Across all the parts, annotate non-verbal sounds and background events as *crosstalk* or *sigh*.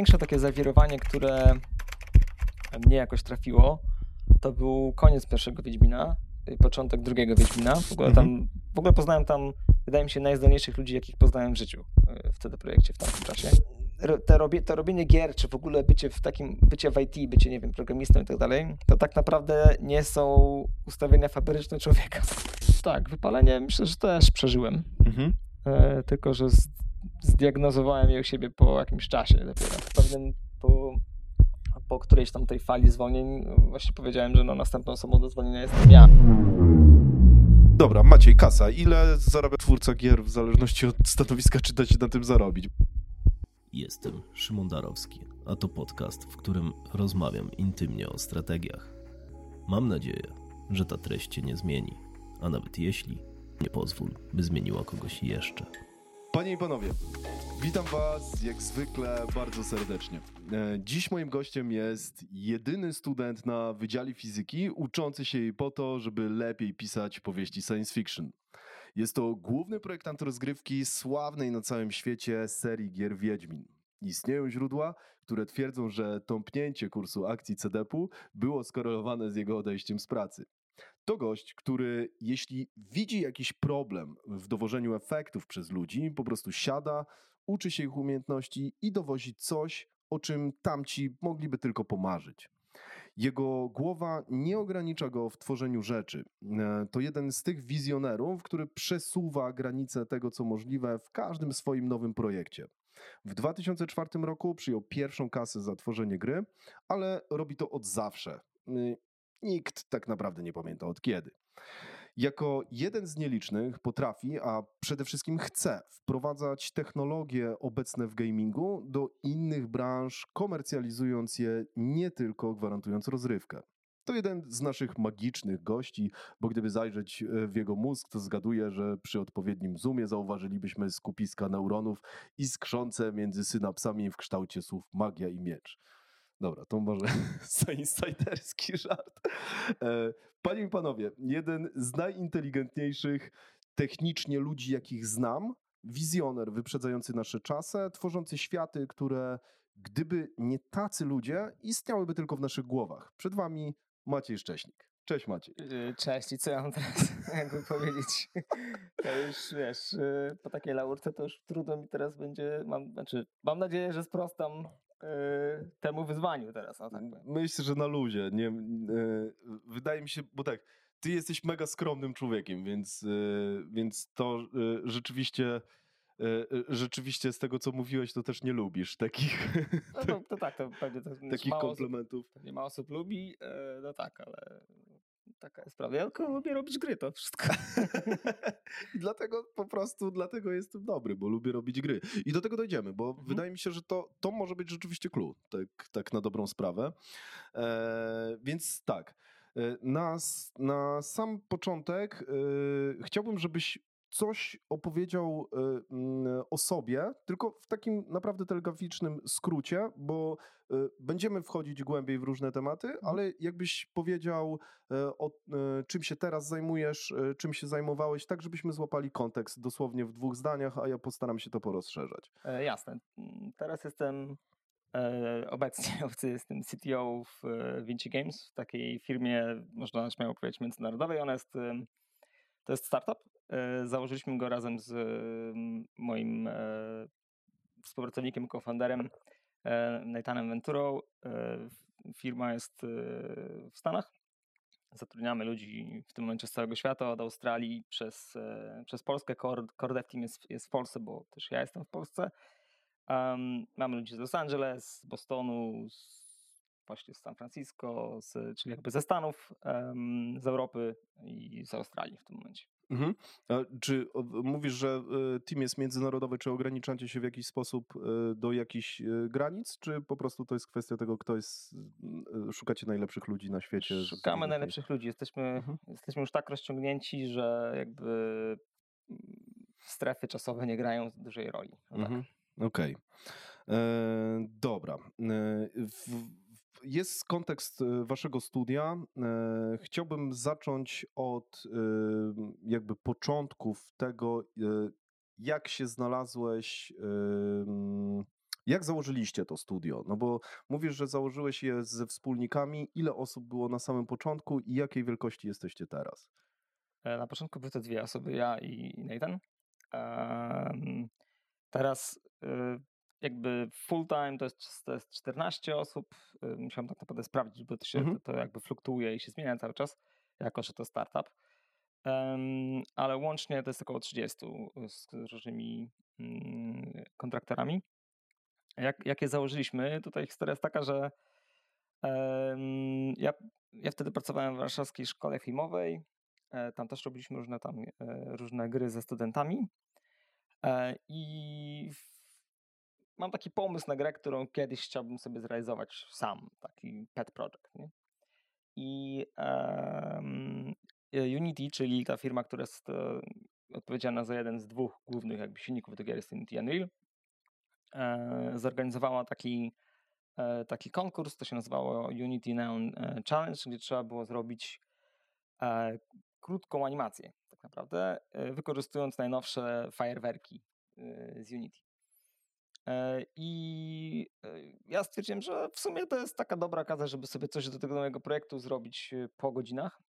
Największe takie zawirowanie, które mnie jakoś trafiło, to był koniec pierwszego Wiedźmina, y, początek drugiego Wiedźmina. W ogóle, tam, w ogóle poznałem tam, wydaje mi się, najzdolniejszych ludzi, jakich poznałem w życiu y, w CD Projekcie w tamtym czasie. Te robie, to robienie gier, czy w ogóle bycie w takim, bycie w IT, bycie, nie wiem, programistą i tak dalej, to tak naprawdę nie są ustawienia fabryczne człowieka. Tak, wypalenie myślę, że też przeżyłem. Mhm. E, tylko że z, zdiagnozowałem je u siebie po jakimś czasie dopiero. W pewnym, po, po którejś tam tej fali zwolnień właśnie powiedziałem, że no, następną osobą do zwolnienia jestem ja. Dobra, Maciej, kasa. Ile zarabia twórca gier w zależności od stanowiska, czy da się na tym zarobić? Jestem Szymon Darowski, a to podcast, w którym rozmawiam intymnie o strategiach. Mam nadzieję, że ta treść cię nie zmieni, a nawet jeśli, nie pozwól, by zmieniła kogoś jeszcze. Panie i panowie, witam was jak zwykle bardzo serdecznie. E, Dziś moim gościem jest jedyny student na Wydziale Fizyki, uczący się jej po to, żeby lepiej pisać powieści science fiction. Jest to główny projektant rozgrywki sławnej na całym świecie serii gier Wiedźmin. Istnieją źródła, które twierdzą, że tąpnięcie kursu akcji CDP-u było skorelowane z jego odejściem z pracy. To gość, który jeśli widzi jakiś problem w dowożeniu efektów przez ludzi, po prostu siada, uczy się ich umiejętności i dowozi coś, o czym tamci mogliby tylko pomarzyć. Jego głowa nie ogranicza go w tworzeniu rzeczy. E, To jeden z tych wizjonerów, który przesuwa granice tego, co możliwe w każdym swoim nowym projekcie. W 2004 roku przyjął pierwszą kasę za tworzenie gry, ale robi to od zawsze. Nikt tak naprawdę nie pamięta od kiedy. Jako jeden z nielicznych potrafi, a przede wszystkim chce wprowadzać technologie obecne w gamingu do innych branż, komercjalizując je nie tylko gwarantując rozrywkę. To jeden z naszych magicznych gości, bo gdyby zajrzeć e, w jego mózg, to zgaduję, że przy odpowiednim zoomie zauważylibyśmy skupiska neuronów iskrzące między synapsami w kształcie słów magia i miecz. Dobra, to może *laughs* zainsiderski żart. E, Panie i panowie, jeden z najinteligentniejszych technicznie ludzi, jakich znam, wizjoner wyprzedzający nasze czasy, tworzący światy, które gdyby nie tacy ludzie, istniałyby tylko w naszych głowach. Przed wami Maciej Szcześnik. Cześć Maciej. Yy, Cześć i co ja mam teraz *laughs* jakby powiedzieć? To już wiesz, yy, po takiej laurce to już trudno mi teraz będzie, mam, znaczy mam nadzieję, że sprostam temu wyzwaniu teraz, o tak. Myślę, że na luzie. Nie, e, wydaje mi się, bo tak, ty jesteś mega skromnym człowiekiem, więc, e, więc to e, rzeczywiście, e, e, rzeczywiście z tego, co mówiłeś, to też nie lubisz takich, No *laughs* to, to tak, to pewnie to takich mało osób, komplementów. pewnie mało osób lubi, no tak, ale taka jest prawda. Ja tylko lubię robić gry, to wszystko. *laughs* Dlatego po prostu, dlatego jestem dobry, bo lubię robić gry. I do tego dojdziemy, bo Mhm. wydaje mi się, że to, to może być rzeczywiście clue, tak, tak na dobrą sprawę. E, więc tak, e, na, na sam początek e, chciałbym, żebyś coś opowiedział e, mm, o sobie, tylko w takim naprawdę telegraficznym skrócie, bo e, będziemy wchodzić głębiej w różne tematy, ale jakbyś powiedział e, o czym się teraz zajmujesz, czym się zajmowałeś, tak żebyśmy złapali kontekst dosłownie w dwóch zdaniach, a ja postaram się to porozszerzać. E, jasne. Teraz jestem e, obecnie *laughs* jestem CTO w e, Vinci Games, w takiej firmie, można śmiało powiedzieć, międzynarodowej. Ona jest, to jest startup. E, założyliśmy go razem z em, moim e, współpracownikiem, co-founderem e, Nathanem Venturą. Firma jest w Stanach. Zatrudniamy ludzi w tym momencie z całego świata, od Australii przez, przez Polskę. Core, team jest, jest w Polsce, bo też ja jestem w Polsce. Um, mamy ludzi z Los Angeles, z Bostonu, z, właśnie z San Francisco, z, czyli jakby ze Stanów, em, z Europy i z Australii w tym momencie. Mhm. Czy mówisz, że e, team jest międzynarodowy, czy ograniczacie się w jakiś sposób e, do jakichś e, granic, czy po prostu to jest kwestia tego, kto jest, szukacie najlepszych ludzi na świecie? Szukamy najlepszych ludzi. Jesteśmy, Mhm. jesteśmy już tak rozciągnięci, że jakby strefy czasowe nie grają dużej roli. O tak. Mhm. Okej. E, Dobra. W- Jest kontekst e, waszego studia. E, Chciałbym zacząć od e, jakby początków tego, jak się znalazłeś, Jak założyliście to studio? No bo mówisz, że założyłeś je ze wspólnikami. Ile osób było na samym początku i jakiej wielkości jesteście teraz? Na początku były to dwie osoby, ja i Nathan. Teraz jakby full time to jest, to jest 14 osób. Y, musiałem tak naprawdę sprawdzić, bo to, się, Mhm. to, to jakby fluktuuje i się zmienia cały czas, jako że to startup. Em, ale łącznie to jest około 30 z różnymi mm, kontraktorami. Jak, jak je założyliśmy? Tutaj historia jest taka, że em, ja, ja wtedy pracowałem w warszawskiej szkole filmowej. E, Tam też robiliśmy różne, tam, e, różne gry ze studentami. E, I w- mam taki pomysł na grę, którą kiedyś chciałbym sobie zrealizować sam, taki pet project. Nie? I e, Unity, czyli ta firma, która jest e, odpowiedzialna za jeden z dwóch głównych jakby silników do gier, jest Unity Unreal, e, zorganizowała taki, e, taki konkurs, to się nazywało Unity Neon Challenge, gdzie trzeba było zrobić krótką animację, tak naprawdę, wykorzystując najnowsze fajerwerki e, z Unity. E, I e, ja stwierdziłem, że w sumie to jest taka dobra okazja, żeby sobie coś do tego nowego projektu zrobić e, po godzinach.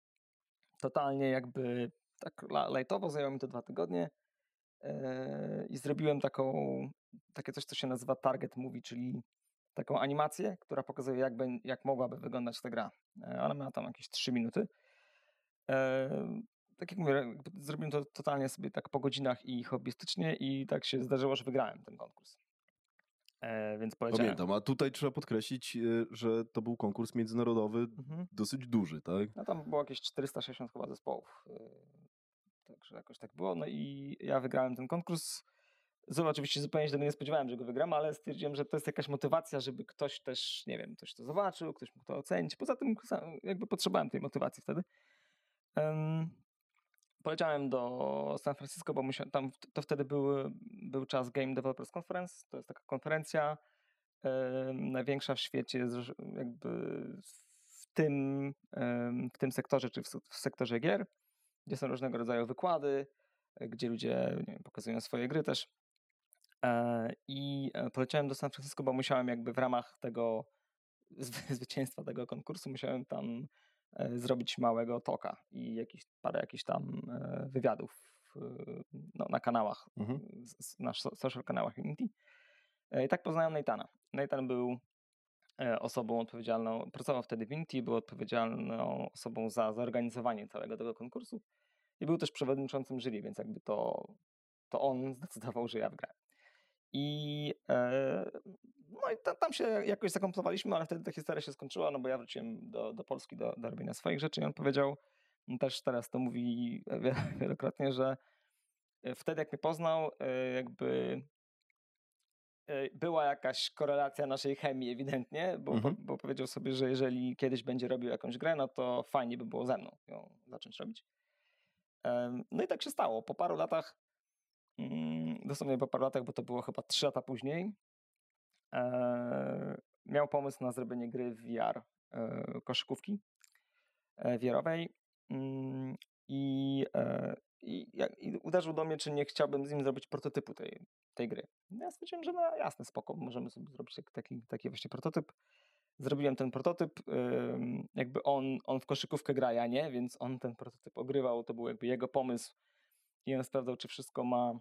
Totalnie jakby tak la- lightowo, zajęło mi to dwa tygodnie i zrobiłem taką, takie coś, co się nazywa target movie, czyli taką animację, która pokazuje, jak, jak mogłaby wyglądać ta gra. Ona miała tam jakieś 3 minuty. Tak jak mówię, zrobiłem to totalnie sobie tak po godzinach i hobbystycznie i tak się zdarzyło, że wygrałem ten konkurs. E, Więc. Pamiętam, a tutaj trzeba podkreślić, y, że to był konkurs międzynarodowy Mhm. dosyć duży, tak? No tam było jakieś 460 chyba zespołów. yy, Także jakoś tak było. No i ja wygrałem ten konkurs. Zobacz, oczywiście zupełnie się tego nie spodziewałem, że go wygram, ale stwierdziłem, że to jest jakaś motywacja, żeby ktoś też, nie wiem, ktoś to zobaczył, ktoś mógł to ocenić. Poza tym jakby potrzebowałem tej motywacji wtedy. Poleciałem do San Francisco, bo musiałem, tam to wtedy był, był czas Game Developers Conference. To jest taka konferencja największa w świecie, jakby w tym, w tym sektorze, czy w, w sektorze gier, gdzie są różnego rodzaju wykłady, gdzie ludzie wiem, pokazują swoje gry też. E, I e, poleciałem do San Francisco, bo musiałem jakby w ramach tego zwy- *laughs* zwycięstwa tego konkursu, musiałem tam e, zrobić małego toka i jakiś, parę jakichś tam e, wywiadów no, na kanałach, Mhm. na so- social kanałach Unity. E, I tak poznałem Nathana. Nathan był e, osobą odpowiedzialną, pracował wtedy w Unity, był odpowiedzialną osobą za zorganizowanie całego tego konkursu i był też przewodniczącym jury, więc jakby to, to on *laughs* zdecydował, że ja wygrałem. I, no i ta, tam się jakoś zakomplowaliśmy, ale wtedy ta historia się skończyła, no bo ja wróciłem do, do Polski do, do robienia swoich rzeczy i on powiedział, też teraz to mówi *laughs* wie- wielokrotnie, że e, wtedy jak mnie poznał, e, jakby e, była jakaś korelacja naszej chemii ewidentnie, bo, Mhm. bo powiedział sobie, że jeżeli kiedyś będzie robił jakąś grę, no to fajnie by było ze mną ją zacząć robić. No i tak się stało. Po paru latach, mm, dosłownie po paru latach, bo to było chyba trzy lata później, miał pomysł na zrobienie gry w VR, koszykówki mm, i, e, i, i uderzył do mnie, czy nie chciałbym z nim zrobić prototypu tej, tej gry. Ja stwierdziłem, że no jasne, spoko, możemy sobie zrobić tak- taki, taki właśnie prototyp. Zrobiłem ten prototyp, jakby on, on w koszykówkę gra, ja nie, więc on ten prototyp ogrywał, to był jakby jego pomysł i on sprawdzał, czy wszystko ma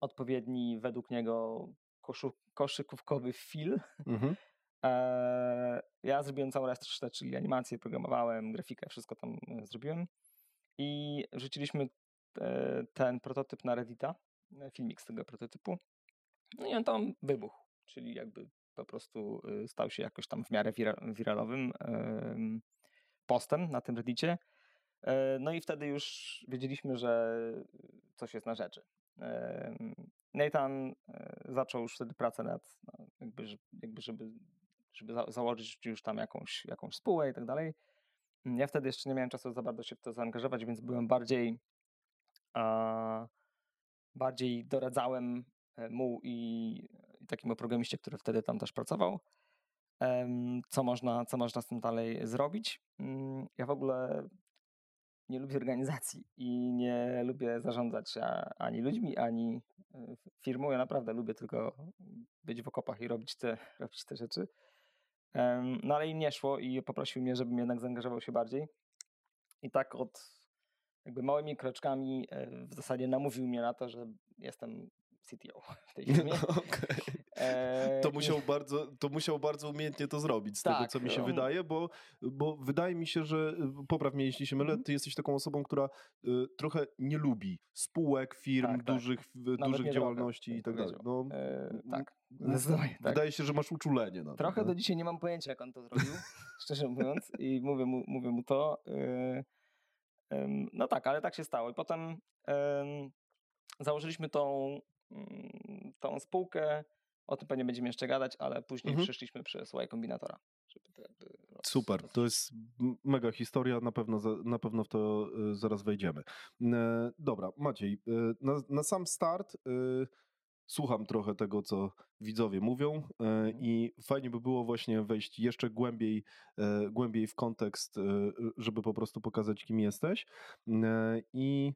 odpowiedni według niego koszu, koszykówkowy feel. Mhm. Eee, ja zrobiłem całą resztę, czyli animację, programowałem, grafikę, wszystko tam e, zrobiłem. I wrzuciliśmy e, ten prototyp na Reddita, e, filmik z tego prototypu. No i on tam wybuchł, czyli jakby po prostu stał się jakoś tam w miarę wira- wiralowym em, postem na tym Reddicie. No i wtedy już wiedzieliśmy, że coś jest na rzeczy. Nathan zaczął już wtedy pracę nad, no, jakby, jakby żeby, żeby za, założyć już tam jakąś, jakąś spółkę i tak dalej. Mm, Ja wtedy jeszcze nie miałem czasu za bardzo się w to zaangażować, więc byłem bardziej a, bardziej doradzałem e, mu i, i takiemu programiście, który wtedy tam też pracował, co można, co można z tym dalej zrobić. Mm, Ja w ogóle nie lubię organizacji i nie lubię zarządzać ani ludźmi, ani e, firmą. Ja naprawdę lubię tylko być w okopach i robić te, *laughs* robić te rzeczy. No ale im nie szło i poprosił mnie, żebym jednak zaangażował się bardziej. I tak od jakby małymi kroczkami e, w zasadzie namówił mnie na to, że jestem CTO w tej firmie. *laughs* okay. E, to, musiał bardzo, to musiał bardzo umiejętnie to zrobić, z tak, tego co mi się um... wydaje, bo, bo wydaje mi się, że popraw mnie jeśli się mylę, mhm. ty jesteś taką osobą, która y, trochę nie lubi spółek, firm, tak, tak. dużych, tak. dużych działalności i tak dalej. No, e, tak, zdecydowanie. Wydaje się, że masz uczulenie na to. Trochę no. do dzisiaj nie mam pojęcia, jak on to zrobił, *laughs* szczerze mówiąc, i mówię mu, mówię mu to. Y, no tak, ale tak się stało. I potem założyliśmy tą, tą spółkę. O tym pewnie będziemy jeszcze gadać, ale później mhm. przyszliśmy przez Y Kombinatora. Super, to jest mega historia, na pewno, na pewno w to y, zaraz wejdziemy. Dobra, Maciej, y, na, na sam start y, słucham trochę tego, co widzowie mówią mhm. i fajnie by było właśnie wejść jeszcze głębiej, głębiej w kontekst, żeby po prostu pokazać, kim jesteś. I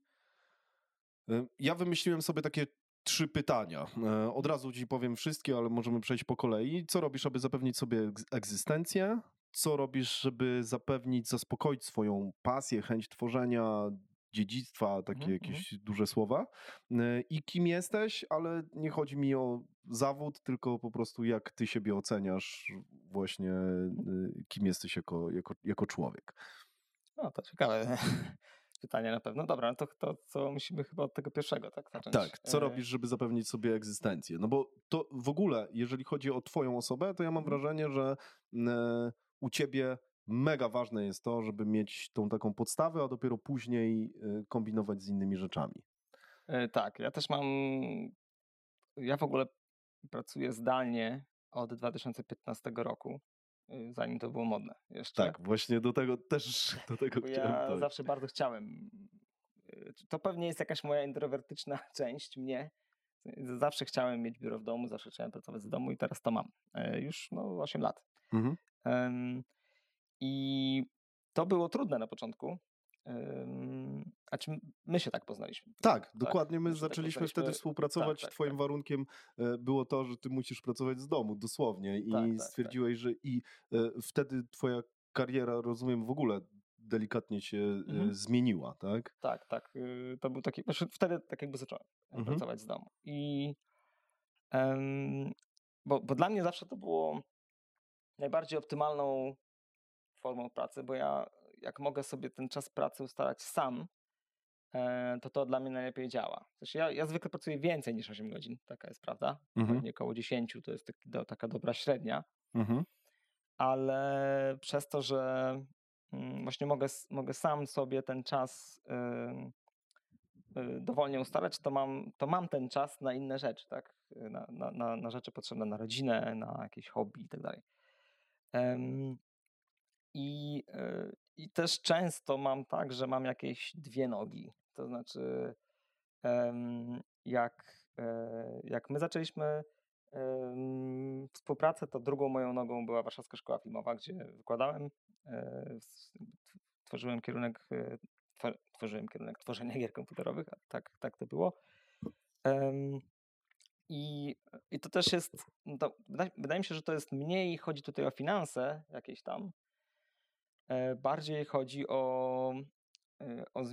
ja wymyśliłem sobie takie trzy pytania. Od razu ci powiem wszystkie, ale możemy przejść po kolei. Co robisz, aby zapewnić sobie egzystencję? Co robisz, żeby zapewnić, zaspokoić swoją pasję, chęć tworzenia, dziedzictwa, takie mm, jakieś mm. duże słowa. E, I kim jesteś, ale nie chodzi mi o zawód, tylko po prostu jak ty siebie oceniasz, właśnie e, kim jesteś jako, jako, jako człowiek. No to ciekawe *laughs* pytanie na pewno. Dobra, no to, to co musimy chyba od tego pierwszego tak zacząć. Tak, co e, robisz, żeby zapewnić sobie egzystencję? No bo to w ogóle, jeżeli chodzi o twoją osobę, to ja mam mhm. wrażenie, że u ciebie mega ważne jest to, żeby mieć tą taką podstawę, a dopiero później y, kombinować z innymi rzeczami. E, tak, ja też mam. Ja w ogóle pracuję zdalnie od 2015 roku, zanim to było modne jeszcze. Tak, właśnie do tego też *laughs* do tego chciałem. Ja zawsze bardzo chciałem. Y, to pewnie jest jakaś moja introwertyczna *laughs* część mnie. Zawsze chciałem mieć biuro w domu, zawsze chciałem pracować z domu i teraz to mam. E, już no, 8 lat. Mhm. I to było trudne na początku. A czy my się tak poznaliśmy? Tak, tak dokładnie. My, my tak zaczęliśmy tak wtedy współpracować. Tak, tak, Twoim tak. warunkiem e, było to, że ty musisz pracować z domu, dosłownie. I tak, stwierdziłeś, że i e, wtedy Twoja kariera, rozumiem, w ogóle delikatnie się e, mhm. zmieniła, tak? Tak, tak. Y, to był taki. Znaczy wtedy tak jakby zacząłem mhm. pracować z domu. I. Um, bo, bo dla mnie zawsze to było najbardziej optymalną formą pracy, bo ja jak mogę sobie ten czas pracy ustalać sam, e, to to dla mnie najlepiej działa. Znaczy ja, ja zwykle pracuję więcej niż 8 godzin, taka jest prawda. Mhm. Nie około 10 to jest taki, do, taka dobra średnia. Mhm. Ale przez to, że mm, właśnie mogę, mogę sam sobie ten czas y, dowolnie ustalać, to mam, to mam ten czas na inne rzeczy, tak? Na, na, na, na rzeczy potrzebne na rodzinę, na jakieś hobby i tak dalej. I, e, I też często mam tak, że mam jakieś dwie nogi. To znaczy, jak, e, jak my zaczęliśmy współpracę, to drugą moją nogą była Warszawska Szkoła Filmowa, gdzie wykładałem. E, tworzyłem kierunek, tworzyłem kierunek tworzenia gier komputerowych, tak, tak to było. I, I to też jest, no to wydaje, mi się, że to jest mniej, chodzi tutaj o finanse jakieś tam, E, bardziej chodzi o, e, o,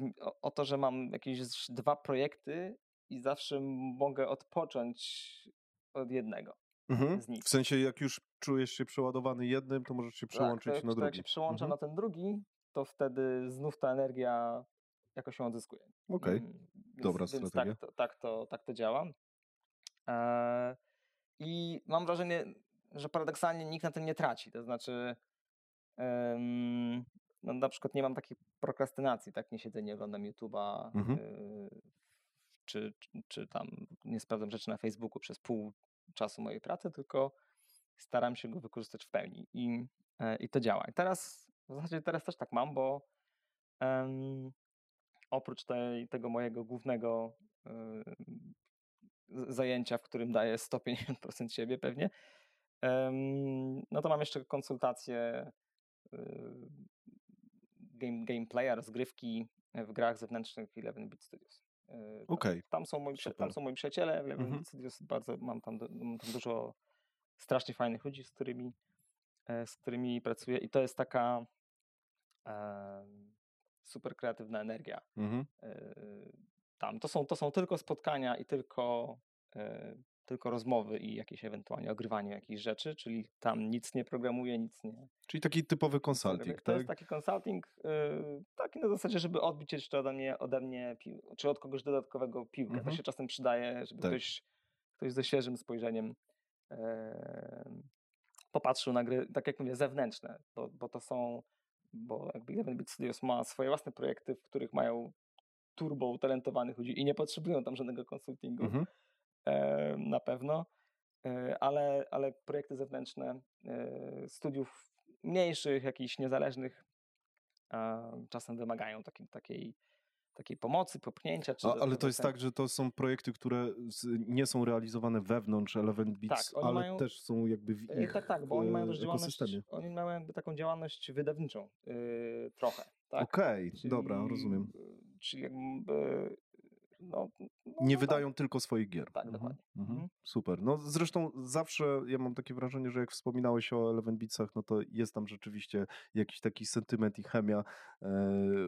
o to, że mam jakieś dwa projekty i zawsze mogę odpocząć od jednego mhm. z nich. W sensie, jak już czujesz się przeładowany jednym, to możesz się tak, przełączyć tak, na drugi. Jak się przełączę mhm. na ten drugi, to wtedy znów ta energia jakoś się odzyskuje. Okej, okay. dobra więc strategia. Tak to, tak, to, tak to działa. Eee, I mam wrażenie, że paradoksalnie nikt na tym nie traci. To znaczy, no, na przykład nie mam takiej prokrastynacji, tak? Nie siedzę, nie oglądam YouTube'a, mhm. Y, czy, czy tam nie sprawdzam rzeczy na Facebooku przez pół czasu mojej pracy, tylko staram się go wykorzystać w pełni i, e, i to działa. I teraz, w zasadzie teraz też tak mam, bo um, oprócz tej, tego mojego głównego y, zajęcia, w którym daję 150% siebie pewnie, um, no to mam jeszcze konsultacje game, gameplaya, rozgrywki w grach zewnętrznych 11 Bit Studios. Tam- Okej. Tam, są moi, super. tam są moi przyjaciele, w 11 Mhm. Bit Studios bardzo, mam, tam, mam tam dużo strasznie fajnych ludzi, z którymi, e, z którymi pracuję i to jest taka e, super kreatywna energia. Mhm. e, Tam to są, to są tylko spotkania i tylko, e, tylko rozmowy i jakieś ewentualnie ogrywanie jakichś rzeczy, czyli tam nic nie programuję, nic nie, Czyli taki typowy robię. consulting, To tak? jest taki consulting, y, taki na zasadzie, żeby odbić jeszcze ode mnie, ode mnie pił, czy od kogoś dodatkowego piłkę. Mhm. To się czasem przydaje, żeby Tak. ktoś, ktoś ze świeżym spojrzeniem em, popatrzył na gry, tak jak mówię, zewnętrzne, bo, bo to są, bo jakby 11-bit Studios ma swoje własne projekty, w których mają turbo utalentowanych ludzi i nie potrzebują tam żadnego konsultingu Mhm. E, na pewno, e, ale, ale projekty zewnętrzne e, studiów mniejszych, jakichś niezależnych czasem wymagają takiej, takiej, takiej pomocy, popchnięcia. Czy A, ale to jest tak, że to są projekty, które nie są realizowane wewnątrz Eleven Beats, oni ale mają- też są jakby w ich Tak, tak, bo oni mają też działalność, oni mają jakby taką działalność wydawniczą e, trochę, tak? Okej, dobra, Czyli, rozumiem. Czyli jakby, no, no, Nie no wydają tylko swoich gier. Tak, Mhm, dokładnie. mhm. Mhm. Super. No zresztą zawsze ja mam takie wrażenie, że jak wspominałeś o Eleven Beatsach, no to jest tam rzeczywiście jakiś taki sentyment i chemia e,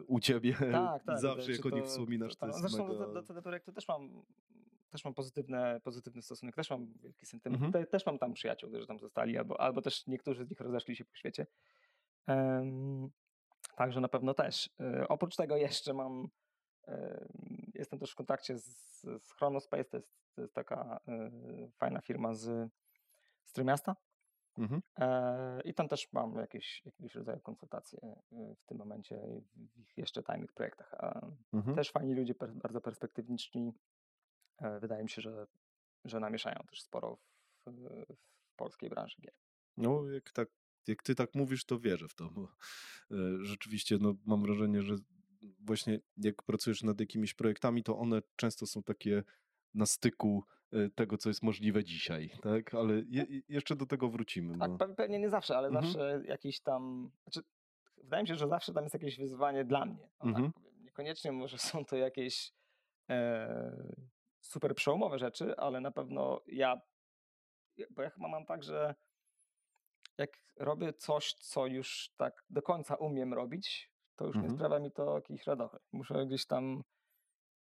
u ciebie. Tak, *laughs* tak. Zawsze czy jak o nich wspominasz, to tam- jest Zresztą mega... do, do tego projektu też mam, też mam pozytywne, pozytywny stosunek, też mam wielki sentyment. Mhm. Te, też mam tam przyjaciół, którzy tam zostali, albo, albo też niektórzy z nich rozeszli się po świecie. Em, także na pewno też. E, oprócz tego jeszcze mam, jestem też w kontakcie z, z Chronospace, to jest, to jest taka e, fajna firma z, Trójmiasta. Mhm. E, I tam też mam jakieś, jakiegoś rodzaju konsultacje e, w tym momencie w ich jeszcze tajnych projektach. Mhm. Też fajni ludzie, bardzo perspektywiczni. E, Wydaje mi się, że, że namieszają też sporo w, w polskiej branży gier. No, jak, tak, jak ty tak mówisz, to wierzę w to, bo rzeczywiście no, mam wrażenie, że właśnie jak pracujesz nad jakimiś projektami, to one często są takie na styku e, tego, co jest możliwe dzisiaj, tak? Ale je, je- jeszcze do tego wrócimy. Tak, pe- pewnie nie zawsze, ale Mhm. zawsze jakieś tam. Znaczy, wydaje mi się, że zawsze tam jest jakieś wyzwanie dla mnie. o Mhm. Tak. Niekoniecznie może *laughs* są to jakieś e, super przełomowe rzeczy, ale na pewno ja. Bo ja chyba mam tak, że jak robię coś, co już tak do końca umiem robić, to już Mhm. nie sprawia mi to jakiejś radochy. Muszę gdzieś tam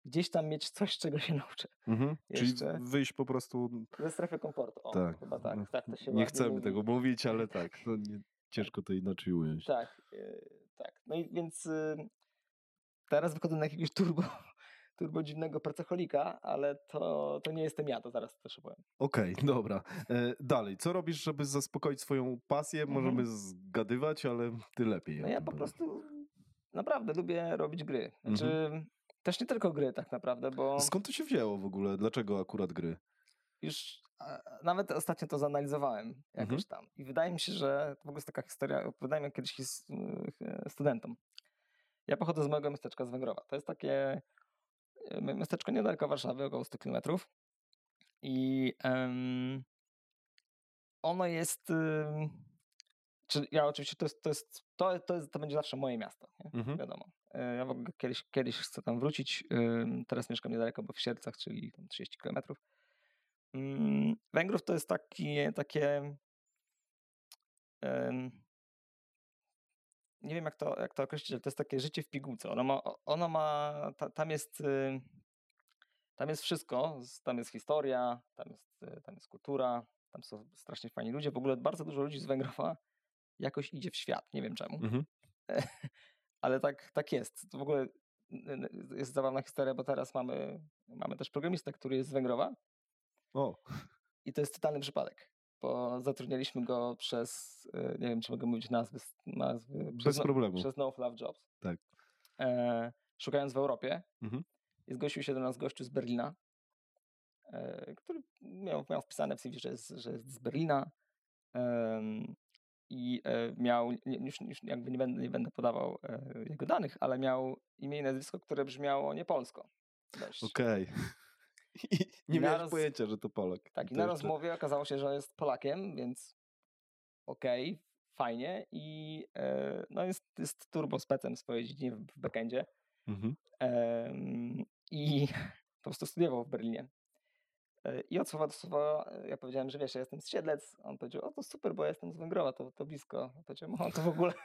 gdzieś tam mieć coś, czego się *laughs* nauczę. Mhm. Czyli wyjść po prostu. Ze strefy komfortu. O, tak. chyba tak. no, tak to się nie chcemy mówi. tego mówić, ale *laughs* tak. To nie, ciężko to inaczej ująć. Tak, yy, tak. No i więc y, teraz wychodzę na jakiegoś turbo, *laughs* turbo dziwnego pracocholika, ale to, to nie jestem ja, to zaraz też opowiem. Okej, dobra. E, dalej, co robisz, żeby zaspokoić swoją pasję? Mhm. Możemy zgadywać, ale ty lepiej. No ja po prostu naprawdę lubię robić gry. Mhm. Znaczy, też nie tylko gry tak naprawdę, bo Skąd to się wzięło w ogóle? Dlaczego akurat gry? już nawet ostatnio to zanalizowałem jakoś Mhm. tam. I wydaje mi się, że to w ogóle jest taka historia, opowiadałem ją kiedyś y, studentom. Ja pochodzę z małego miasteczka z Węgrowa. To jest takie y, miasteczko niedaleko Warszawy, około 100 km. I em, ono jest. ym, Czy ja oczywiście to jest, to jest, to, to, jest, to będzie zawsze moje miasto? Mhm. wiadomo. E, Ja w ogóle kiedyś, kiedyś chcę tam wrócić. Teraz mieszkam niedaleko, bo w Siercach, czyli tam 30 km. Węgrów to jest takie, takie nie wiem jak to, jak to określić, ale to jest takie życie w pigułce. Ono ma, ono ma ta, tam jest y, tam jest wszystko, tam jest historia, tam jest, y, tam jest kultura, tam są strasznie fajni ludzie. W ogóle bardzo dużo ludzi z Węgrowa jakoś idzie w świat, nie wiem czemu. Mhm. *laughs* Ale tak, tak jest. To w ogóle jest zabawna historia, bo teraz mamy, mamy też programistę, który jest z Węgrowa O, i to jest totalny przypadek, bo zatrudnialiśmy go przez, y, nie wiem czy mogę mówić nazwy, nazwy bez przez, problemu. przez No Fluff Jobs. Tak. E, szukając w Europie Mhm. i zgłosił się do nas gościu z Berlina, e, który miał, miał wpisane w CV, że jest, że jest z Berlina i e, miał, już, już jakby nie będę, nie będę podawał e, jego danych, ale miał imię i nazwisko, które brzmiało niepolsko. Okej. *laughs* I nie I miałeś roz- pojęcia, że to Polak. Tak, i na jeszcze- rozmowie okazało się, że jest Polakiem, więc okej, fajnie i e, no jest, jest turbo specem w swojej dziedzinie w backendzie. Mhm. I *laughs* po prostu studiował w Berlinie. E, I od słowa do słowa e, ja powiedziałem, że wiesz, ja jestem z Siedlec. On powiedział, o to super, bo ja jestem z Węgrowa, to, to blisko. Powiedziałem, o to w ogóle. *laughs*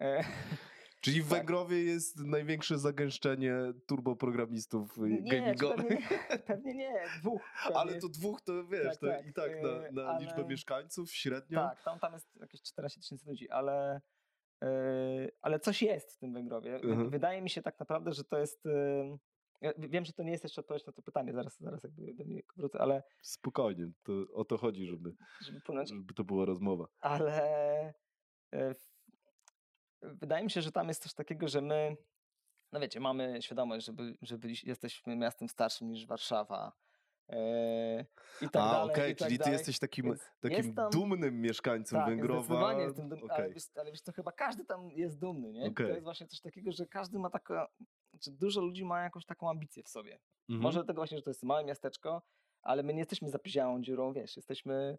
E, *laughs* Czyli w Tak. Węgrowie jest największe zagęszczenie turboprogramistów nie, gamingowych. pewnie, nie, *laughs* pewnie nie, dwóch. pewnie Ale to dwóch to wiesz, Tak, to tak, i tak na, na liczbę ale- mieszkańców średnio. Tak, tam, tam jest jakieś 14 tysięcy ludzi, ale, yy, ale coś jest w tym Węgrowie. Mhm. Wydaje mi się tak naprawdę, że to jest. Yy, ja wiem, że to nie jest jeszcze odpowiedź na to pytanie, zaraz, zaraz jakby do niego wrócę, ale Spokojnie, to o to chodzi, żeby, żeby płynąć. żeby to była rozmowa. Ale yy, wydaje mi się, że tam jest coś takiego, że my, no wiecie, mamy świadomość, że, by, że byliś, jesteśmy miastem starszym niż Warszawa. Yy, I tak A, okej, i tak czyli ty dalej. jesteś takim, Więc takim tam- dumnym mieszkańcem Tak, Węgrowa. zdecydowanie jestem dumny, ale, Okej. wiesz, ale wiesz, to chyba każdy tam jest dumny, nie? Okej. To jest właśnie coś takiego, że każdy ma taka, znaczy dużo ludzi ma jakąś taką ambicję w sobie. Mhm. Może dlatego właśnie, że to jest małe miasteczko, ale my nie jesteśmy zapiziałą dziurą, wiesz, jesteśmy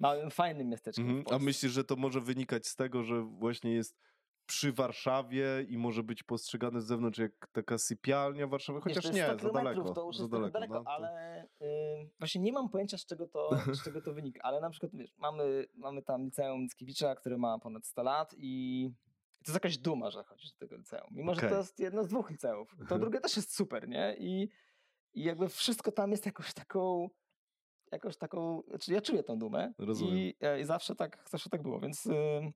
małym, fajnym miasteczkiem Mhm. A myślisz, że to może wynikać z tego, że właśnie jest przy Warszawie i może być postrzegane z zewnątrz jak taka sypialnia Warszawy, chociaż nie, 100 za daleko. To już za jest daleko, daleko, daleko no, to- ale y, właśnie nie mam pojęcia, z czego to, z czego to wynika. Ale na przykład, wiesz, mamy, mamy tam liceum Mickiewicza, które ma ponad 100 lat i to jest jakaś duma, że chodzisz do tego liceum. Mimo, że Okej. to jest jedno z dwóch liceów. To Mhm. drugie też jest super, nie? I, I jakby wszystko tam jest jakąś taką jakąś taką, znaczy ja czuję tą dumę i, e, i zawsze tak, zawsze tak było, więc, y,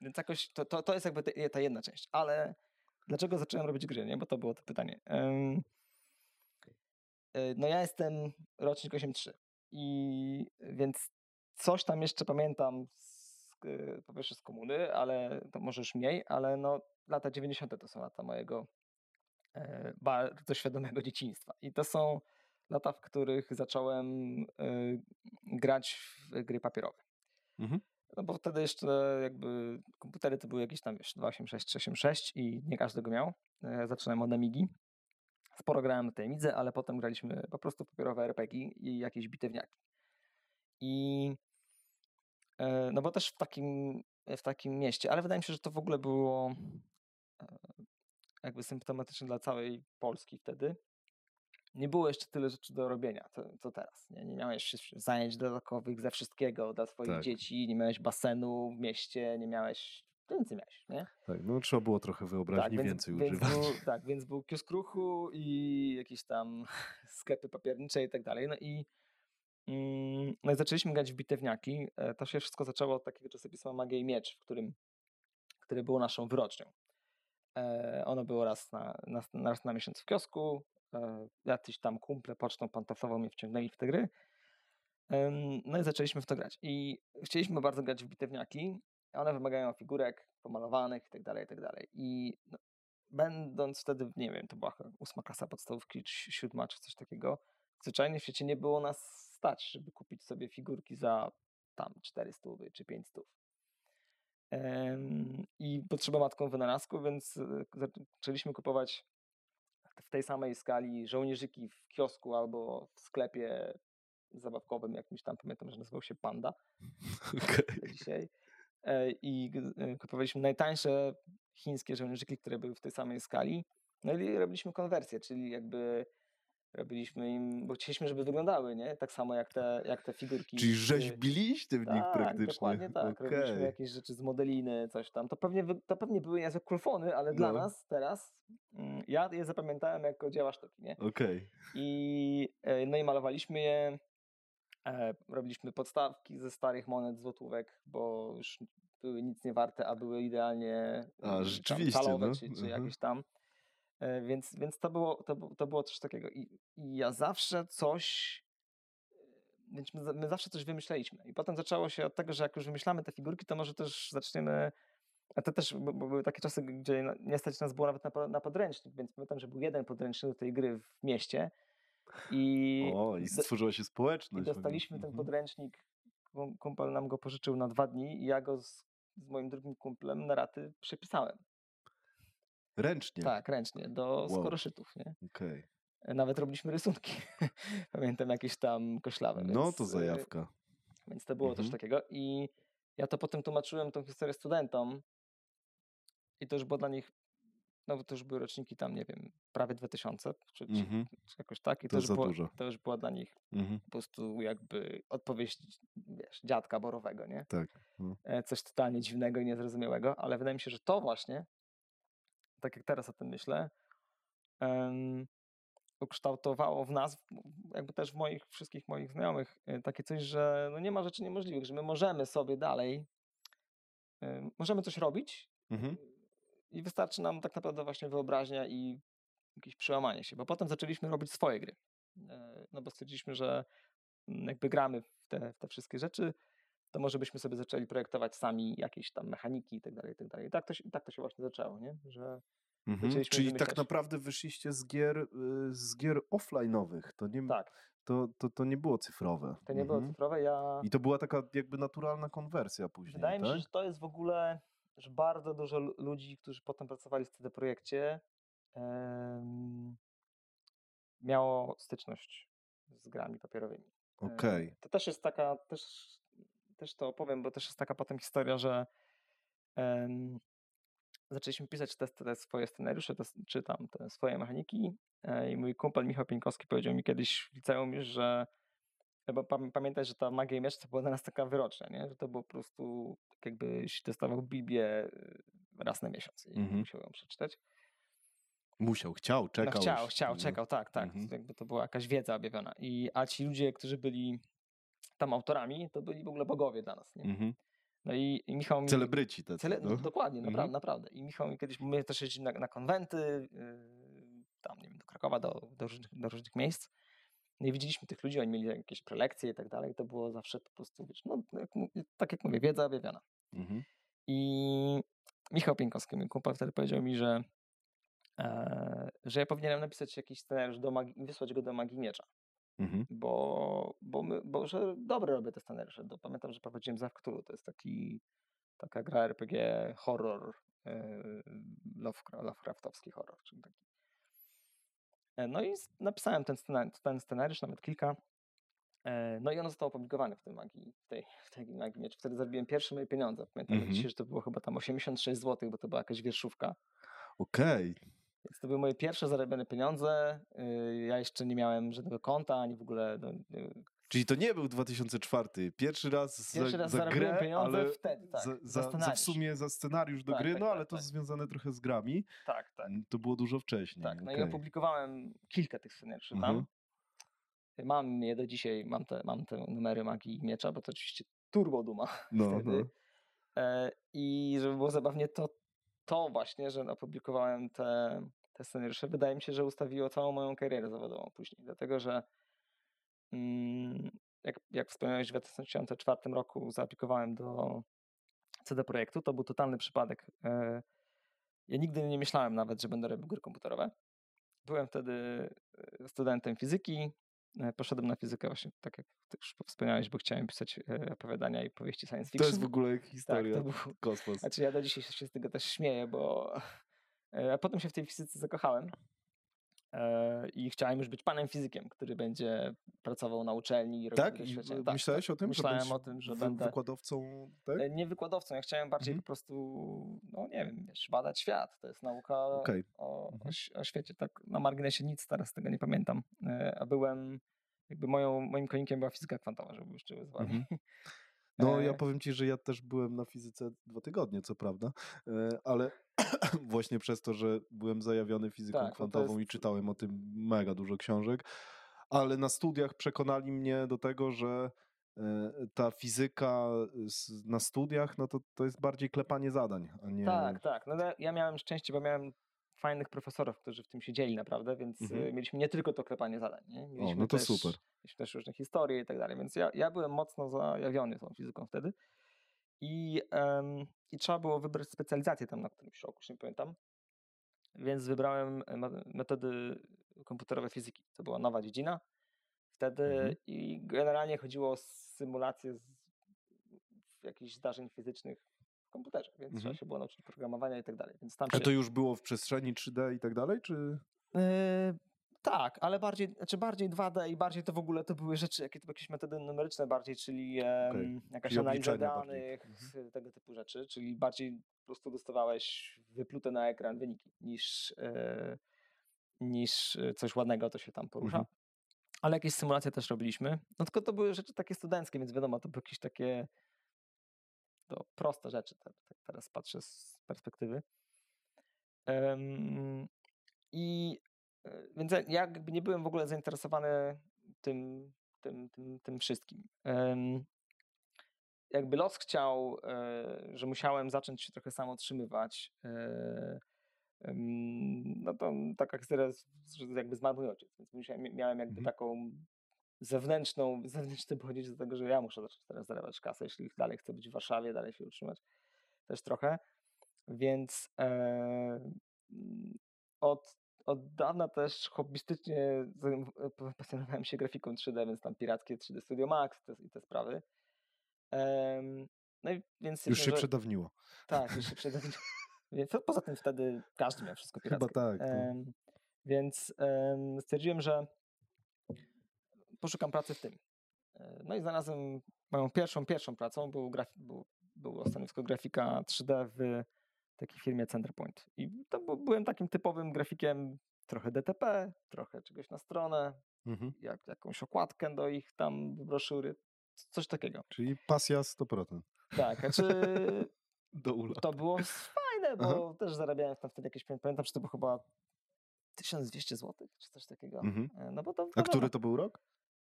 więc jakoś to, to, to jest jakby te, ta jedna część. Ale dlaczego zacząłem robić gry, nie? Bo to było to pytanie. E, no ja jestem rocznik 8.3 i więc coś tam jeszcze pamiętam z, e, po pierwsze z komuny, ale to może już mniej, ale no lata 90. to są lata mojego e, bardzo świadomego dzieciństwa. I to są lata, w których zacząłem e, grać w gry papierowe. Mhm. No bo wtedy jeszcze jakby komputery to były jakieś tam wiesz 286, 386 i nie każdy go miał. E, Zaczynałem od Amigi. Sporo grałem na tej Amidze, ale potem graliśmy po prostu papierowe RPG i jakieś bitewniaki. I no bo też w takim, w takim mieście, ale wydaje mi się, że to w ogóle było e, jakby symptomatyczne dla całej Polski wtedy. Nie było jeszcze tyle rzeczy do robienia, co, teraz. Nie? nie miałeś zajęć dodatkowych ze wszystkiego dla swoich Tak. dzieci, nie miałeś basenu w mieście, nie miałeś. Więcej miałeś, nie? Tak, no trzeba było trochę wyobraźni więc, więcej więc używać. Był, *laughs* tak, więc był kiosk ruchu i jakieś tam *laughs* sklepy papiernicze i tak dalej. No i, no i zaczęliśmy grać w bitewniaki. E, To się wszystko zaczęło od takiego czasopisma Magia i Miecz, w którym, które było naszą wyrocznią. E, Ono było raz na, na, raz na miesiąc w kiosku. E, Jacyś tam kumple pocztą pantoflową mnie wciągnęli w te gry. No i zaczęliśmy w to grać. I chcieliśmy bardzo grać w bitewniaki. One wymagają figurek pomalowanych i tak dalej, i tak dalej. I no, będąc wtedy, nie wiem, to była ósma klasa podstawówki, czy si- siódma, czy coś takiego, zwyczajnie w świecie nie było nas stać, żeby kupić sobie figurki za tam 400 czy 500. Em, I potrzeba matką wynalazku, więc e, zaczęliśmy kupować w tej samej skali żołnierzyki w kiosku albo w sklepie zabawkowym jakimś tam, pamiętam, że nazywał się Panda *laughs* *laughs* do dzisiaj. E, I e, kupowaliśmy najtańsze chińskie żołnierzyki, które były w tej samej skali. No i robiliśmy konwersję, czyli jakby robiliśmy im, bo chcieliśmy, żeby wyglądały, nie? Tak samo jak te, jak te figurki. Czyli rzeźbiliście w nich tak, praktycznie. dokładnie tak. Robiliśmy Okej. jakieś rzeczy z modeliny, coś tam. To pewnie, to pewnie były niezłe kulfony, ale dla No. nas teraz, mm, ja je zapamiętałem jako dzieła sztuki, nie? Okej. I, e, no i malowaliśmy je, e, robiliśmy podstawki ze starych monet, złotówek, bo już były nic nie warte, a były idealnie A, mm, rzeczywiście, tam, talowe, no. czy, czy Mhm. jakieś tam. E, Więc, więc to, było, to, to było coś takiego. I, I ja zawsze coś. Więc my, my zawsze coś wymyśleliśmy. I potem zaczęło się od tego, że jak już wymyślamy te figurki, to może też zaczniemy. A to też bo, bo były takie czasy, gdzie nie stać nas było nawet na, na podręcznik, więc pamiętam, że był jeden podręcznik do tej gry w mieście. I, O, i stworzyła się i społeczność. dostaliśmy ten Mhm. podręcznik. kum- Kumpel nam go pożyczył na dwa dni i ja go z, z moim drugim kumplem na raty przepisałem. Ręcznie. Tak, ręcznie, do Wow. skoroszytów, nie? Okej. Nawet robiliśmy rysunki. *laughs* Pamiętam jakieś tam koślawe. No więc, to e, zajawka. Więc to było coś Mhm. takiego. I ja to potem tłumaczyłem tą historię studentom. I to już było dla nich no bo to już były roczniki tam, nie wiem, prawie 2000, czy, Mhm. czy jakoś tak. I To to, już było, dużo. to już była dla nich Mhm. po prostu jakby odpowiedź, wiesz, dziadka borowego, nie? Tak. No. E, Coś totalnie dziwnego i niezrozumiałego, ale wydaje mi się, że to właśnie, tak jak teraz o tym myślę, ukształtowało w nas, jakby też w moich, wszystkich moich znajomych, e, takie coś, że no nie ma rzeczy niemożliwych, że my możemy sobie dalej, możemy coś robić Mhm. i wystarczy nam tak naprawdę właśnie wyobraźnia i jakieś przełamanie się, bo potem zaczęliśmy robić swoje gry. E, No bo stwierdziliśmy, że mm, jakby gramy w te, w te wszystkie rzeczy, to może byśmy sobie zaczęli projektować sami jakieś tam mechaniki i tak dalej, i tak dalej. I tak to się, tak to się właśnie zaczęło, nie? Że Mhm. Czyli tak naprawdę wyszliście z gier, y, z gier offline'owych. To nie, tak, to, to, to nie było cyfrowe. to nie było Mhm. cyfrowe. Ja I to była taka jakby naturalna konwersja później, wydaje mi tak? się, że to jest w ogóle, że bardzo dużo lu- ludzi, którzy potem pracowali w CD Projekcie, miało styczność z grami papierowymi. E, Okej. To też jest taka, też, też to opowiem, bo też jest taka potem historia, że em, zaczęliśmy pisać te, te swoje scenariusze, te, czy tam te swoje mechaniki e, i mój kumpel Michał Pieńkowski powiedział mi kiedyś w liceum już, że bo pam, pamiętaj, że ta magia i miecz to była dla nas taka wyrocznia, nie? że to było po prostu tak jakbyś dostawał Biblię y, raz na miesiąc i Mhm. musiał ją przeczytać. Musiał, chciał, czekał. No chciał, już, chciał, no. czekał, tak, tak. Mhm. Jakby to była jakaś wiedza objawiona. I, a ci ludzie, którzy byli tam autorami, to byli w ogóle bogowie dla nas. Nie? Mhm. No i, i Michał mi... Celebryci tacy, Cele, no, dokładnie, Mhm. naprawdę, naprawdę. I Michał mi kiedyś, my też jeździli na, na konwenty, yy, tam, nie wiem, do Krakowa, do, do, różnych, do różnych miejsc. No i widzieliśmy tych ludzi, oni mieli jakieś prelekcje i tak dalej. To było zawsze po prostu, wiesz, no, jak, tak jak mówię, wiedza objawiona. Mhm. I Michał Pieńkowski, mój kumpel, wtedy powiedział mi, że, e, że ja powinienem napisać jakiś scenariusz do magii, i wysłać go do Magii Miecza, Mhm. bo, bo, my, bo że dobre robię te scenariusze. Pamiętam, że prowadziłem Zaw Cthulhu, to jest taki, taka gra RPG, horror, Lovecra- Lovecraftowski horror, czyli taki. E, No i napisałem ten scenariusz, ten scenariusz, nawet kilka. E, No i on został opublikowany w tej magii, w tej, w tej magii miecz. Wtedy zarobiłem pierwsze moje pieniądze. Pamiętam Mhm. dzisiaj, że to było chyba tam 86 zł, bo to była jakaś wierszówka. Okej. Więc to były moje pierwsze zarobione pieniądze. Y, Ja jeszcze nie miałem żadnego konta, ani w ogóle. No, Czyli to nie był 2004. Pierwszy raz Pierwszy za, raz za grę, pieniądze ale wtedy, tak, za, za za, w sumie za scenariusz do Tak, gry, tak, no tak, ale to tak. związane trochę z grami. tak, tak. To było dużo wcześniej. tak. No i okej. opublikowałem kilka tych scenariuszy Mhm. tam. Mam je do dzisiaj, mam te, mam te numery magii i miecza, bo to oczywiście turbo duma *laughs* no, wtedy. no. E, I żeby było zabawnie, to, to właśnie, że opublikowałem te, te scenariusze, wydaje mi się, że ustawiło całą moją karierę zawodową później. Dlatego, że mm, jak, jak wspomniałeś, w 2004 roku zaaplikowałem do CD Projektu. To był totalny przypadek. E, Ja nigdy nie myślałem nawet, że będę robił gry komputerowe. Byłem wtedy e, studentem fizyki. E, Poszedłem na fizykę właśnie, tak jak ty już wspomniałeś, bo chciałem pisać opowiadania i powieści science To fiction. jest w ogóle historia. Tak, to był, Kosmos. znaczy ja do dzisiaj się z tego też śmieję, bo a potem się w tej fizyce zakochałem e, i chciałem już być panem fizykiem, który będzie pracował na uczelni i robił Tak? I doświadczenia. w- myślałeś o tym, Myślałem że o tym, że będę wykładowcą, tak? e, nie wykładowcą, ja chciałem bardziej Mhm. po prostu, no nie wiem, wiesz, badać świat. To jest nauka Okej. o, Mhm. o świecie. Tak na marginesie nic teraz tego nie pamiętam. E, A byłem, jakby moją, moim konikiem była fizyka kwantowa, żeby już szczerze z wami. Mhm. *laughs* No, ja E, powiem ci, że ja też byłem na fizyce dwa tygodnie, co prawda, e, ale *clears throat* właśnie przez to, że byłem zajawiony fizyką Tak, no to kwantową i jest- czytałem o tym mega dużo książek, ale na studiach przekonali mnie do tego, że e, ta fizyka na studiach, no to, to jest bardziej klepanie zadań, a nie... Tak, tak. No ja- ja miałem szczęście, bo miałem fajnych profesorów, którzy w tym siedzieli naprawdę, więc Mhm. e, mieliśmy nie tylko to klepanie zadań. Nie? O, Mieliśmy no to też, super. Mieliśmy też różne historie i tak dalej, więc ja, ja byłem mocno zajawiony tą fizyką wtedy. I, em, I trzeba było wybrać specjalizację tam na którymś roku, już nie pamiętam. Więc wybrałem metody komputerowe fizyki. To była nowa dziedzina wtedy Mhm. i generalnie chodziło o symulację z, jakichś zdarzeń fizycznych w komputerze, więc Mhm. trzeba się było nauczyć programowania i tak dalej. Więc tam A się, to już było w przestrzeni 3D i tak dalej, czy... E, Tak, ale bardziej, znaczy bardziej 2D i bardziej to w ogóle to były rzeczy, jakie jakieś metody numeryczne bardziej, czyli Okej, jakaś czyli analiza obliczenia bardziej. danych, Mhm. tego typu rzeczy, czyli bardziej po prostu dostawałeś wyplute na ekran wyniki niż, e, niż coś ładnego to się tam porusza. Mhm. Ale jakieś symulacje też robiliśmy. No tylko to były rzeczy takie studenckie, więc wiadomo, to były jakieś takie to proste rzeczy, tak, teraz patrzę z perspektywy. I e, więc ja jakby nie byłem w ogóle zainteresowany tym, tym, tym, tym wszystkim. Jakby los chciał, e, że musiałem zacząć się trochę sam utrzymywać, e, no to taka historia, z- z- jakby zmarł mój ojciec, więc musiałem, miałem jakby Mhm. taką zewnętrzną, *laughs* zewnętrzny podejście do tego, że ja muszę zacząć teraz zarabiać kasę, jeśli dalej chcę być w Warszawie, dalej się utrzymać też trochę. Więc e, od, od dawna też hobbystycznie e, pasjonowałem się grafiką 3D, więc tam pirackie 3D Studio Max te, i te sprawy. Em, no i więc Już się że- przedawniło. Tak, już się *laughs* przedawniło. Więc poza tym wtedy każdy miał wszystko Chyba pirackie. tak. No. Em, więc em, stwierdziłem, że poszukam pracy w tym. E, No i znalazłem moją pierwszą, pierwszą pracą, był, graf, był, było stanowisko grafika 3D w takiej firmie Centerpoint. I to był, byłem takim typowym grafikiem, trochę DTP, trochę czegoś na stronę, Mhm. jak, jakąś okładkę do ich tam broszury, coś takiego. Czyli pasja 100%. Tak, znaczy *laughs* Do ula. to było fajne, bo też zarabiałem tam wtedy jakieś, pamiętam, że to było chyba 1200 zł, czy coś takiego. Mhm. E, No bo to A który to był rok?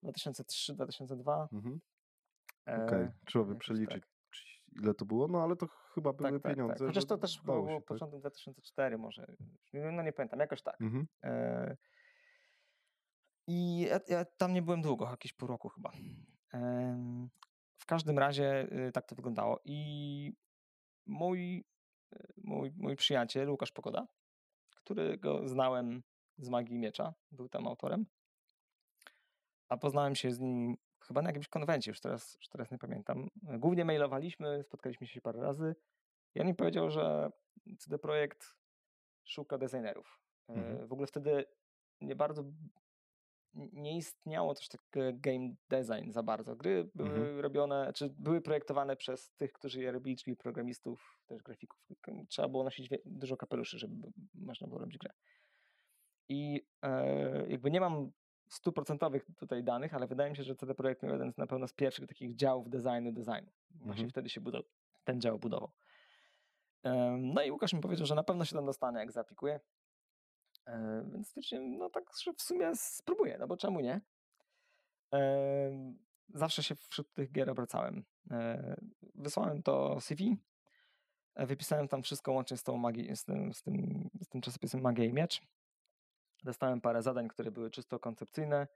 2003, 2002. Mhm. e, Okej, trzeba by jakoś przeliczyć, tak. ile to było, no ale to chyba były Tak, tak, pieniądze. tak. Chociaż to też było się, tak? początek 2004 może, no nie pamiętam, jakoś tak. Mhm. E, I ja, ja tam nie byłem długo, jakieś pół roku chyba. Em, W każdym razie y, tak to wyglądało. I mój, y, mój, mój przyjaciel Łukasz Pogoda, którego znałem z Magii Miecza, był tam autorem, a poznałem się z nim chyba na jakimś konwencie, już teraz, już teraz nie pamiętam. Głównie mailowaliśmy, spotkaliśmy się parę razy i on mi powiedział, że CD Projekt szuka designerów. E, Mhm. W ogóle wtedy nie bardzo nie istniało też takiego game design za bardzo. Gry były Mhm. robione, czy były projektowane przez tych, którzy je robili, czyli programistów, też grafików. Trzeba było nosić dużo kapeluszy, żeby można było robić grę. I e, jakby nie mam stuprocentowych tutaj danych, ale wydaje mi się, że CD Projekt miał jeden z na pewno z pierwszych takich działów designu, designu. Właśnie Mhm. wtedy się budował, ten dział budował. No i Łukasz mi powiedział, że na pewno się tam dostanę, jak zaaplikuję. E, Więc stwierdziłem, no tak, że w sumie spróbuję, no bo czemu nie? Zawsze się wśród tych gier obracałem. E, Wysłałem to CV, e, wypisałem tam wszystko łącznie z tą magii, z tym, z tym, z tym czasopisem Magia i Miecz. Dostałem parę zadań, które były czysto koncepcyjne,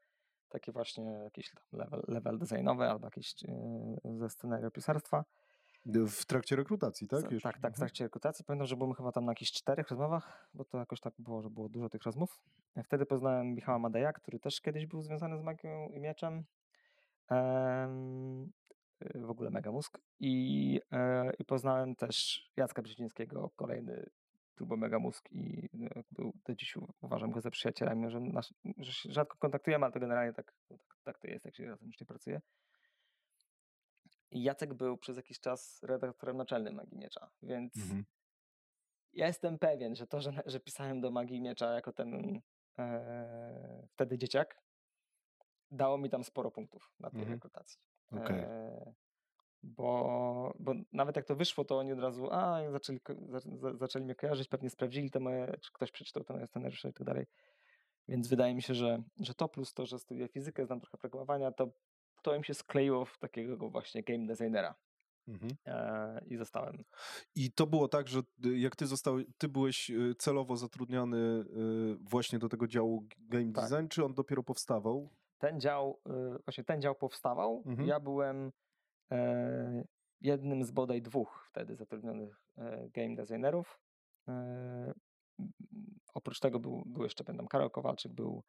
takie właśnie jakieś tam level, level designowe albo jakieś e, ze scenariopisarstwa. W trakcie rekrutacji, tak? Tak, tak, w Mhm. trakcie rekrutacji. Pamiętam, że byłem chyba tam na jakichś czterech rozmowach, bo to jakoś tak było, że było dużo tych rozmów. Wtedy poznałem Michała Madeja, który też kiedyś był związany z magią i mieczem. Em, y, w ogóle mega mózg. I, e, I poznałem też Jacka Brzezińskiego, kolejny turbo mega mózg i e, był, do dziś uważam go za przyjaciela, mimo że, że się rzadko kontaktujemy, ale to generalnie tak, tak, tak to jest, jak się razem już nie pracuje. I Jacek był przez jakiś czas redaktorem naczelnym Magii Miecza, więc Mhm. ja jestem pewien, że to, że, że pisałem do Magii Miecza jako ten e, wtedy dzieciak, dało mi tam sporo punktów na tej Mhm. rekrutacji. Okej. E, bo, bo nawet jak to wyszło, to oni od razu a, zaczęli, za, za, zaczęli mnie kojarzyć, pewnie sprawdzili te moje, czy ktoś przeczytał te moje scenariusze i tak dalej. Więc wydaje mi się, że, że to plus to, że studiuję fizykę, znam trochę programowania, to, to im się skleiło w takiego właśnie game designera. Mhm. E, I zostałem. I to było tak, że jak ty zostałeś, ty byłeś y, celowo zatrudniony y, właśnie do tego działu game Tak. design, czy on dopiero powstawał? ten dział, właśnie ten dział powstawał. Mhm. Ja byłem e, jednym z bodaj dwóch wtedy zatrudnionych e, game designerów. E, oprócz tego był, był jeszcze pamiętam Karol Kowalczyk, był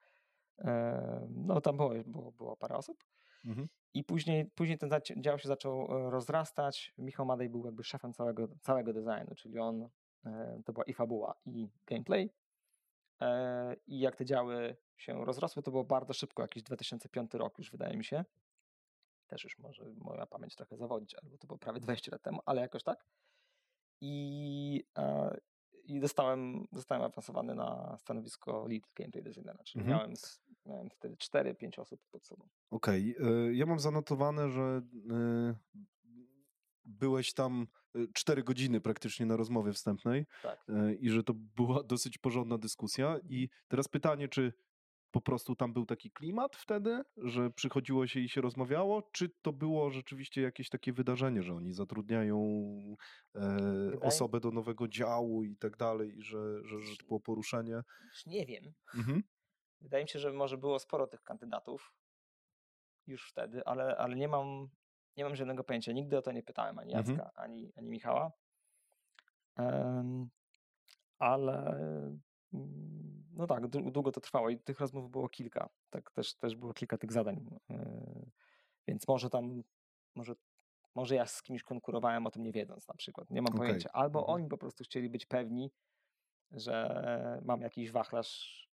e, no tam było, było, było parę osób. Mhm. I później, później ten dział się zaczął e, rozrastać. Michał Madej był jakby szefem całego, całego designu, czyli on, e, to była i fabuła, i gameplay. E, I jak te działy się rozrosły, to było bardzo szybko, jakiś 2005 rok już wydaje mi się. Też już może moja pamięć trochę zawodzić, albo to było prawie 20 lat temu, ale jakoś tak. I, e, i dostałem, zostałem awansowany na stanowisko lead gameplay designera, czyli Mhm. miałem, miałem wtedy 4-5 osób pod sobą. Okej, y, ja mam zanotowane, że y, byłeś tam 4 godziny praktycznie na rozmowie wstępnej Tak. i że to była dosyć porządna dyskusja. I teraz pytanie, czy po prostu tam był taki klimat wtedy, że przychodziło się i się rozmawiało, czy to było rzeczywiście jakieś takie wydarzenie, że oni zatrudniają e, osobę do nowego działu i tak dalej, i że, że, że to było poruszenie? Nie wiem. Mhm. Wydaje mi się, że może było sporo tych kandydatów już wtedy, ale, ale nie mam nie mam żadnego pojęcia. Nigdy o to nie pytałem ani Mhm. Jacka, ani, ani Michała. Em, ale no tak, dłu- długo to trwało i tych rozmów było kilka. Tak też, też było kilka tych zadań. e, Więc może tam, może, może ja z kimś konkurowałem o tym nie wiedząc na przykład. Nie mam Okej. pojęcia. Albo Mhm. oni po prostu chcieli być pewni, że mam jakiś wachlarz.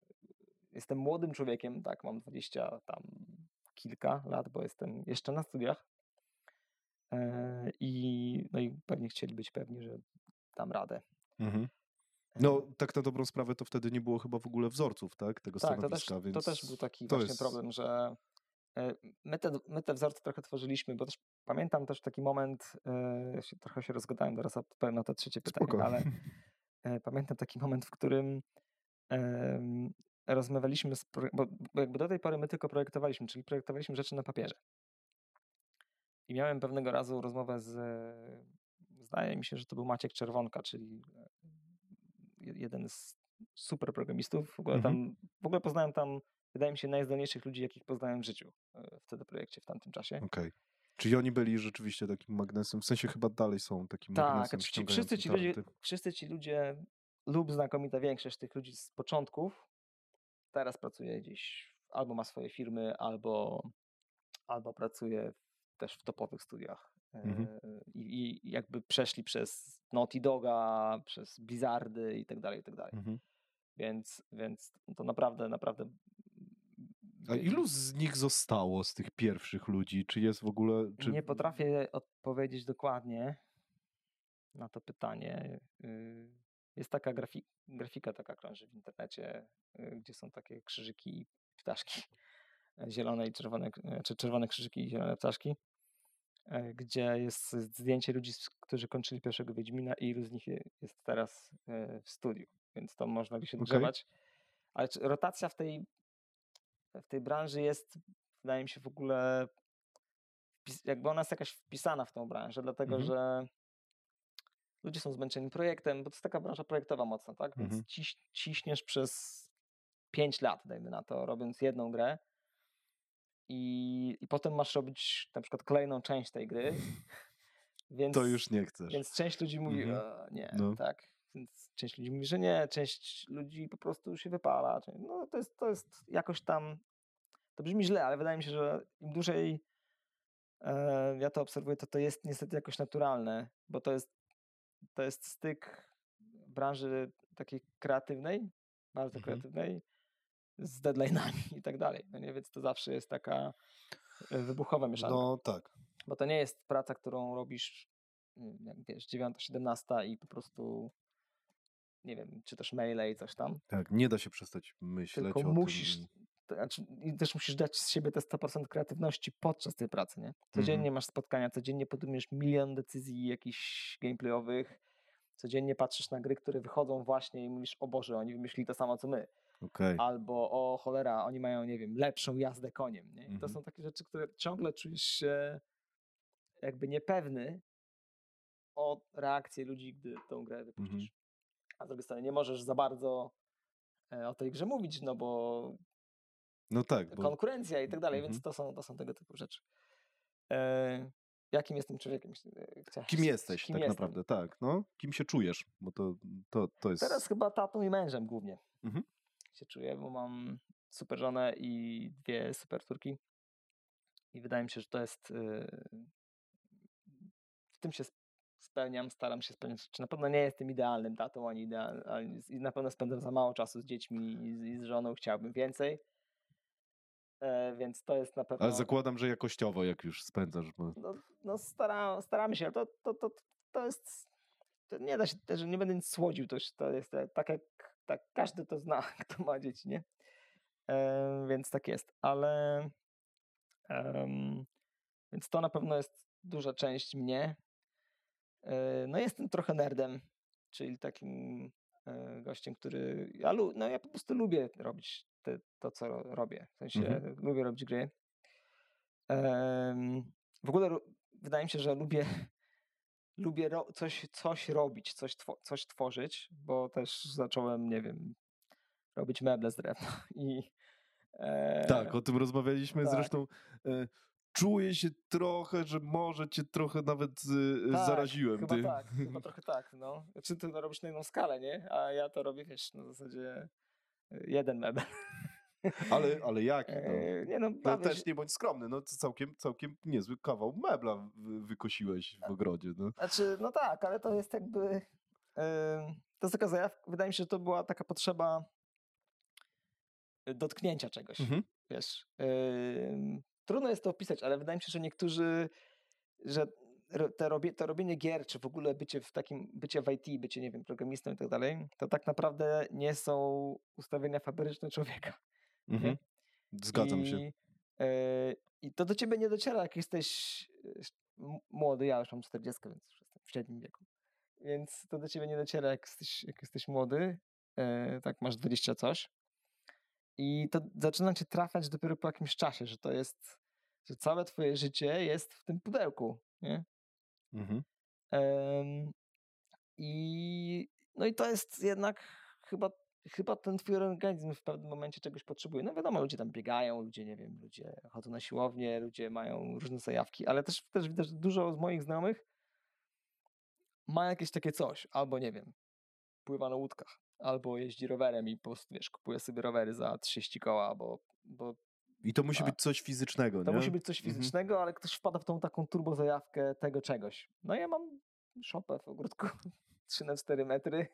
Jestem młodym człowiekiem, tak, mam 20 tam kilka lat, bo jestem jeszcze na studiach. E, I, no i pewnie chcieli być pewni, że dam radę. Mhm. No, tak na dobrą sprawę to wtedy nie było chyba w ogóle wzorców, tak? Tego tak, to też, stanowiska, więc to też był taki to właśnie jest- problem, że e, my te, my te wzorce trochę tworzyliśmy, bo też pamiętam też taki moment, e, ja się, trochę się rozgadałem, teraz odpowiem na to trzecie pytanie, Spoko. ale *laughs* e, pamiętam taki moment, w którym rozmawialiśmy, z, bo, jakby do tej pory my tylko projektowaliśmy, czyli projektowaliśmy rzeczy na papierze. I miałem pewnego razu rozmowę z, zdaje mi się, że to był Maciek Czerwonka, czyli jeden z super programistów. W ogóle, Mhm. tam, w ogóle poznałem tam, wydaje mi się, najzdolniejszych ludzi, jakich poznałem w życiu e, w wtedy projekcie, w tamtym czasie. Okej. Czyli oni byli rzeczywiście takim magnesem, w sensie chyba dalej są takim Tak, magnesem ci, wszyscy, ci ściągającym ludzie, wszyscy ci ludzie lub znakomita większość tych ludzi z początków teraz pracuje gdzieś, albo ma swoje firmy, albo, albo pracuje też w topowych studiach. E, Mhm. I, I jakby przeszli przez Naughty Doga, przez Blizzardy i tak dalej, i tak dalej. Mhm. Więc, więc to naprawdę, naprawdę. A ilu z nich zostało z tych pierwszych ludzi? Czy jest w ogóle... Czy... Nie potrafię odpowiedzieć dokładnie na to pytanie. Y, Jest taka grafi- grafika, taka krąży w internecie, y, gdzie są takie krzyżyki i ptaszki. e, *laughs* Zielone i czerwone, czy czerwone krzyżyki i zielone ptaszki. E, Gdzie jest zdjęcie ludzi, którzy kończyli pierwszego Wiedźmina i ilu z nich je- jest teraz e, w studiu. Więc to można by się Okej. drzewać. Ale rotacja w tej, w tej branży jest, wydaje mi się, w ogóle jakby ona jest jakaś wpisana w tą branżę, dlatego Mhm. że ludzie są zmęczeni projektem, bo to jest taka branża projektowa mocno, tak? Więc Mhm. ciś, ciśniesz przez 5 lat, dajmy na to, robiąc jedną grę i, i potem masz robić na przykład kolejną część tej gry, więc, To już nie chcesz. więc część ludzi mówi, Mhm. "E, nie, No. tak. Więc część ludzi mówi, że nie, część ludzi po prostu się wypala. No to jest, to jest jakoś tam, to brzmi źle, ale wydaje mi się, że im dłużej e, ja to obserwuję, to to jest niestety jakoś naturalne, bo to jest, to jest styk branży takiej kreatywnej, bardzo Mhm. kreatywnej, z deadline'ami i tak dalej. No nie, więc to zawsze jest taka e, wybuchowa mieszanka. No tak. Bo to nie jest praca, którą robisz, mm, jak wiesz, 9, 17 i po prostu, nie wiem, czytasz maile i coś tam. Tak, nie da się przestać myśleć Tylko o musisz, tym. to znaczy, i też musisz dać z siebie te 100% kreatywności podczas tej pracy, nie? Codziennie Mhm. masz spotkania, codziennie podejmujesz milion decyzji jakichś gameplayowych, codziennie patrzysz na gry, które wychodzą właśnie i mówisz, o Boże, oni wymyślili to samo, co my. Okej. Albo, o cholera, oni mają, nie wiem, lepszą jazdę koniem, nie? I to Mhm. są takie rzeczy, które ciągle czujesz się jakby niepewny o reakcji ludzi, gdy tą grę wypuścisz. Mhm. A z drugiej strony nie możesz za bardzo e, o tej grze mówić, no bo No tak, bo konkurencja i tak dalej, Mhm. więc to są, to są tego typu rzeczy. E, jakim jestem człowiekiem? e, chciałeś- kim jesteś kim tak jestem? naprawdę, tak. No, kim się czujesz, bo to, to, to jest... Teraz chyba tatą i mężem głównie Mhm. Się czuję, bo mam super żonę i dwie super córki. I wydaje mi się, że to jest. y, W tym się, sp- spełniam, staram się spełniać. Czy na pewno nie jestem idealnym tatą, ani idealnym, i na pewno spędzam za mało czasu z dziećmi i z, i z żoną, chciałbym więcej. E, więc to jest na pewno. Ale zakładam, że jakościowo, jak już spędzasz. Bo... No, no stara, staramy się, ale to, to, to, to jest. To nie da się, że nie będę nic słodził, to, to jest tak jak tak, każdy to zna, *laughs* kto ma dzieci, nie? E, więc tak jest, ale. Um, więc to na pewno jest duża część mnie. E, no jestem trochę nerdem, czyli takim e, gościem, który. Ja, no, ja po prostu lubię robić te, to, co robię. W sensie mhm. lubię robić gry. W ogóle wydaje mi się, że lubię, lubię ro, coś, coś robić, coś, two, coś tworzyć, bo też zacząłem, nie wiem, robić meble z drewna *laughs* i e, tak, o tym rozmawialiśmy tak. zresztą. E, czuję się trochę, że może cię trochę nawet e, tak, zaraziłem. Chyba ty. tak, chyba *laughs* trochę tak, no. Znaczy ty to robisz na inną skalę, nie? A ja to robię, wiesz, na zasadzie jeden mebel. Ale, *laughs* ale jak? No. E, nie no, no też nie bądź skromny, no to całkiem, całkiem niezły kawał mebla wykosiłeś w ogrodzie. No. Znaczy, no tak, ale to jest jakby, yy, to jest taka zajawka, wydaje mi się, że to była taka potrzeba dotknięcia czegoś, mhm. wiesz. Yy, trudno jest to opisać, ale wydaje mi się, że niektórzy, że te robie, to robienie gier, czy w ogóle bycie w takim, bycie w IT, bycie, nie wiem, programistą i tak dalej, to tak naprawdę nie są ustawienia fabryczne człowieka. Mhm. Zgadzam I, się. E, I to do ciebie nie dociera, jak jesteś e, młody, ja już mam 40, więc już jestem w średnim wieku. Więc to do ciebie nie dociera, jak jesteś, jak jesteś młody, e, tak masz 20 coś. I to zaczyna cię trafiać dopiero po jakimś czasie, że to jest, że całe twoje życie jest w tym pudełku, nie? Mhm. Um, I no i to jest jednak chyba chyba ten twój organizm w pewnym momencie czegoś potrzebuje. No wiadomo, ludzie tam biegają, ludzie, nie wiem, ludzie chodzą na siłownię, ludzie mają różne zajawki, ale też, też widać, że dużo z moich znajomych ma jakieś takie coś, albo nie wiem, pływa na łódkach, albo jeździ rowerem i po prostu, wiesz, kupuje sobie rowery za 30 koła, bo, bo i to musi a, być coś fizycznego, To nie? musi być coś mhm. fizycznego, mhm. ale ktoś wpada w tą taką turbo zajawkę tego czegoś. No ja mam szopę w ogródku *laughs* 3 na 4 metry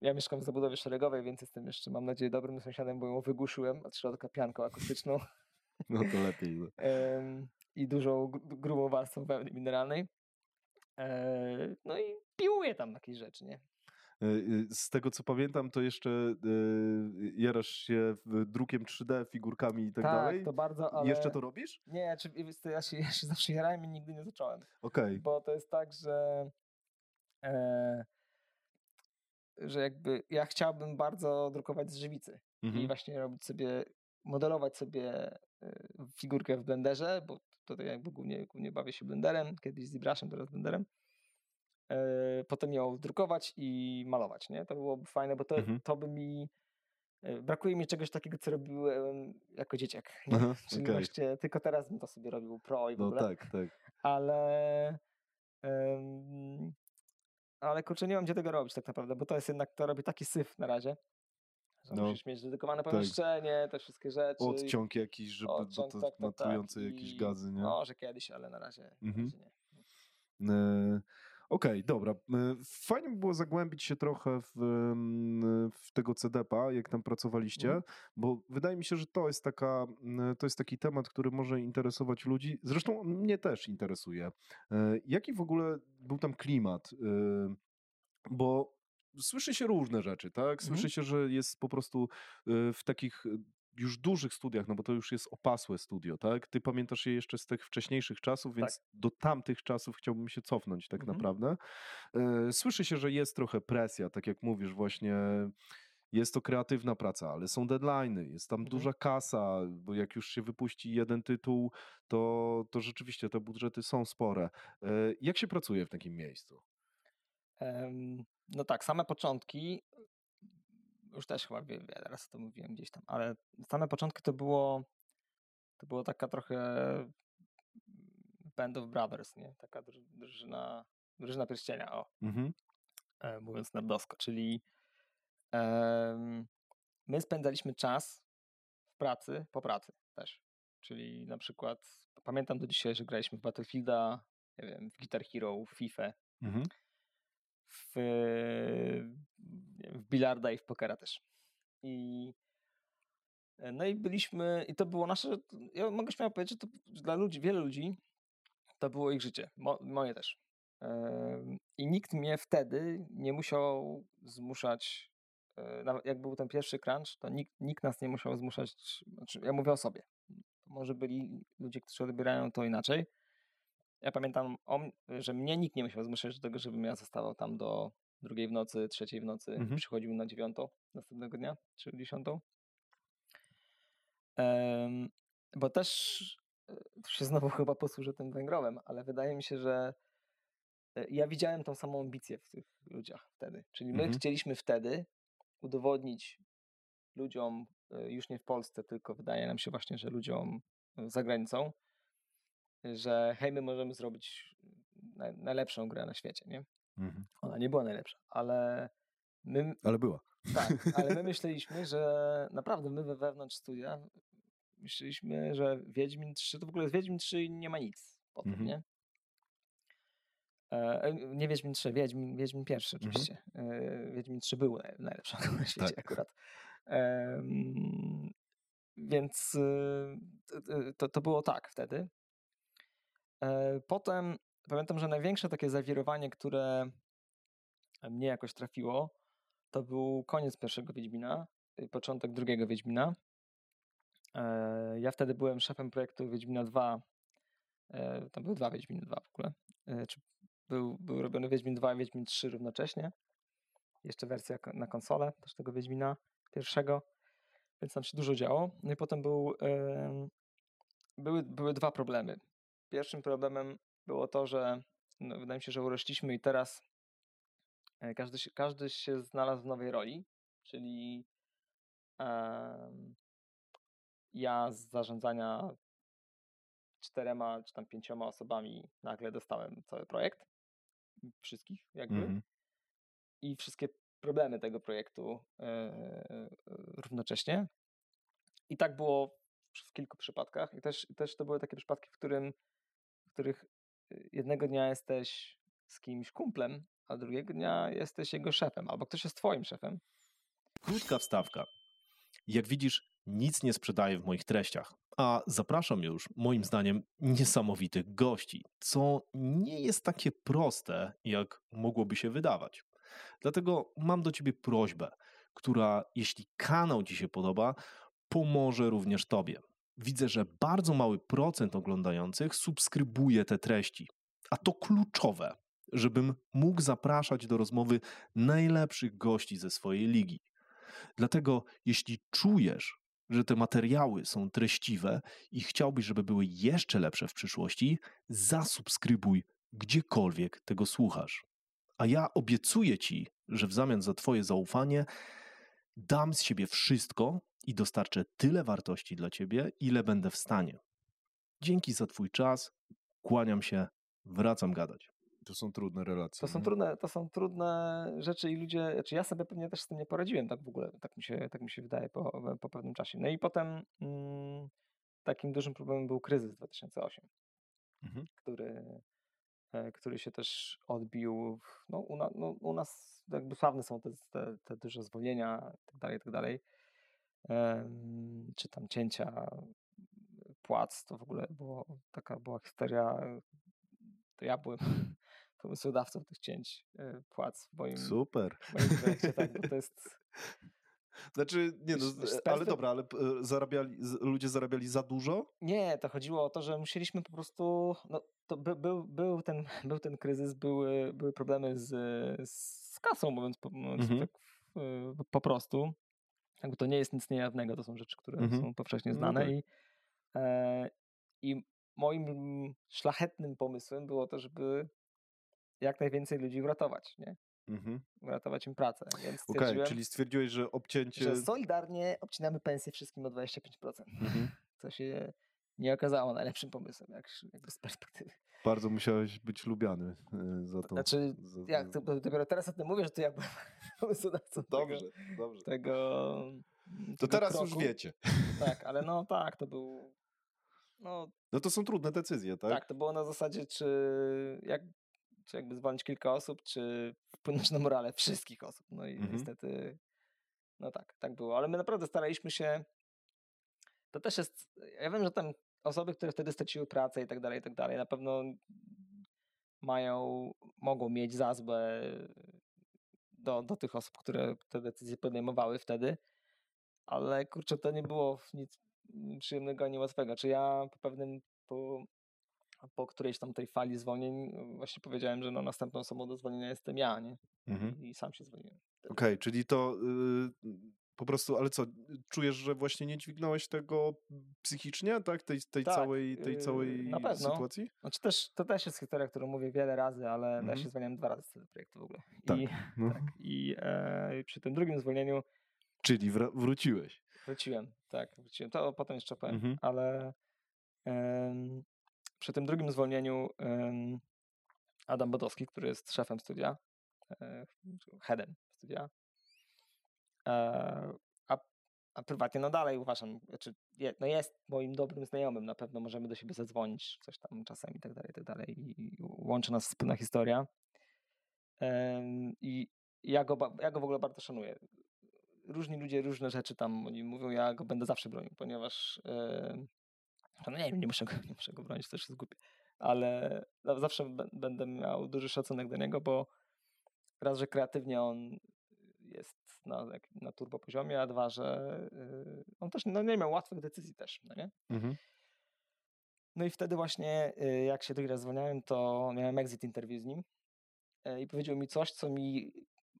ja mieszkam w zabudowie szeregowej, więc jestem jeszcze, mam nadzieję, dobrym sąsiadem, bo ją wygłuszyłem, od środka pianką akustyczną. *laughs* No to lepiej. No. *laughs* I dużą, grubą warstwą wełny mineralnej. E, no i piłuję tam jakieś rzeczy, nie? E, y, z tego co pamiętam, to jeszcze e, jarasz się drukiem 3D, figurkami i tak, tak dalej. To bardzo, ale... Jeszcze to robisz? Nie, czy, ja, się, *laughs* ja się zawsze jarałem i nigdy nie zacząłem. Okej. Okay. Bo to jest tak, że e, że jakby ja chciałbym bardzo drukować z żywicy mhm. i właśnie robić sobie, modelować sobie y, figurkę w Blenderze, bo tutaj jakby głównie, głównie bawię się Blenderem, kiedyś z ZBrushem, teraz Blenderem. E, potem ją drukować i malować, nie? To byłoby fajne, bo to, mhm. to by mi e, brakuje mi czegoś takiego, co robiłem jako dzieciak. *laughs* Aha, Czyli okay. właśnie tylko teraz bym to sobie robił pro i w no ogóle. tak, tak. Ale um, ale kurczę, nie mam gdzie tego robić tak naprawdę, bo to jest jednak, to robi taki syf na razie, że no, musisz mieć dedykowane tak. pomieszczenie, tak. te wszystkie rzeczy. Odciąg jakiś, żeby, Odciąg, to tak, matujące tak. jakieś gazy, nie? Może kiedyś, ale na razie, mhm. na razie nie. Okej, okay, dobra. E, fajnie by było zagłębić się trochę w, w tego CDP-a, jak tam pracowaliście, mm. bo wydaje mi się, że to jest, taka, to jest taki temat, który może interesować ludzi. Zresztą mnie też interesuje. E, jaki w ogóle był tam klimat? E, bo słyszy się różne rzeczy, tak? Słyszy mm. się, że jest po prostu w takich już dużych studiach, no bo to już jest opasłe studio, tak? Ty pamiętasz je jeszcze z tych wcześniejszych czasów, więc tak. do tamtych czasów chciałbym się cofnąć tak mhm. naprawdę. E, słyszy się, że jest trochę presja, tak jak mówisz, właśnie jest to kreatywna praca, ale są deadlines, jest tam mhm. duża kasa, bo jak już się wypuści jeden tytuł, to, to rzeczywiście te budżety są spore. E, jak się pracuje w takim miejscu? No tak, same początki już też chyba wiele razy to mówiłem gdzieś tam, ale same początki to było to było taka trochę Band of Brothers, nie? Taka drużyna, drużyna pierścienia, o. Mhm. E, mówiąc nerdowsko, czyli my spędzaliśmy czas w pracy, po pracy też. Czyli na przykład pamiętam do dzisiaj, że graliśmy w Battlefielda nie wiem, w Guitar Hero, w FIFA, Mhm. W, w bilarda i w pokera też. I no i byliśmy, i to było nasze, ja mogę śmiało powiedzieć, że to dla ludzi, wielu ludzi, to było ich życie, mo, moje też. I nikt mnie wtedy nie musiał zmuszać, e, nawet jak był ten pierwszy crunch, to nikt, nikt nas nie musiał zmuszać, znaczy ja mówię o sobie. Może byli ludzie, którzy odbierają to inaczej. Ja pamiętam, że mnie nikt nie musiał zmuszać do tego, żebym ja zostawał tam do drugiej w nocy, trzeciej w nocy, Mhm. przychodził na dziewiątą następnego dnia, czy dziesiątą. Em, bo też e, tu się znowu *laughs* chyba posłużę tym węgrowem, ale wydaje mi się, że e, ja widziałem tą samą ambicję w tych ludziach wtedy. Czyli my Mhm. chcieliśmy wtedy udowodnić ludziom, e, już nie w Polsce, tylko wydaje nam się właśnie, że ludziom e, za granicą, że hej, my możemy zrobić naj, najlepszą grę na świecie, nie? Mhm. Ona nie była najlepsza, ale my, Ale była. tak, ale my *laughs* myśleliśmy, że naprawdę my we wewnątrz studia myśleliśmy, że Wiedźmin 3 to w ogóle z Wiedźmin 3 nie ma nic potem, Mhm. nie? E, e, nie Wiedźmin 3, Wiedźmin, Wiedźmin pierwszy Mhm. oczywiście. E, Wiedźmin 3 był naj- najlepszą na świecie Tak. akurat. Em, więc y, t- to, to było tak wtedy. E, Potem pamiętam, że największe takie zawirowanie, które mnie jakoś trafiło, to był koniec pierwszego Wiedźmina, y, początek drugiego Wiedźmina. E, Ja wtedy byłem szefem projektu Wiedźmina 2. e, Tam były dwa Wiedźminy 2 w ogóle. Był, był robiony Wiedźmin 2 i Wiedźmin 3 równocześnie. Jeszcze wersja na konsolę też tego Wiedźmina pierwszego. Więc tam się dużo działo. No i potem był, były, były dwa problemy. Pierwszym problemem było to, że no, wydaje mi się, że urośliśmy i teraz e, każdy się, każdy się znalazł w nowej roli, czyli em, ja z zarządzania czterema czy tam pięcioma osobami nagle dostałem cały projekt, wszystkich jakby Mhm. i wszystkie problemy tego projektu e, równocześnie. I tak było w kilku przypadkach. I też, też to były takie przypadki, w, którym, których y, jednego dnia jesteś z kimś kumplem, a drugiego dnia jesteś jego szefem, albo ktoś jest twoim szefem. Krótka wstawka. Jak widzisz, nic nie sprzedaję w moich treściach, a zapraszam już, moim zdaniem, niesamowitych gości, co nie jest takie proste, jak mogłoby się wydawać. Dlatego mam do Ciebie prośbę, która, jeśli kanał Ci się podoba, pomoże również Tobie. Widzę, że bardzo mały procent oglądających subskrybuje te treści, a to kluczowe, żebym mógł zapraszać do rozmowy najlepszych gości ze swojej ligi. Dlatego, jeśli czujesz, że te materiały są treściwe i chciałbyś, żeby były jeszcze lepsze w przyszłości, zasubskrybuj gdziekolwiek tego słuchasz. A ja obiecuję Ci, że w zamian za Twoje zaufanie dam z siebie wszystko i dostarczę tyle wartości dla Ciebie, ile będę w stanie. Dzięki za Twój czas. Kłaniam się, wracam gadać. To są trudne relacje. To są nie? trudne, to są trudne rzeczy i ludzie, znaczy ja sobie pewnie też z tym nie poradziłem tak w ogóle, tak mi się, tak mi się wydaje po, po pewnym czasie. No i potem mm, takim dużym problemem był kryzys 2008, Mhm. który, który się też odbił, no, u, na, no, u nas jakby sławne są te, te, te duże zwolnienia i dalej, i tak dalej. Em, czy tam cięcia płac, to w ogóle było, taka była histeria. To ja byłem *laughs* pomysłodawcą tych cięć e, płac w moim, Super. w moim projekcie, tak, bo to jest *laughs* Znaczy, nie no, z ale dobra, ale e, zarabiali, ludzie zarabiali za dużo? Nie, to chodziło o to, że musieliśmy po prostu. No, to by, był, był, ten, *laughs* był ten kryzys, były, były problemy z, z kasą, mówiąc, po, Mhm. tak po prostu. Jakby to nie jest nic niejawnego, to są rzeczy, które Mhm. są powszechnie No znane. tak. I, e, I moim szlachetnym pomysłem było to, żeby jak najwięcej ludzi uratować, nie? Mhm. Uratować im pracę. Więc stwierdziłem, czyli stwierdziłeś, że obcięcie... że solidarnie obcinamy pensję wszystkim o 25%. Mhm. *laughs* Co się nie okazało najlepszym pomysłem, jak, jakby z perspektywy. Bardzo musiałeś być lubiany e, za to. Znaczy, za, jak to, dopiero teraz o tym mówię, że to ja byłem *laughs* pomysłodawcą Dobrze, tego, dobrze. tego To teraz już kroku. wiecie. Tak, ale no *laughs* tak, to był No No to są trudne decyzje, tak? tak, to było na zasadzie, czy, jak, czy jakby zwolnić kilka osób, czy wpłynąć na morale wszystkich osób. No i Mhm. niestety, no tak, tak było. Ale my naprawdę staraliśmy się, to też jest, ja wiem, że tam osoby, które wtedy straciły pracę i tak dalej, i tak dalej, na pewno mają, mogą mieć za złe do, do tych osób, które te decyzje podejmowały wtedy, ale kurczę, to nie było nic przyjemnego ani łatwego. Czy ja po pewnym, po, po którejś tam tej fali zwolnień właśnie powiedziałem, że no następną osobą do zwolnienia jestem ja, nie? Mhm. I sam się zwolniłem. Okej, czyli to y, po prostu, ale co, czujesz, że właśnie nie dźwignąłeś tego psychicznie, tak? Tej, tej Tak, całej, tej yy, całej na pewno. sytuacji? Znaczy też, to też jest historia, którą mówię wiele razy, ale ja Mhm. się zwolniłem dwa razy z tego projektu w ogóle. Tak. I, *laughs* No. tak, i e, przy tym drugim zwolnieniu Czyli wra- wróciłeś. Wróciłem, tak, wróciłem. To potem jeszcze powiem, Mhm. ale przy tym drugim zwolnieniu Adam Bodowski, który jest szefem studia, e, headem studia, e, a, a prywatnie no dalej uważam, znaczy, no jest moim dobrym znajomym, na pewno możemy do siebie zadzwonić coś tam czasem i tak dalej, i tak dalej i łączy nas wspólna historia. I ja go, ja go w ogóle bardzo szanuję. Różni ludzie różne rzeczy tam oni mówią, ja go będę zawsze bronił, ponieważ no nie nie muszę, go, *laughs* nie muszę go bronić, to też jest głupie, ale za- zawsze bę- będę miał duży szacunek do niego, bo raz, że kreatywnie on jest na, na turbo poziomie, a dwa, że y, on też no, nie miał łatwych decyzji też, no nie? Mhm. No i wtedy właśnie, y, jak się drugi raz zwolniałem, to miałem exit interview z nim e, i powiedział mi coś, co mi,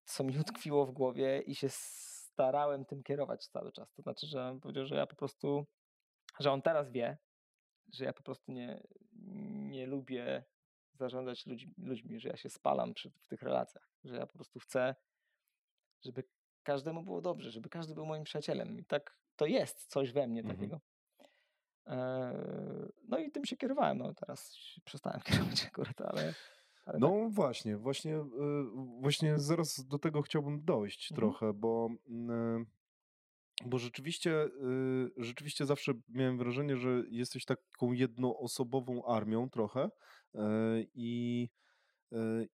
co mi *laughs* utkwiło w głowie i się starałem tym kierować cały czas. To znaczy, że powiedział, że ja po prostu, że on teraz wie, że ja po prostu nie, nie lubię zarządzać ludźmi, ludźmi, że ja się spalam przy, w tych relacjach, że ja po prostu chcę, żeby każdemu było dobrze, żeby każdy był moim przyjacielem. I tak to jest coś we mnie Mhm. takiego. Eee, No i tym się kierowałem. No teraz przestałem *laughs* kierować akurat, ale. ale tak. No właśnie, właśnie, y, właśnie zaraz do tego chciałbym dojść Mhm. trochę, bo, y, bo rzeczywiście, y, rzeczywiście zawsze miałem wrażenie, że jesteś taką jednoosobową armią trochę y, i, y,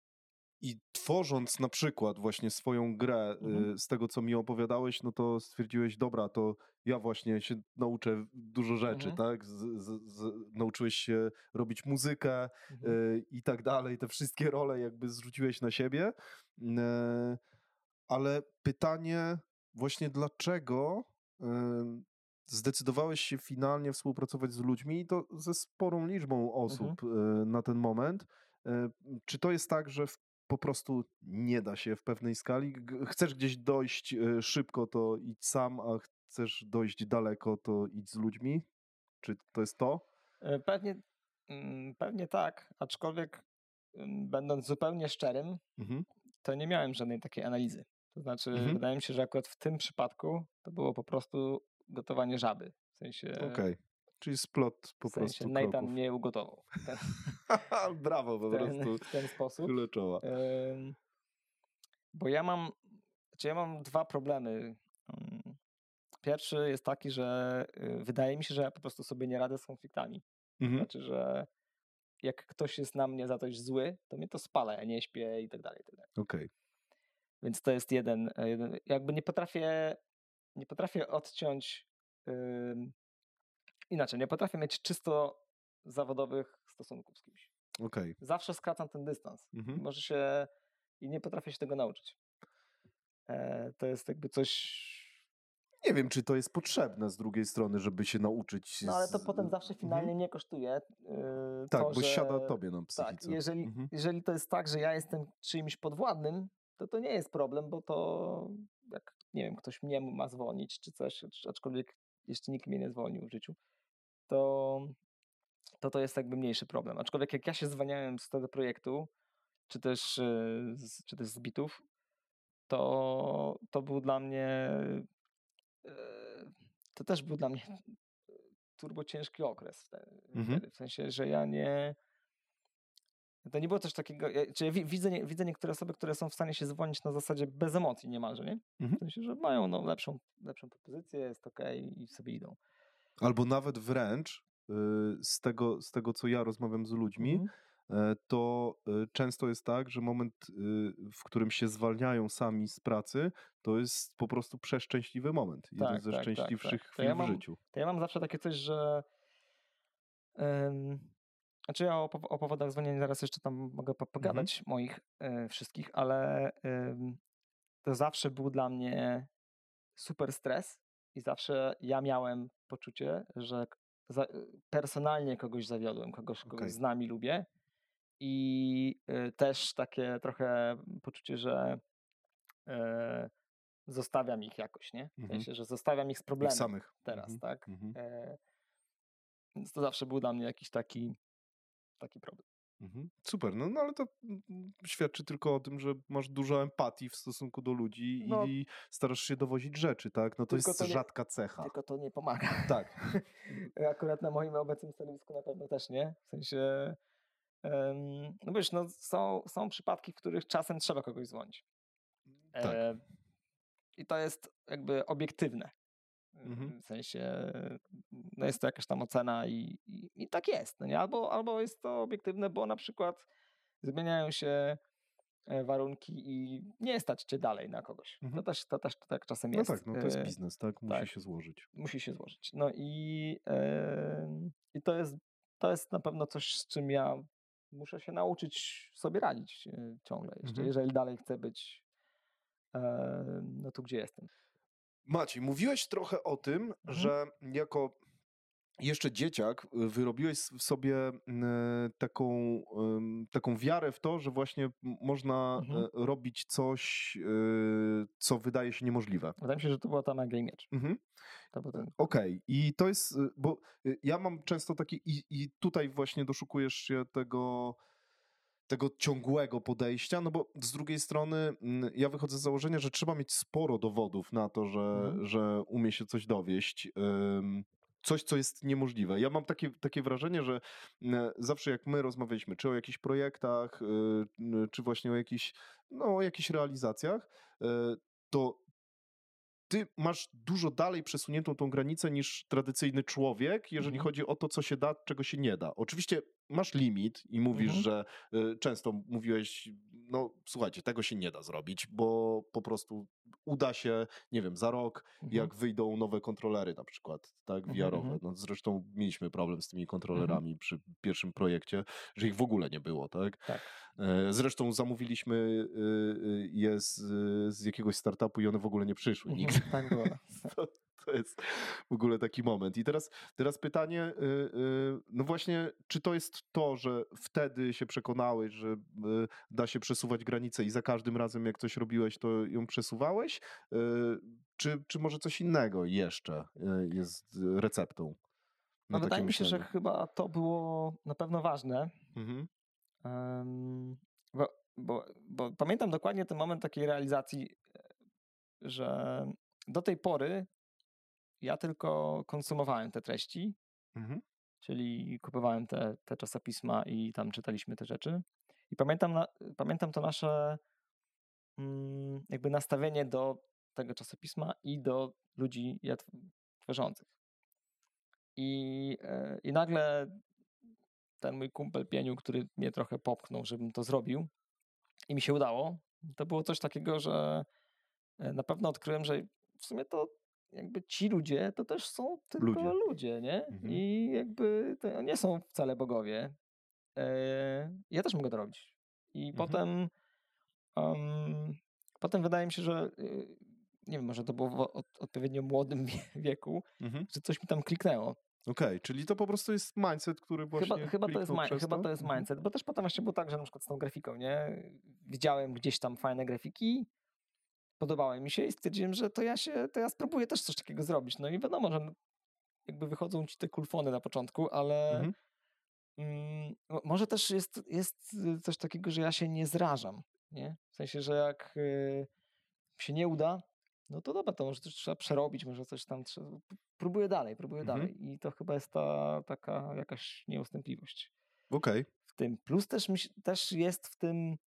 i tworząc na przykład właśnie swoją grę Mhm. y, z tego, co mi opowiadałeś, no to stwierdziłeś, dobra, to ja właśnie się nauczę dużo rzeczy, Mhm. tak? Z, z, z, nauczyłeś się robić muzykę, Mhm. y, i tak dalej, te wszystkie role jakby zrzuciłeś na siebie. E, Ale pytanie właśnie dlaczego zdecydowałeś się finalnie współpracować z ludźmi i to ze sporą liczbą osób y, na ten moment. E, Czy to jest tak, że po prostu nie da się w pewnej skali? Chcesz gdzieś dojść y, szybko, to idź sam, a chcesz dojść daleko, to idź z ludźmi? Czy to jest to? E, Pewnie, mm, pewnie tak, aczkolwiek mm, będąc zupełnie szczerym, Mhm. to nie miałem żadnej takiej analizy. To znaczy, Mhm. wydaje mi się, że akurat w tym przypadku to było po prostu gotowanie żaby. W sensie, Okej. Czyli splot po w sensie prostu Nathan kroków. mnie ugotował ten, *laughs* Brawo, po ten, prostu. w ten sposób. Ym, Bo ja mam, znaczy ja mam dwa problemy. Ym, Pierwszy jest taki, że y, wydaje mi się, że ja po prostu sobie nie radzę z konfliktami. Mhm. Znaczy, że jak ktoś jest na mnie za coś zły, to mnie to spala, ja nie śpię i tak dalej, i tak dalej. Okej. Więc to jest jeden, e, jeden jakby nie potrafię, nie potrafię odciąć, ym, inaczej, nie potrafię mieć czysto zawodowych stosunków z kimś. Okej. Zawsze skracam ten dystans. Mhm. Może się i nie potrafię się tego nauczyć. E, to jest jakby coś. Nie wiem, czy to jest potrzebne z drugiej strony, żeby się nauczyć. No ale to z- potem zawsze Mhm. finalnie mnie kosztuje. yy, Tak, to, bo że... siada tobie na Tak, psychice. jeżeli, Mhm. jeżeli to jest tak, że ja jestem czyimś podwładnym, to to nie jest problem, bo to jak, nie wiem, ktoś mnie ma zwolnić czy coś, acz- aczkolwiek jeszcze nikt mnie nie zwolnił w życiu, to to, to jest jakby mniejszy problem. Aczkolwiek jak ja się zwalniałem z tego projektu, czy też, z, czy też z bitów, to, to był dla mnie yy, to też był dla mnie turbo ciężki okres wtedy, Mhm. w sensie, że ja nie to nie było coś takiego, ja, czy ja wi- widzę, widzę niektóre osoby, które są w stanie się zwolnić na zasadzie bez emocji niemalże, nie? Mhm. W sensie, że mają no, lepszą, lepszą propozycję, jest okej i sobie idą. Albo nawet wręcz z tego, z tego, co ja rozmawiam z ludźmi, Mhm. e, to e, często jest tak, że moment, y, w którym się zwalniają sami z pracy, to jest po prostu przeszczęśliwy moment. Jeden Tak, ze tak, tak, szczęśliwszych tak. Chwil ja w mam- życiu. To ja mam zawsze takie coś, że. Um, znaczy, ja o, o powodach zwolnienia zaraz jeszcze tam mogę po- pogadać, moich e, wszystkich, ale to zawsze był dla mnie super stres i zawsze ja miałem poczucie, że za, personalnie kogoś zawiodłem, kogoś, kogoś Okej. znam i lubię. I y, też takie trochę poczucie, że e, zostawiam ich jakoś, nie? W Mhm. sensie, że zostawiam ich z Ich problemem samych. teraz, Mhm, tak? mhm, więc to zawsze był dla mnie jakiś taki, taki problem. mhm. Super, no, no ale to mm, świadczy tylko o tym, że masz dużo empatii w stosunku do ludzi No. i starasz się dowozić rzeczy, tak? No to jest to nie- rzadka cecha. Tylko to nie pomaga. Tak. *laughs* Akurat na moim obecnym stanowisku na pewno też nie. W sensie, em, no wiesz, no są, są przypadki, w których czasem trzeba kogoś zwolnić. Tak. E, I to jest jakby obiektywne. Mhm. W sensie, no jest to jakaś tam ocena i, i, i tak jest. No nie? Albo, albo jest to obiektywne, bo na przykład zmieniają się e, warunki i nie stać cię dalej na kogoś. Mhm. To, też, to też tak czasem No jest. tak, no to jest E, biznes, tak? Musi tak. się złożyć. musi się złożyć. No i, i to, jest, to jest na pewno coś, z czym ja muszę się nauczyć sobie radzić e, ciągle jeszcze, Mhm. jeżeli dalej chcę być no tu, gdzie jestem. Maciej, mówiłeś trochę o tym, Mhm. że jako jeszcze dzieciak y, wyrobiłeś w sobie mm, taką, ym, taką wiarę w to, że właśnie można Mhm. e, robić coś, y, co wydaje się niemożliwe. Wydaje mi się, że to była ta magia i miecz. Mhm. Ten, Okej, i to jest, y, bo ja mam często taki, i, i tutaj właśnie doszukujesz się tego, tego ciągłego podejścia, no bo z drugiej strony mm, ja wychodzę z założenia, że trzeba mieć sporo dowodów na to, że, Mhm. że umie się coś dowieść. Coś, co jest niemożliwe. Ja mam takie, takie wrażenie, że mm, zawsze jak my rozmawialiśmy, czy o jakichś projektach, y, czy właśnie o jakichś, no, o jakichś realizacjach, y, to ty masz dużo dalej przesuniętą tą granicę niż tradycyjny człowiek, jeżeli Mhm. chodzi o to, co się da, czego się nie da. Oczywiście masz limit i mówisz, Mhm. że y, często mówiłeś, no słuchajcie, tego się nie da zrobić, bo po prostu uda się, nie wiem, za rok, Mhm. jak wyjdą nowe kontrolery na przykład, tak, Mhm, VR-owe. mhm. No, zresztą mieliśmy problem z tymi kontrolerami przy pierwszym projekcie, że ich w ogóle nie było, tak? Tak. E, Zresztą zamówiliśmy y, y, je z, z jakiegoś startupu i one w ogóle nie przyszły. Mhm, tak było. *laughs* to, to jest w ogóle taki moment. I teraz, teraz pytanie, y, y, no właśnie, czy to jest to, że wtedy się przekonałeś, że y, da się przesuwać granice i za każdym razem, jak coś robiłeś, to ją przesuwałeś? Czy, czy może coś innego jeszcze jest receptą? No wydaje mi się, że chyba to było na pewno ważne, Mhm. Em, bo, bo, bo pamiętam dokładnie ten moment takiej realizacji, że do tej pory ja tylko konsumowałem te treści, Mhm. czyli kupowałem te, te czasopisma i tam czytaliśmy te rzeczy. I pamiętam, na, pamiętam to nasze mm, jakby nastawienie do tego czasopisma i do ludzi je tw- tworzących. I, e, I nagle ten mój kumpel Pieniu, który mnie trochę popchnął, żebym to zrobił i mi się udało, to było coś takiego, że e, na pewno odkryłem, że w sumie to jakby ci ludzie to też są tylko Ludzie. ludzie, nie? Mhm. I jakby to nie są wcale bogowie. E, ja też mogę to robić. I Mhm. potem em, potem wydaje mi się, że y, nie wiem, może to było w od, odpowiednio młodym wie- *laughs* wieku, Mhm. że coś mi tam kliknęło. Okej, czyli to po prostu jest mindset, który właśnie Chyba, chyba, to jest, przez chyba to jest Mhm. mindset, bo też potem właśnie było tak, że na przykład z tą grafiką, nie? Widziałem gdzieś tam fajne grafiki, podobały mi się i stwierdziłem, że to ja się, to ja spróbuję też coś takiego zrobić. No i wiadomo, że jakby wychodzą ci te kulfony na początku, ale Mhm. mm, mo- może też jest, jest y, coś takiego, że ja się nie zrażam, nie? W sensie, że jak y, się nie uda, no to dobra, to może coś trzeba przerobić, może coś tam trzeba... Próbuję dalej, próbuję Mhm. dalej i to chyba jest ta taka jakaś nieustępliwość Okej. w tym. Plus też, też jest w tym,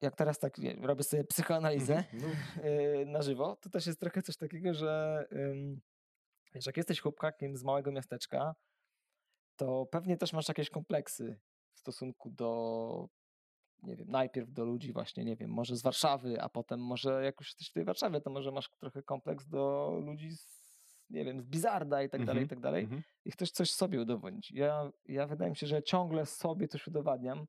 jak teraz tak wie- robię sobie psychoanalizę Mhm. No, *laughs* y, na żywo, to też jest trochę coś takiego, że Wiesz, jak jesteś chłopakiem z małego miasteczka, to pewnie też masz jakieś kompleksy w stosunku do, nie wiem, najpierw do ludzi właśnie, nie wiem, może z Warszawy, a potem może jak już jesteś w tej Warszawie, to może masz trochę kompleks do ludzi z, nie wiem, z Bizarda i tak dalej, i Mhm, tak dalej. mhm. I chcesz coś sobie udowodnić. Ja, ja wydaje mi się, że ciągle sobie coś udowadniam.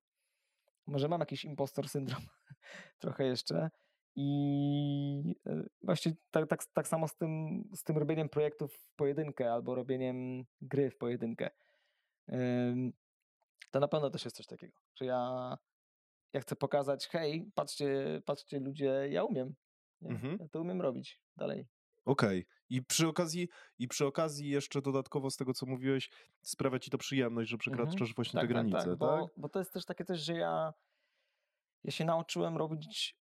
Może mam jakiś impostor syndrom *laughs* trochę jeszcze. I e, właśnie tak, tak, tak samo z tym, z tym robieniem projektów w pojedynkę albo robieniem gry w pojedynkę. To na pewno też jest coś takiego, że ja, ja chcę pokazać, hej, patrzcie, patrzcie ludzie, ja umiem. Nie? Mhm. Ja to umiem robić dalej. Okej. I przy okazji, i przy okazji jeszcze dodatkowo z tego, co mówiłeś, sprawia ci to przyjemność, że przekraczasz właśnie te granice, tak? bo, bo to jest też takie coś, że ja, ja się nauczyłem robić,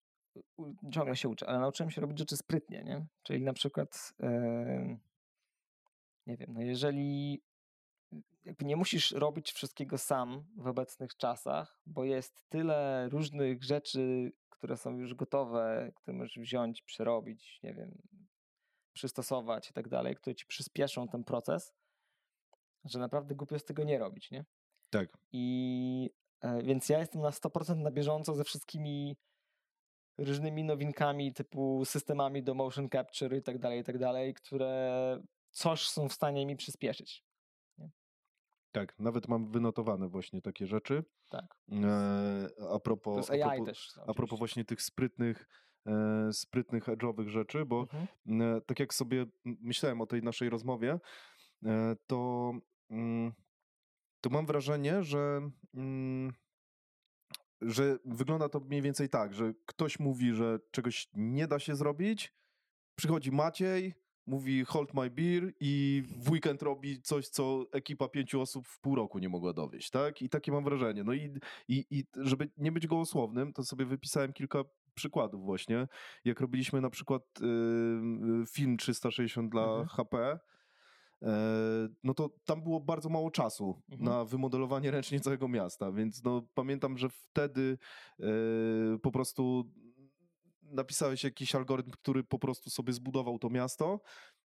ciągle się uczę, ale nauczyłem się robić rzeczy sprytnie, nie? Czyli na przykład, nie wiem, no jeżeli jakby nie musisz robić wszystkiego sam w obecnych czasach, bo jest tyle różnych rzeczy, które są już gotowe, które możesz wziąć, przerobić, nie wiem, przystosować i tak dalej, które ci przyspieszą ten proces, że naprawdę głupio jest tego nie robić, nie? Tak. I e, więc ja jestem na 100% na bieżąco ze wszystkimi różnymi nowinkami typu systemami do motion capture i tak dalej, i tak dalej, które coś są w stanie mi przyspieszyć. Tak, nawet mam wynotowane właśnie takie rzeczy. Tak. E, a propos, a AI propos, też. a propos właśnie tych sprytnych, sprytnych edge'owych rzeczy, bo Mhm. e, tak jak sobie myślałem o tej naszej rozmowie, e, to, mm, to mam wrażenie, że, mm, że wygląda to mniej więcej tak, że ktoś mówi, że czegoś nie da się zrobić, przychodzi Maciej, mówi hold my beer i w weekend robi coś, co ekipa pięciu osób w pół roku nie mogła dowieść, tak? I takie mam wrażenie. No i, i, i żeby nie być gołosłownym, to sobie wypisałem kilka przykładów właśnie. Jak robiliśmy na przykład film 360 dla Mhm. HP, e, no to tam było bardzo mało czasu Mhm. na wymodelowanie *laughs* ręcznie całego miasta, więc no pamiętam, że wtedy e, po prostu napisałeś jakiś algorytm, który po prostu sobie zbudował to miasto.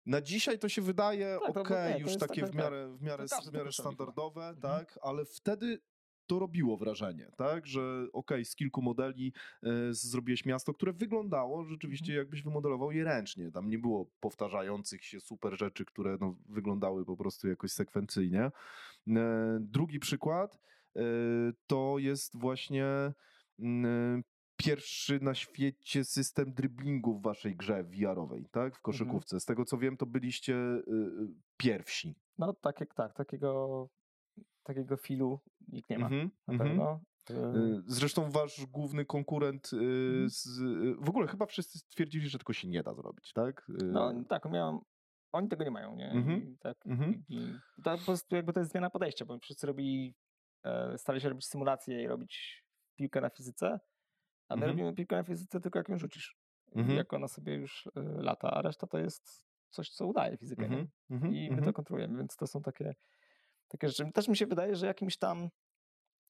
Na dzisiaj to się wydaje Tak, nie, to już takie tak, w tak, miarę, w miarę, w miarę chyba. standardowe, Mhm. tak, ale wtedy to robiło wrażenie, tak, że okej, z kilku modeli e, zrobiłeś miasto, które wyglądało rzeczywiście Mhm. jakbyś wymodelował je ręcznie. Tam nie było powtarzających się super rzeczy, które no, wyglądały po prostu jakoś sekwencyjnie. E, Drugi przykład e, to jest właśnie mm, pierwszy na świecie system driblingu w waszej grze VR-owej, tak? W Mhm. koszykówce. Z tego co wiem, to byliście pierwsi. No tak, jak tak, takiego, takiego filu nikt nie ma Mhm, na mhm. pewno. Y, Zresztą wasz główny konkurent y, Mhm. z, w ogóle chyba wszyscy stwierdzili, że tylko się nie da zrobić, tak? No tak, miałem, oni tego nie mają, nie? Mhm, I tak, mhm. i, to po prostu jakby to jest zmiana podejścia, bo wszyscy robili, e, starali się robić symulacje i robić piłkę na fizyce, a my Mhm. robimy piłkę na fizyce tylko jak ją rzucisz. Jak ona sobie już e, lata, a reszta to jest coś, co udaje fizykę, I my to kontrolujemy, więc to są takie, takie rzeczy. Też mi się wydaje, że jakimś tam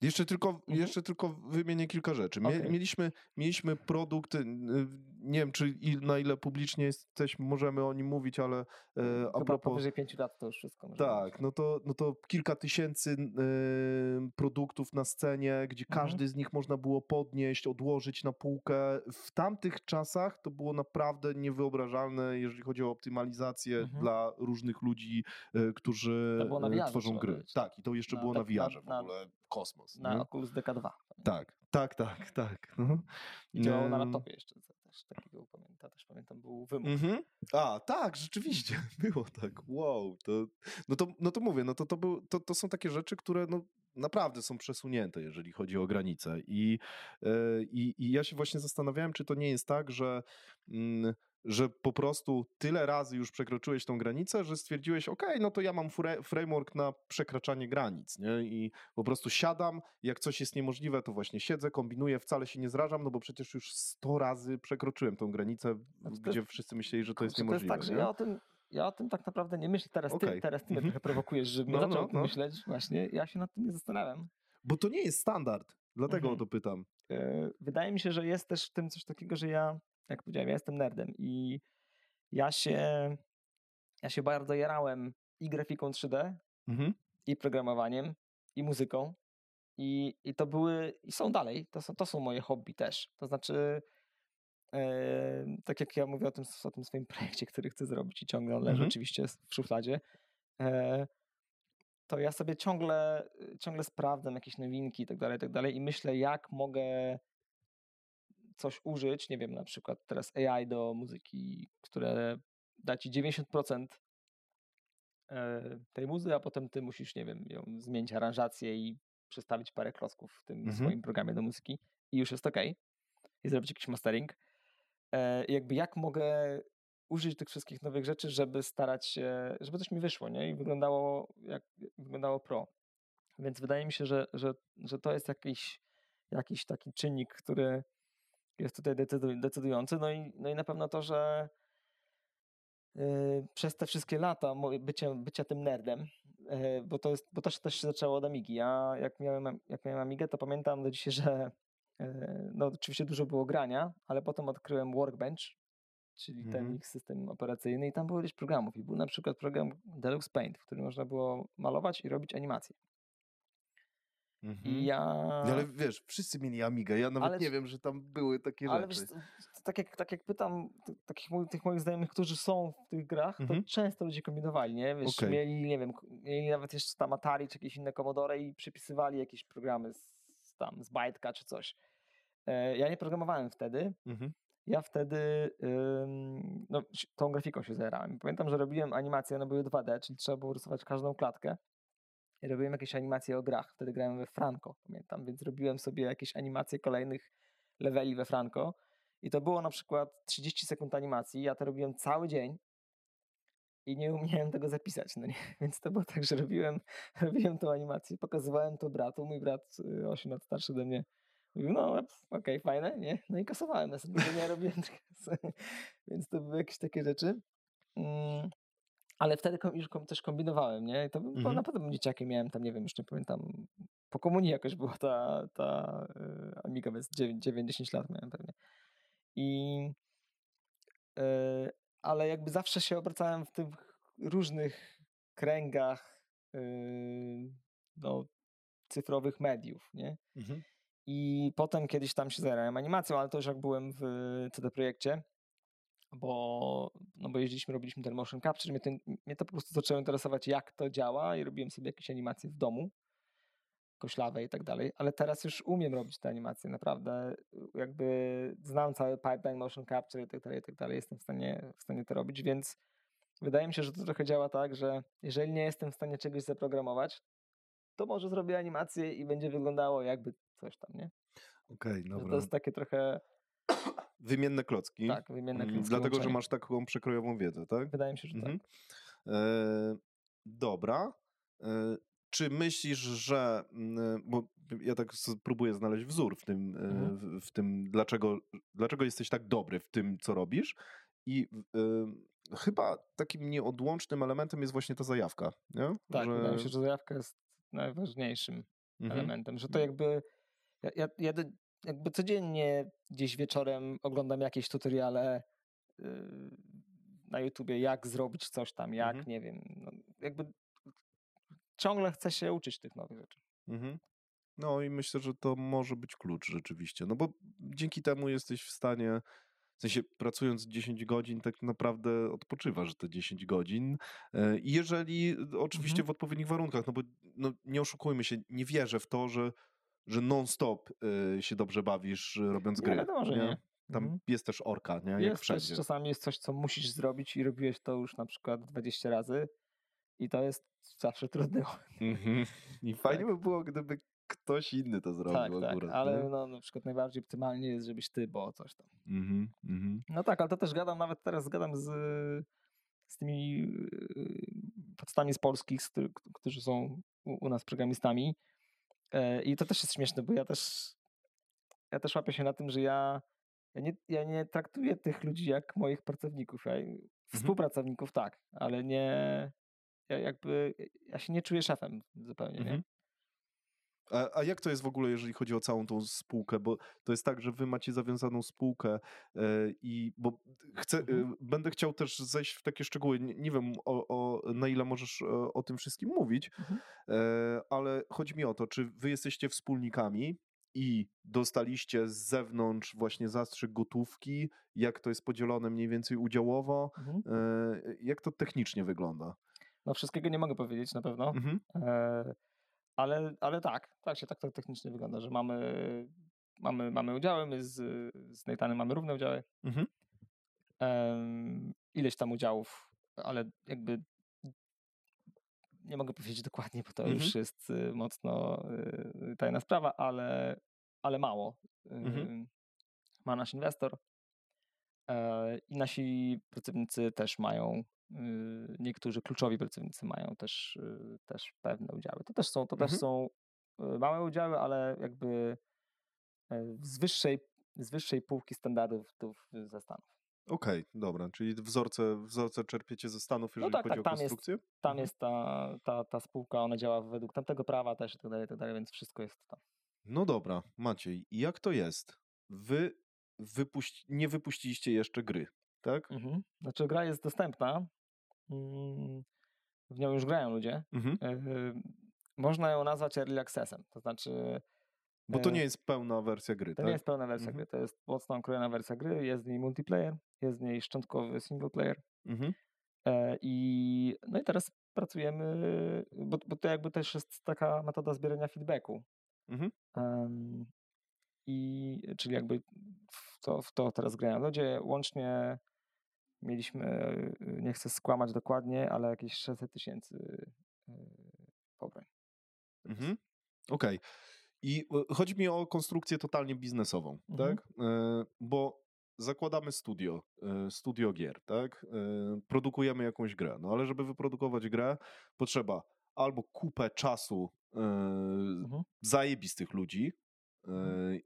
Jeszcze tylko, Mhm. jeszcze tylko wymienię kilka rzeczy. Mieliśmy, mieliśmy produkt, y, nie wiem czy na ile publicznie jesteś, możemy o nim mówić, ale e, a chyba propos... powyżej 5 lat to już wszystko Tak, no to, no to kilka tysięcy y, produktów na scenie, gdzie Mhm. każdy z nich można było podnieść, odłożyć na półkę. W tamtych czasach to było naprawdę niewyobrażalne, jeżeli chodzi o optymalizację Mhm. dla różnych ludzi, y, którzy y, tworzą gry. Tak, i to jeszcze było na tak- na- VR-ze w ogóle. Kosmos. na nie? Oculus DK2. Tak, tak, tak, tak. *laughs* No. I działało na laptopie jeszcze. Też takiego pamiętam, też pamiętam, był wymóg. Mhm. A, tak, rzeczywiście, *laughs* było tak. Wow. To, no, to, no to mówię, no to, to, był, to, to są takie rzeczy, które no, naprawdę są przesunięte, jeżeli chodzi o granice. I, e, i, I ja się właśnie zastanawiałem, czy to nie jest tak, że, mm, że po prostu tyle razy już przekroczyłeś tą granicę, że stwierdziłeś, ok, no to ja mam framework na przekraczanie granic, nie? I po prostu siadam, jak coś jest niemożliwe, to właśnie siedzę, kombinuję, wcale się nie zrażam, no bo przecież już 100 razy przekroczyłem tą granicę, Znaczy gdzie jest- wszyscy myśleli, że to jest niemożliwe. To jest tak, że nie? ja o tym, ja o tym tak naprawdę nie myślę. Teraz ty, Okej. teraz ty mnie Mhm. trochę prowokujesz, żebym No, zaczął no, o tym no. myśleć. Właśnie, ja się nad tym nie zastanawiam. Bo to nie jest standard, dlatego Mhm. o to pytam. E, Wydaje mi się, że jest też w tym coś takiego, że ja, jak powiedziałem, ja jestem nerdem i ja się ja się bardzo jarałem i grafiką 3D, Mhm. i programowaniem, i muzyką. I, I to były, i są dalej, to są, to są moje hobby też. To znaczy, e, tak jak ja mówię o tym, o tym swoim *laughs* projekcie, który chcę zrobić i ciągle on leży Mhm. oczywiście w szufladzie, e, to ja sobie ciągle, ciągle sprawdzam jakieś nowinki i tak dalej, i tak dalej i myślę, jak mogę coś użyć, nie wiem, na przykład teraz AI do muzyki, które da ci 90% e, tej muzy, a potem ty musisz, nie wiem, ją zmienić aranżację i przestawić parę klocków w tym Mhm. swoim programie do muzyki i już jest ok. I zrobić jakiś mastering. E, i jakby jak mogę użyć tych wszystkich nowych rzeczy, żeby starać się, żeby coś mi wyszło, nie? I wyglądało jak wyglądało pro. Więc wydaje mi się, że, że, że to jest jakiś, jakiś taki czynnik, który jest tutaj decydu- decydujący. No i, no i na pewno to, że yy, przez te wszystkie lata bycia, bycia tym nerdem, yy, bo to jest, bo to się też się zaczęło od Amigi. Ja jak miałem, jak miałem Amigę, to pamiętam do dzisiaj, *laughs* że yy, no oczywiście dużo było grania, ale potem odkryłem Workbench, czyli ten Mhm. ich system operacyjny i tam było ileś programów i był na przykład program Deluxe Paint, w którym można było malować i robić animacje. Mhm. Ja... No Ale wiesz, wszyscy mieli Amigę, ja nawet Ale nie wiem, że tam były takie Ale rzeczy. tak, jak, tak jak pytam takich moich, tych moich znajomych, którzy są w tych grach, Mhm. to często ludzie kombinowali, nie? Wiesz, Okej. mieli, nie wiem, mieli nawet jeszcze tam Atari czy jakieś inne Commodore i przypisywali jakieś programy z, tam, z Bajtka czy coś. E, ja nie programowałem wtedy, Mhm. ja wtedy no, tą grafiką się zajerałem. Pamiętam, że robiłem animacje, one były 2D, czyli trzeba było rysować każdą klatkę. Robiłem jakieś animacje o grach. Wtedy grałem we Franco, pamiętam, więc robiłem sobie jakieś animacje kolejnych leveli we Franco. I to było na przykład 30 sekund animacji. Ja to robiłem cały dzień i nie umiałem tego zapisać. No nie? *laughs* Więc to było tak, że robiłem, *laughs* robiłem tą animację, pokazywałem to bratu. Mój brat, y, 8 lat starszy ode mnie, mówił, no okej, fajne, nie? No i kasowałem, następnego dnia robiłem *laughs* trochę kasy. Więc to były jakieś takie rzeczy. Mm, ale wtedy już też kombinowałem, nie? I to Mhm. naprawdę dzieciakiem, miałem tam, nie wiem, już nie pamiętam, po komunii jakoś była ta, ta y, Amiga, więc 9-10 lat miałem pewnie. I y, ale jakby zawsze się obracałem w tych różnych kręgach y, no, cyfrowych mediów, nie? Mhm. I potem kiedyś tam się zajmowałem animacją, ale to już jak byłem w CD Projekcie, bo, no bo jeździliśmy, robiliśmy ten motion capture, mnie, ten, mnie to po prostu zaczęło interesować, jak to działa i robiłem sobie jakieś animacje w domu, koślawe i tak dalej, ale teraz już umiem robić te animacje, naprawdę, jakby znam cały pipeline motion capture i tak dalej, i tak dalej, jestem w stanie, w stanie to robić, więc wydaje mi się, że to trochę działa tak, że jeżeli nie jestem w stanie czegoś zaprogramować, to może zrobię animację i będzie wyglądało jakby coś tam, nie? Okej, Że dobra. to jest takie trochę, Wymienne klocki. tak, wymienne Mm, klocki Dlatego, że masz taką przekrojową wiedzę, tak? Wydaje mi się, że Mhm. tak. E, dobra. E, czy myślisz, że. mm, Bo ja tak próbuję znaleźć wzór w tym, e, Mhm. w, w tym dlaczego, dlaczego jesteś tak dobry w tym, co robisz. I e, chyba takim nieodłącznym elementem jest właśnie ta zajawka. Nie? Tak, wydaje mi się, że zajawka jest najważniejszym Mhm. elementem, że to jakby ja, ja, ja jakby codziennie gdzieś wieczorem oglądam jakieś tutoriale yy, na YouTubie, jak zrobić coś tam, jak, Mhm. nie wiem, no, jakby ciągle chcę się uczyć tych nowych rzeczy. Mhm. No i myślę, że to może być klucz rzeczywiście. No bo dzięki temu jesteś w stanie, w sensie pracując 10 godzin, tak naprawdę odpoczywasz te 10 godzin. E, I jeżeli oczywiście Mhm. w odpowiednich warunkach, no bo no, nie oszukujmy się, nie wierzę w to, że, że non-stop e, się dobrze bawisz e, robiąc Nie gry. wiadomo, że nie. Tam Mhm. jest też orka, nie? Jak Jest też, wszędzie. czasami jest coś, co musisz zrobić i robiłeś to już na przykład 20 razy i to jest zawsze trudne. *laughs* Mhm. I fajnie Tak. by było, gdyby ktoś inny to zrobił Tak, tak, akurat. ale nie? no, na przykład najbardziej optymalnie jest, żebyś ty, bo coś tam. Mhm, mhm. No tak, ale to też gadam, nawet teraz gadam z, z tymi podstawami z Polski, z którzy, którzy są u, u nas programistami. E, I to też jest śmieszne, bo ja też ja też łapię się na tym, że ja, ja, nie, ja nie traktuję tych ludzi jak moich pracowników. Ja, Współpracowników tak, ale nie ja jakby ja się nie czuję szefem zupełnie, nie? Mhm. A, a, jak to jest w ogóle, jeżeli chodzi o całą tą spółkę? Bo to jest tak, że wy macie zawiązaną spółkę e, i bo chcę, mhm. e, będę chciał też zejść w takie szczegóły. Nie, nie wiem, o, o, na ile możesz o, o tym wszystkim mówić, mhm. e, ale chodzi mi o to, czy wy jesteście wspólnikami i dostaliście z zewnątrz właśnie zastrzyk gotówki, jak to jest podzielone mniej więcej udziałowo, mhm. E, jak to technicznie wygląda? No wszystkiego nie mogę powiedzieć na pewno. Mhm. E, ale, ale tak, tak się tak to technicznie wygląda, że mamy, mamy, mamy udziały, my z, z Nathanem mamy równe udziały. Mhm. Um, ileś tam udziałów, ale jakby nie mogę powiedzieć dokładnie, bo to mhm. już jest y, mocno y, tajna sprawa, ale, ale mało. Mhm. Ma nasz inwestor i nasi pracownicy też mają Y, niektórzy kluczowi pracownicy mają też, y, też pewne udziały. To też są, to mhm. też są y, małe udziały, ale jakby e, z wyższej, z wyższej półki standardów ze Stanów. Okej, okay, dobra, czyli wzorce, wzorce czerpiecie ze Stanów, no jeżeli no tak, chodzi tak, o konstrukcję? Jest, tam mhm. jest ta, ta, ta spółka, ona działa według tamtego prawa też i tak dalej, tak dalej, więc wszystko jest tam. No dobra, Maciej, jak to jest? Wy wypuści, nie wypuściliście jeszcze gry, tak? Mhm. Znaczy gra jest dostępna, mm, w nią już grają ludzie. Mhm. E, można ją nazwać early accessem, to znaczy... Bo to e, nie jest pełna wersja gry, To tak? nie jest pełna wersja mhm. gry, to jest mocno okrojona wersja gry, jest w niej multiplayer, jest w niej szczątkowy single player. Mhm. E, I, no i teraz pracujemy, bo, bo to jakby też jest taka metoda zbierania feedbacku. Mhm. Um, i czyli jakby w to, w to teraz grają ludzie. Łącznie mieliśmy, y, nie chcę skłamać dokładnie, ale jakieś 600 tysięcy y, pobrań. Mhm. Okej. Okay. I chodzi mi o konstrukcję totalnie biznesową, mhm. tak? Bo zakładamy studio, studio gier, tak? Produkujemy jakąś grę, no ale żeby wyprodukować grę, potrzeba albo kupę czasu mhm. zajebistych ludzi, mhm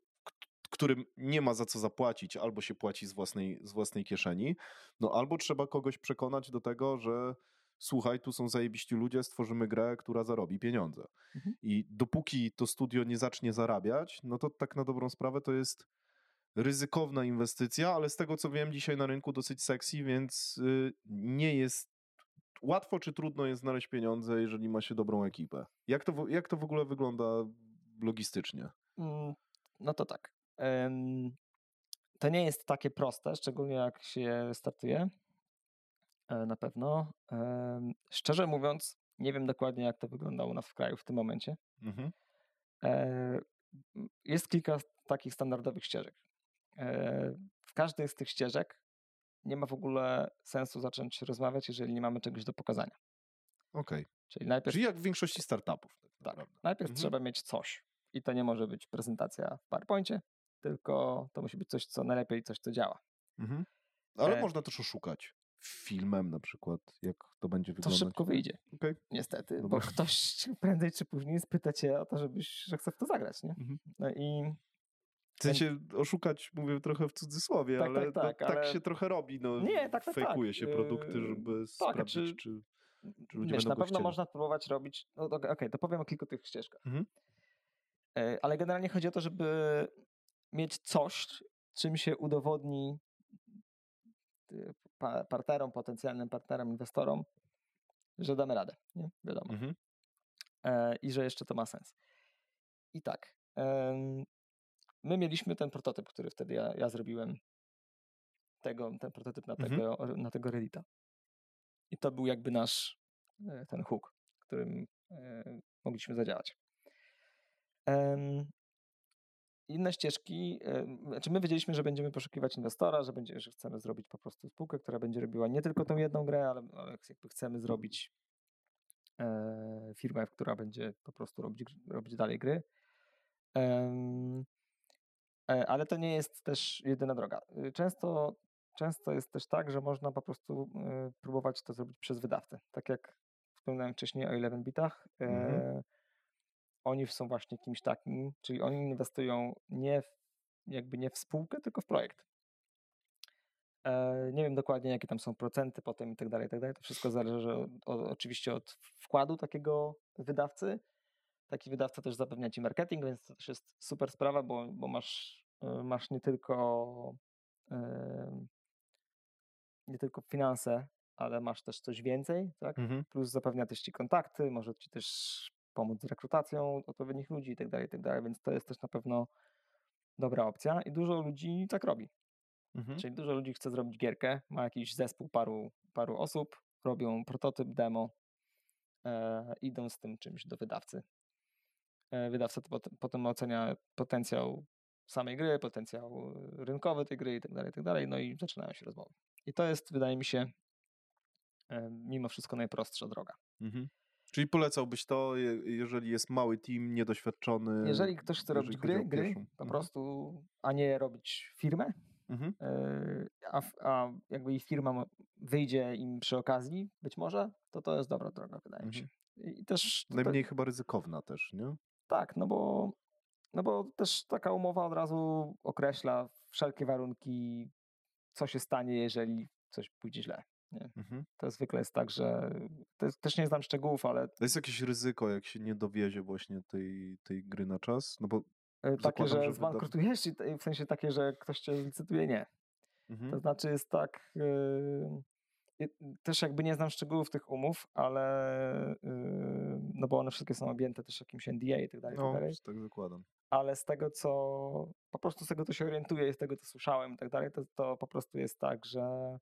którym nie ma za co zapłacić, albo się płaci z własnej, z własnej kieszeni, no albo trzeba kogoś przekonać do tego, że słuchaj, tu są zajebiści ludzie, stworzymy grę, która zarobi pieniądze. Mhm. I dopóki to studio nie zacznie zarabiać, no to tak na dobrą sprawę to jest ryzykowna inwestycja, ale z tego co wiem dzisiaj na rynku dosyć sexy, więc y, nie jest łatwo czy trudno jest znaleźć pieniądze, jeżeli ma się dobrą ekipę. Jak to, jak to w ogóle wygląda logistycznie? Mm, no to tak. To nie jest takie proste, szczególnie jak się startuje. E, na pewno. Szczerze mówiąc, nie wiem dokładnie, jak to wygląda u nas w kraju w tym momencie. Mhm. E, jest kilka takich standardowych ścieżek. E, w każdej z tych ścieżek nie ma w ogóle sensu zacząć rozmawiać, jeżeli nie mamy czegoś do pokazania. Okej. Okay. Czyli najpierw. Czyli jak w większości startupów. Tak. tak najpierw mhm. trzeba mieć coś. I to nie może być prezentacja w PowerPoincie, tylko to musi być coś, co najlepiej, coś, co działa. Mhm. Ale e... można też oszukać filmem na przykład, jak to będzie wyglądać. To szybko wyjdzie, okay. niestety, Dobra. bo ktoś *laughs* prędzej czy później spyta cię o to, żebyś, że chce w to zagrać, nie? Mhm. No i... W sensie oszukać, mówię trochę w cudzysłowie, tak, ale, tak, tak, no, tak ale... się trochę robi, no, nie, tak, tak, fejkuje tak. się produkty, żeby yy, sprawdzić, czy, czy, czy ludzie wiesz, na pewno chcieli. można spróbować robić, no okej, okay, to powiem o kilku tych ścieżkach. Mhm. E, ale generalnie chodzi o to, żeby mieć coś, czym się udowodni y, partnerom, potencjalnym partnerom, inwestorom, że damy radę, nie? Wiadomo. Mhm. E, I że jeszcze to ma sens. I tak. E, my mieliśmy ten prototyp, który wtedy ja, ja zrobiłem. Tego, ten prototyp na mhm. tego, na tego Reddita. I to był jakby nasz e, ten hook, którym e, mogliśmy zadziałać. Inne ścieżki, znaczy my wiedzieliśmy, że będziemy poszukiwać inwestora, że, będzie, że chcemy zrobić po prostu spółkę, która będzie robiła nie tylko tą jedną grę, ale, ale jakby chcemy zrobić e, firmę, która będzie po prostu robić, robić dalej gry. E, ale to nie jest też jedyna droga. Często, często jest też tak, że można po prostu e, próbować to zrobić przez wydawcę. Tak jak wspomniałem wcześniej o 11 bitach. Mhm oni są właśnie kimś takim, czyli oni inwestują nie w, jakby nie w spółkę, tylko w projekt. E, nie wiem dokładnie, jakie tam są procenty potem i tak dalej, i tak dalej. To wszystko zależy od, od, oczywiście od wkładu takiego wydawcy, taki wydawca też zapewnia ci marketing, więc to też jest super sprawa, bo, bo masz, y, masz nie tylko nie tylko finanse, ale masz też coś więcej, tak? Mhm. Plus zapewnia też ci kontakty, może ci też pomóc z rekrutacją odpowiednich ludzi i tak dalej, i tak więc to jest też na pewno dobra opcja i dużo ludzi tak robi. Mhm. Czyli dużo ludzi chce zrobić gierkę, ma jakiś zespół paru, paru osób, robią prototyp, demo, e, idą z tym czymś do wydawcy. E, wydawca to potem, ocenia potencjał samej gry, potencjał rynkowy tej gry i tak dalej, i dalej, no i zaczynają się rozmowy. I to jest, wydaje mi się, e, mimo wszystko najprostsza droga. Mhm. Czyli polecałbyś to, je- jeżeli jest mały team, niedoświadczony. Jeżeli ktoś chce robić gry, gry pierwszą. po Mhm. prostu, a nie robić firmę, Mhm. Yy, a, a jakby ich firma wyjdzie im przy okazji, być może, to to jest dobra droga, wydaje mi się. Mhm. I też Najmniej chyba ryzykowna też, nie? tak, no bo, no bo też taka umowa od razu określa wszelkie warunki, co się stanie, jeżeli coś pójdzie źle. Mhm. To zwykle jest tak, że jest, też nie znam szczegółów, ale To jest jakieś ryzyko, jak się nie dowiezie właśnie tej, tej gry na czas? No bo e, takie, że że wyda- zbankrutujesz, i t- w sensie takie, że ktoś cię licytuje, nie. mhm. To znaczy jest tak, yy, też jakby nie znam szczegółów tych umów, ale yy, no bo one wszystkie są objęte też jakimś NDA i tak dalej, tak no, dalej. tak zakładam. Ale z tego, co po prostu z tego, co się orientuję i z tego, co słyszałem i tak dalej, to, to po prostu jest tak, że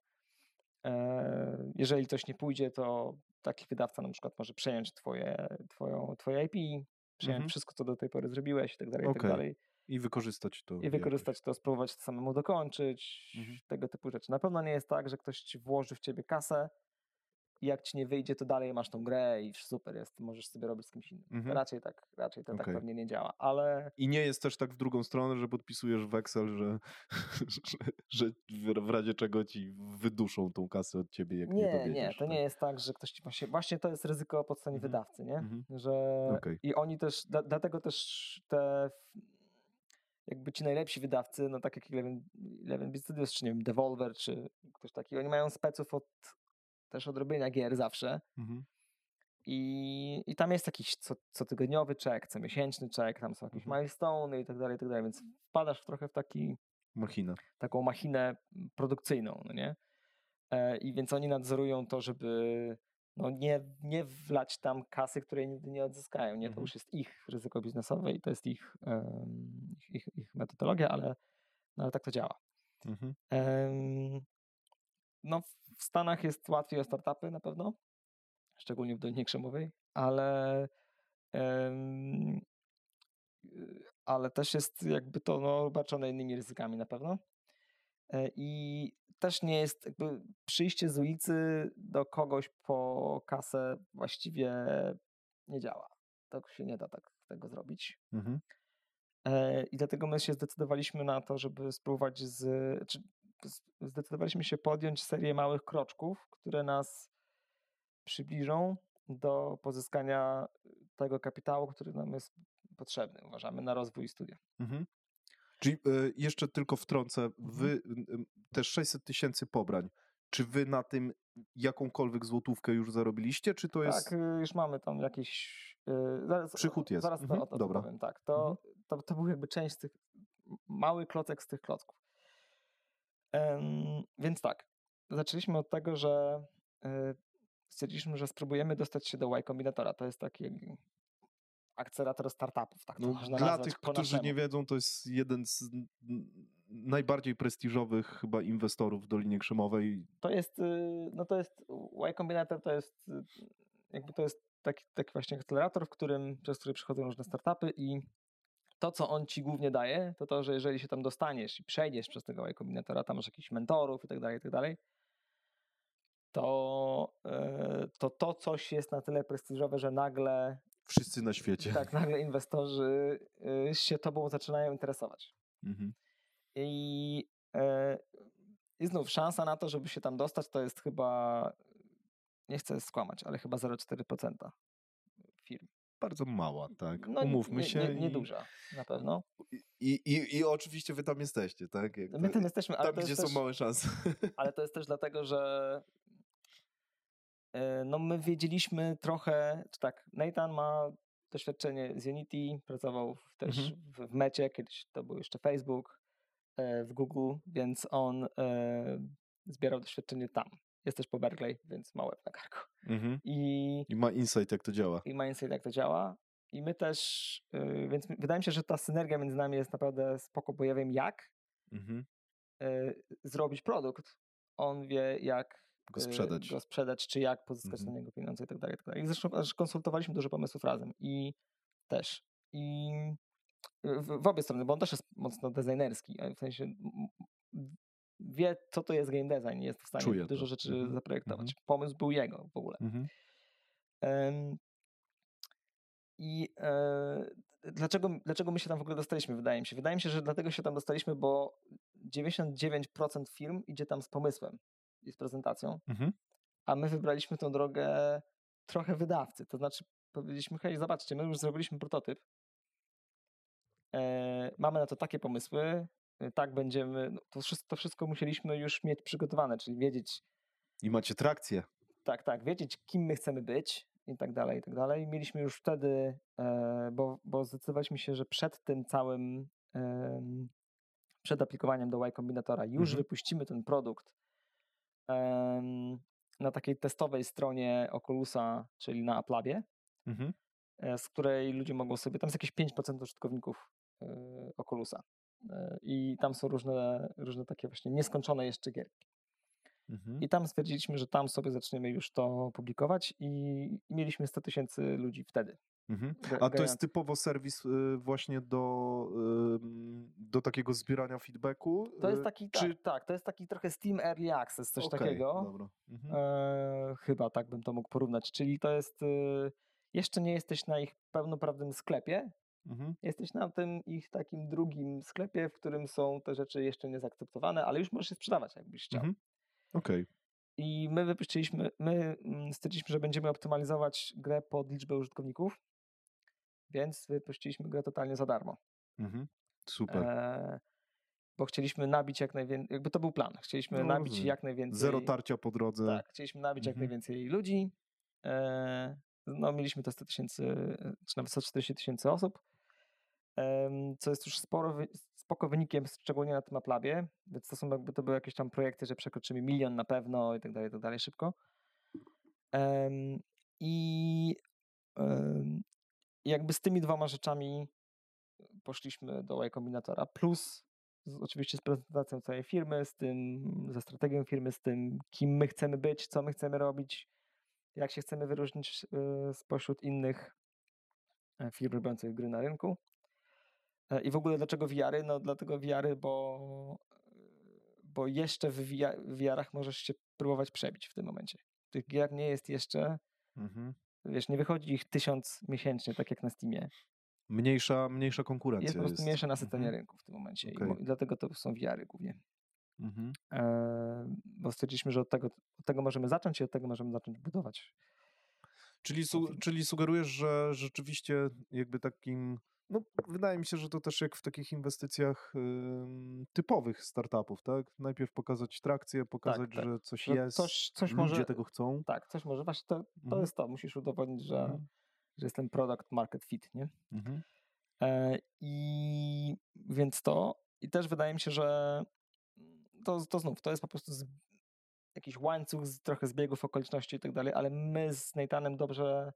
jeżeli coś nie pójdzie, to taki wydawca na przykład może przejąć twoje, twoją, twoje IP, przejąć Mhm. wszystko, co do tej pory zrobiłeś i tak dalej, i tak dalej I wykorzystać to. i jakoś. wykorzystać to, spróbować to samemu dokończyć, Mhm. tego typu rzeczy. Na pewno nie jest tak, że ktoś włoży w ciebie kasę jak ci nie wyjdzie, to dalej masz tą grę i super jest, możesz sobie robić z kimś innym. Mhm. Raczej tak, raczej to tak Okej. pewnie nie działa, ale I nie jest też tak w drugą stronę, że podpisujesz weksel, *laughs* że, że, że w- razie czego ci wyduszą tą kasę od ciebie, jak nie, nie, dowiedziesz. nie, to tak? nie jest tak, że ktoś ci właśnie, właśnie to jest ryzyko po stronie Mhm. wydawcy, nie? Mhm. Że Okej. i oni też, da, dlatego też te jakby ci najlepsi wydawcy, no tak jak Eleven, Eleven Beat Studios, czy nie wiem, Devolver, czy ktoś taki, oni mają speców od też od robienia gier zawsze Mhm. i, i tam jest jakiś co, cotygodniowy czek, co miesięczny czek, tam są jakieś Mhm. milestone i tak dalej, i tak dalej, więc wpadasz trochę w taki, Machina. taką machinę produkcyjną, no nie? E, I więc oni nadzorują to, żeby no nie, nie wlać tam kasy, której nigdy nie odzyskają. Nie, to Mhm. już jest ich ryzyko biznesowe i to jest ich, em, ich, ich, ich metodologia, ale, no, ale tak to działa. Mhm. Em, No, w Stanach jest łatwiej o startupy na pewno, szczególnie w Dolinie Krzemowej, ale y, ale też jest jakby to no, obarczone innymi ryzykami na pewno. E, I też nie jest jakby przyjście z ulicy do kogoś po kasę właściwie nie działa. Tak się nie da tak tego zrobić. Mhm. E, I dlatego my się zdecydowaliśmy na to, żeby spróbować z. Czy z- zdecydowaliśmy się podjąć serię małych kroczków, które nas przybliżą do pozyskania tego kapitału, który nam jest potrzebny, uważamy, na rozwój studia. Mhm. Czyli e, jeszcze tylko wtrącę, wy m, te 600 tysięcy pobrań, czy wy na tym jakąkolwiek złotówkę już zarobiliście, czy to jest... Tak, y, już mamy tam jakiś. y, Zaraz, Przychód jest. Zaraz to, Mhm, o to dobra. powiem. Tak, to, Mhm. to, to był jakby część z tych. Mały klocek z tych klocków. Więc tak, zaczęliśmy od tego, że y, stwierdziliśmy, że spróbujemy dostać się do Y Combinatora. To jest taki akcelerator startupów, tak No, można dla tych, którzy naszemu. nie wiedzą, to jest jeden z najbardziej prestiżowych chyba inwestorów w Dolinie Krzemowej. To jest, y, no to jest, Y Combinator to jest, y, jakby to jest taki, taki właśnie akcelerator, w którym, przez który przychodzą różne startupy i to, co on ci głównie daje, to to, że jeżeli się tam dostaniesz i przejdziesz przez tego Combinatora, tam masz jakichś mentorów i tak dalej, i tak dalej, to, y, to to coś jest na tyle prestiżowe, że nagle, Wszyscy na świecie. tak, nagle inwestorzy y, się tobą zaczynają interesować. Mhm. I, e, I znów szansa na to, żeby się tam dostać, to jest chyba, nie chcę skłamać, ale chyba 0,4% firm. Bardzo mała, tak. No, Umówmy nie, się. Nie, nie i- duża, na pewno. I, i, I oczywiście wy tam jesteście, tak? Jak My tam jesteśmy, ale tam, gdzie jest są też, małe szanse. *laughs* ale to jest też dlatego, że e, no my wiedzieliśmy trochę, czy tak, Nathan ma doświadczenie z Unity, pracował w- też Mhm. w, w Mecie, kiedyś to był jeszcze Facebook, e, w Google, więc on e, zbierał doświadczenie tam. Jest też po Berkeley, więc ma łeb na karku. Mhm. I, I ma insight, jak to działa. i ma insight, jak to działa. I my też, y, więc wydaje mi się, że ta synergia między nami jest naprawdę spoko, bo ja wiem jak Mhm. y, zrobić produkt. On wie jak Go y, sprzedać. go sprzedać, czy jak pozyskać Mhm. na niego pieniądze i tak dalej. i tak dalej. I zresztą aż konsultowaliśmy dużo pomysłów razem i też. I w, w obie strony, bo on też jest mocno designerski, w sensie wie, co to jest game design jest w stanie Czuje dużo to. rzeczy Mhm. zaprojektować. Pomysł był jego w ogóle. Mhm. I e, dlaczego, dlaczego my się tam w ogóle dostaliśmy, wydaje mi się? Wydaje mi się, że dlatego się tam dostaliśmy, bo 99% firm idzie tam z pomysłem i z prezentacją, Mhm. a my wybraliśmy tą drogę trochę wydawcy. To znaczy powiedzieliśmy, hej, zobaczcie, my już zrobiliśmy prototyp, e, mamy na to takie pomysły, tak będziemy, no, to, wszystko, to wszystko musieliśmy już mieć przygotowane, czyli wiedzieć, I macie trakcję. tak, tak, wiedzieć, kim my chcemy być i tak dalej, i tak dalej. Mieliśmy już wtedy, e, bo, bo zdecydowaliśmy się, że przed tym całym, przed aplikowaniem do Y Combinatora już Mhm. wypuścimy ten produkt na takiej testowej stronie Oculusa, czyli na Applabie, Mhm. e, z której ludzie mogą sobie, tam jest jakieś 5% użytkowników e, Oculusa. E, I tam są różne, różne takie właśnie nieskończone jeszcze gierki. Mhm. I tam stwierdziliśmy, że tam sobie zaczniemy już to publikować i mieliśmy 100 tysięcy ludzi wtedy. Mhm. A to jest typowo serwis y, właśnie do, do takiego zbierania feedbacku? To jest y, taki, czy- tak, tak, to jest taki trochę Steam Early Access, coś Okej, takiego. Dobra. Mhm. E, chyba tak bym to mógł porównać. Czyli to jest, y, jeszcze nie jesteś na ich pełnoprawnym sklepie, Mhm. jesteś na tym ich takim drugim sklepie, w którym są te rzeczy jeszcze nie zaakceptowane, ale już możesz je sprzedawać, jakbyś chciał. Mhm. Okej. I my wypuściliśmy, my mm, stwierdziliśmy, że będziemy optymalizować grę pod liczbę użytkowników, więc wypuściliśmy grę totalnie za darmo. Mhm. Super. E, bo chcieliśmy nabić jak najwięcej, jakby to był plan, chcieliśmy No, nabić jak najwięcej. Zero tarcia po drodze. Tak, chcieliśmy nabić jak Mhm. najwięcej ludzi. E, no, mieliśmy te 100 tysięcy, czy nawet 140 tysięcy osób, co jest już sporo, spoko wynikiem, szczególnie na tym Aplabie, więc to są jakby, to były jakieś tam projekty, że przekroczymy milion na pewno i tak dalej, i tak dalej szybko. I jakby z tymi dwoma rzeczami poszliśmy do Y Combinatora, plus z, oczywiście z prezentacją całej firmy, z tym, ze strategią firmy, z tym, kim my chcemy być, co my chcemy robić, jak się chcemy wyróżnić y, spośród innych e, firm robiących gry na rynku. E, I w ogóle dlaczego VR-y? No dlatego VR-y, bo, bo jeszcze w VR- w VR-ach możesz się próbować przebić w tym momencie. Tych gier nie jest jeszcze, Mhm. wiesz, nie wychodzi ich tysiąc miesięcznie, tak jak na Steamie. Mniejsza, mniejsza konkurencja Jest po prostu mniejsze nasycenie Mhm. rynku w tym momencie i, Okej. mo- i dlatego to są VR-y głównie. Mhm. E, bo stwierdziliśmy, że od tego, od tego możemy zacząć i od tego możemy zacząć budować. Czyli, su- czyli sugerujesz, że rzeczywiście jakby takim. No, wydaje mi się, że to też jak w takich inwestycjach ym, typowych startupów, tak? Najpierw pokazać trakcję, pokazać, tak. że coś Że jest, coś- coś ludzie może- tego chcą. Tak, coś może, właśnie to, to Mhm. jest to, musisz udowodnić, że, Mhm. że jest ten product market fit, nie? Mhm. E, I więc to, i też wydaje mi się, że to, to znów, to jest po prostu z, jakiś łańcuch, z, trochę zbiegów okoliczności i tak dalej, ale my z Nathanem dobrze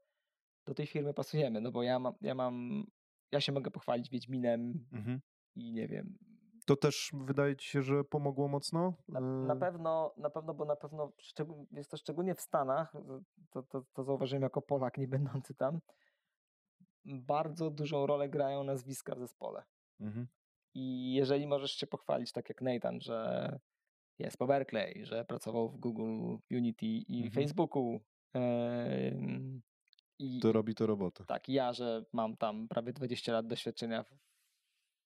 do tej firmy pasujemy, no bo ja mam, ja mam, ja się mogę pochwalić Wiedźminem Mhm. i nie wiem, To też wydaje ci się, że pomogło mocno? Na, na Y, pewno, na pewno, bo na pewno jest to szczególnie w Stanach, to, to, to zauważyłem jako Polak nie będący tam, bardzo dużą rolę grają nazwiska w zespole. Mhm. I jeżeli możesz się pochwalić, tak jak Nathan, że jest po Berkeley, że pracował w Google, Unity i Mhm. Facebooku i To robi to robotę. tak, ja, że mam tam prawie 20 lat doświadczenia w,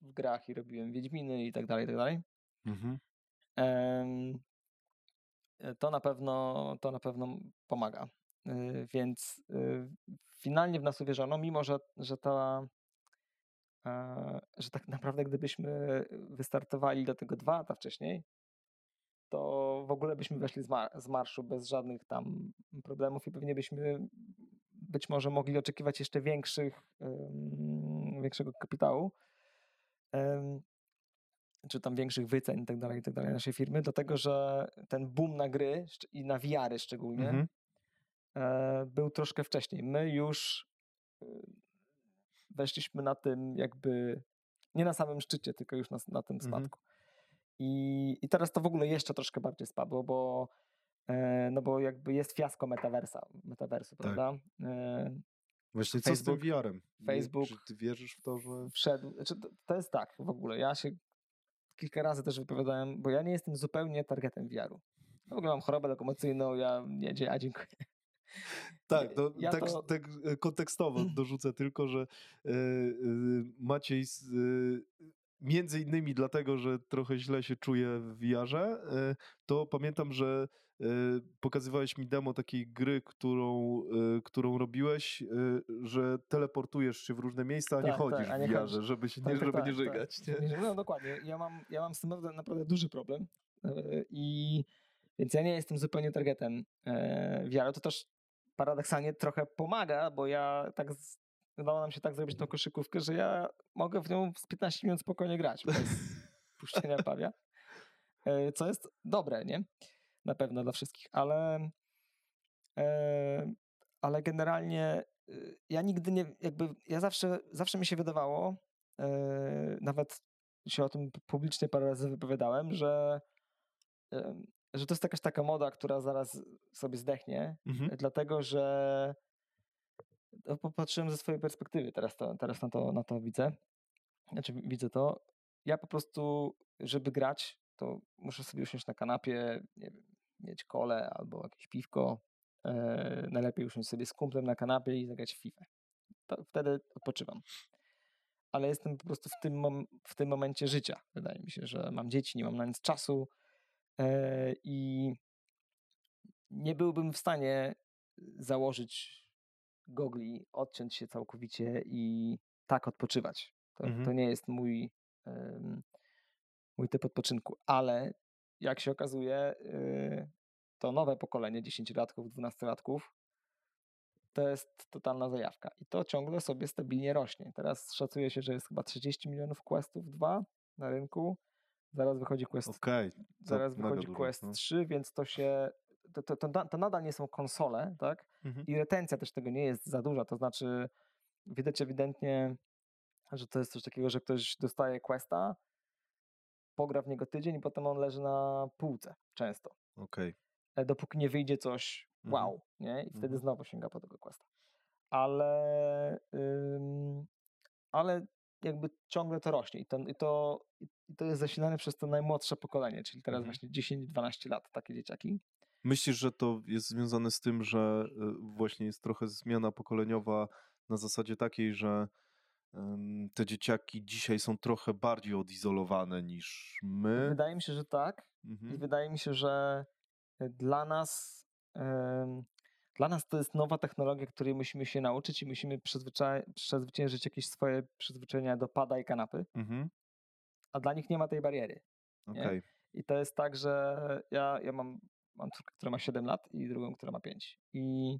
w grach i robiłem Wiedźminy i tak dalej, i tak dalej. Mhm. E, to na pewno, to na pewno pomaga. Y, Więc y, finalnie w nas uwierzono, mimo że, że ta e, że tak naprawdę gdybyśmy wystartowali do tego dwa lata wcześniej, to w ogóle byśmy weszli z, mar- z marszu bez żadnych tam problemów i pewnie byśmy być może mogli oczekiwać jeszcze większych, większego kapitału, czy tam większych wycen i tak dalej, i tak dalej naszej firmy, dlatego że ten boom na gry i na VR szczególnie Mhm. e, był troszkę wcześniej. My już y, weszliśmy na tym jakby, nie na samym szczycie, tylko już na, na tym Mhm. spadku. I, I teraz to w ogóle jeszcze troszkę bardziej spadło, bo no bo jakby jest fiasko metaversa, metaversu, Tak. prawda? E, Właśnie co z tym Facebook- VR-em? Facebook- Czy ty wierzysz w to, że... wszedł, znaczy to, jest tak w ogóle, ja się kilka razy też wypowiadałem, bo ja nie jestem zupełnie targetem VR-u. W ogóle mam chorobę lokomocyjną, ja nie, dzie- a dziękuję. *laughs* Tak, to, Ja tak, to- tak e, kontekstowo *clears throat* dorzucę tylko, że e, e, Maciej z, e, między innymi dlatego, że trochę źle się czuje w VR-ze, e, to pamiętam, że e, pokazywałeś mi demo takiej gry, którą, e, którą robiłeś, e, że teleportujesz się w różne miejsca, a nie Tak, tak, chodzisz a w nie VR-ze, chodzisz. żeby, się Tak, *laughs* nie, tak, żeby tak, nie tak. żygać. Nie? Nie, No dokładnie, ja mam, ja mam z tym naprawdę, naprawdę duży problem e, i więc ja nie jestem zupełnie targetem e, VR-u, to też paradoksalnie trochę pomaga, bo ja tak z, udało nam się tak zrobić tą koszykówkę, że ja mogę w nią z 15 minut spokojnie grać bez *laughs* puszczenia pawia, e, co jest dobre, nie? Na pewno dla wszystkich, ale ale generalnie y, ja nigdy nie, jakby, ja zawsze, zawsze mi się wydawało, e, nawet się o tym publicznie parę razy wypowiadałem, że, że to jest jakaś taka moda, która zaraz sobie zdechnie, Mhm. dlatego że no, popatrzyłem ze swojej perspektywy, teraz, to, teraz na, to, na to widzę, znaczy widzę to, ja po prostu, żeby grać, to muszę sobie usiąść na kanapie, nie wiem, mieć kole albo jakieś piwko, e, najlepiej usiąść sobie z kumplem na kanapie i zagrać w FIFA. To wtedy odpoczywam. Ale jestem po prostu w tym, mom- w tym momencie życia. Wydaje mi się, że mam dzieci, nie mam na nic czasu e, i nie byłbym w stanie założyć gogli, odciąć się całkowicie i tak odpoczywać. To, Mhm. to nie jest mój, mój typ odpoczynku, ale jak się okazuje, y, to nowe pokolenie 10-latków, 12-latków to jest totalna zajawka. I to ciągle sobie stabilnie rośnie. Teraz szacuje się, że jest chyba 30 milionów questów 2 na rynku. Zaraz wychodzi quest to zaraz wychodzi dużo, Quest no. 3, więc to się. To, to, to, to nadal nie są konsole, tak? Mhm. I retencja też tego nie jest za duża. To znaczy, widać ewidentnie, że to jest coś takiego, że ktoś dostaje Questa, pogra w niego tydzień i potem on leży na półce często. Okej. E, Dopóki nie wyjdzie coś Mhm. wow, nie? I wtedy Mhm. znowu sięga po tego Questa. Ale, ym, ale jakby ciągle to rośnie i to, i to, i to jest zasilane przez to najmłodsze pokolenie, czyli teraz Mhm. właśnie 10-12 lat, takie dzieciaki. Myślisz, że to jest związane z tym, że y, właśnie jest trochę zmiana pokoleniowa na zasadzie takiej, że te dzieciaki dzisiaj są trochę bardziej odizolowane niż my? Wydaje mi się, że tak. I Mhm. wydaje mi się, że e, dla nas, dla nas to jest nowa technologia, której musimy się nauczyć i musimy przezwyciężyć jakieś swoje przyzwyczajenia do pada i kanapy, Mhm. a dla nich nie ma tej bariery. Okej. I to jest tak, że ja, ja mam, mam córkę, która ma 7 lat i drugą, która ma 5. I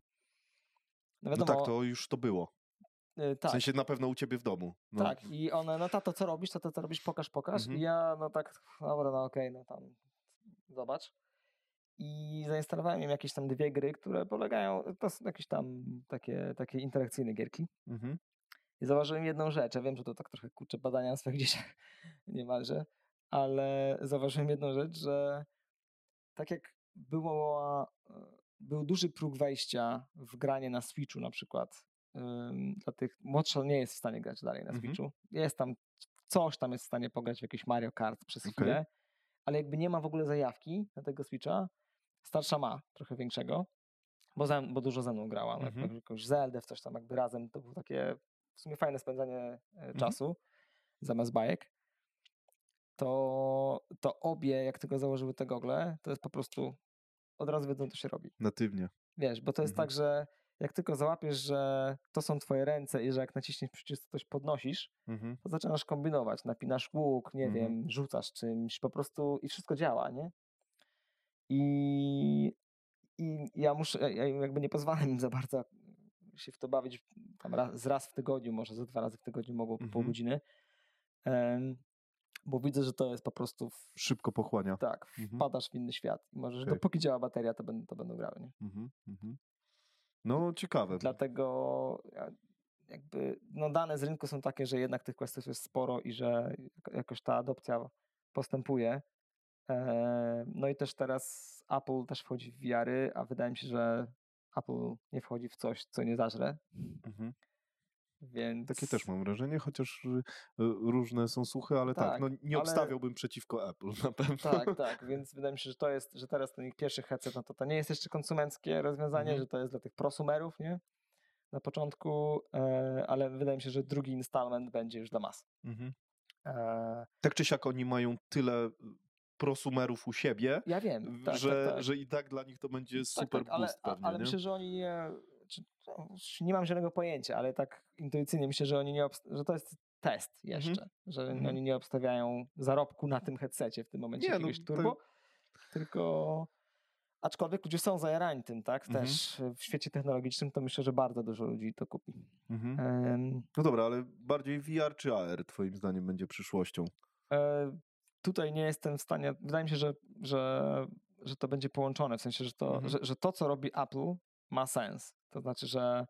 no No wiadomo, tak, to już to było. Y, W tak, sensie na pewno u ciebie w domu. No. tak. I one, no tato, co robisz, tato, co robisz, pokaż, pokaż. Mhm. I ja, no tak, dobra, no okej, no tam, zobacz. I zainstalowałem im jakieś tam dwie gry, które polegają, to są jakieś tam takie, takie interakcyjne gierki. Mhm. I zauważyłem jedną rzecz. Ja wiem, że to tak trochę kurczę badania swoich *laughs* dzieciach niemalże, ale zauważyłem jedną rzecz, że tak jak było, e, był duży próg wejścia w granie na Switchu na przykład, dla tych młodsza nie jest w stanie grać dalej na Mhm. Switchu. Jest tam coś tam jest w stanie pograć w jakieś Mario Kart przez chwilę, ale jakby nie ma w ogóle zajawki na tego Switcha, starsza ma trochę większego, bo, bo dużo ze mną grała, Mhm. mhm. jakąś Zeldę, w coś tam jakby razem, to było takie w sumie fajne spędzanie e, Mhm. czasu zamiast bajek, to, to obie, jak tylko założyły te gogle, to jest po prostu od razu wiedzą, co się robi. Natywnie. Wiesz, bo to jest Mhm. tak, że jak tylko załapiesz, że to są twoje ręce i że jak naciśniesz przycisk, to coś podnosisz, Mhm. to zaczynasz kombinować, napinasz łuk, nie Mhm. wiem, rzucasz czymś, po prostu i wszystko działa, nie? I, i ja muszę, ja jakby nie pozwalam im za bardzo się w to bawić tam raz, z raz w tygodniu, może ze dwa razy w tygodniu mogło po pół Mhm. godziny. Em, bo widzę, że to jest po prostu w, Szybko pochłania. tak, Mhm. wpadasz w inny świat. I możesz, Okej. dopóki działa bateria, to będą, to będą grały. Nie? Mhm, mhm. No ciekawe. Dlatego ja- jakby no dane z rynku są takie, że jednak tych questów jest sporo i że jako- jakoś ta adopcja postępuje. E, No i też teraz Apple też wchodzi w VR-y, a wydaje mi się, że Apple nie wchodzi w coś, co nie zażre, Mhm. Więc... Takie też mam wrażenie, chociaż y, y, różne są słuchy, ale tak, Tak, no nie ale- obstawiałbym przeciwko Apple *laughs* na pewno. Tak, tak, więc wydaje mi się, że to jest, że teraz ten ich pierwszy headset, no to to nie jest jeszcze konsumenckie rozwiązanie, Mhm. że to jest dla tych prosumerów, nie? Na początku, e, ale wydaje mi się, że drugi installment będzie już dla mas. Mhm. E, Tak czy siak oni mają tyle y, prosumerów u siebie, Ja wiem, tak, że, tak, tak. że i tak dla nich to będzie Tak, super tak, ale, boost a- pewnie, ale myślę, że oni nie, no, nie mam żadnego pojęcia, ale tak intuicyjnie myślę, że oni nie, że to jest test jeszcze, że Mhm. oni nie obstawiają zarobku na tym headsetie w tym momencie Nie, no, jakiegoś to- turbo, tylko aczkolwiek ludzie są zajarani tym, tak, Mhm. też w świecie technologicznym to myślę, że bardzo dużo ludzi to kupi. Mhm. Em, No dobra, ale bardziej VR czy AR twoim zdaniem będzie przyszłością? E, tutaj nie jestem w stanie. Wydaje mi się, że, że, że to będzie połączone. W sensie, że to, Mhm. że, że to, co robi Apple, ma sens. To znaczy, że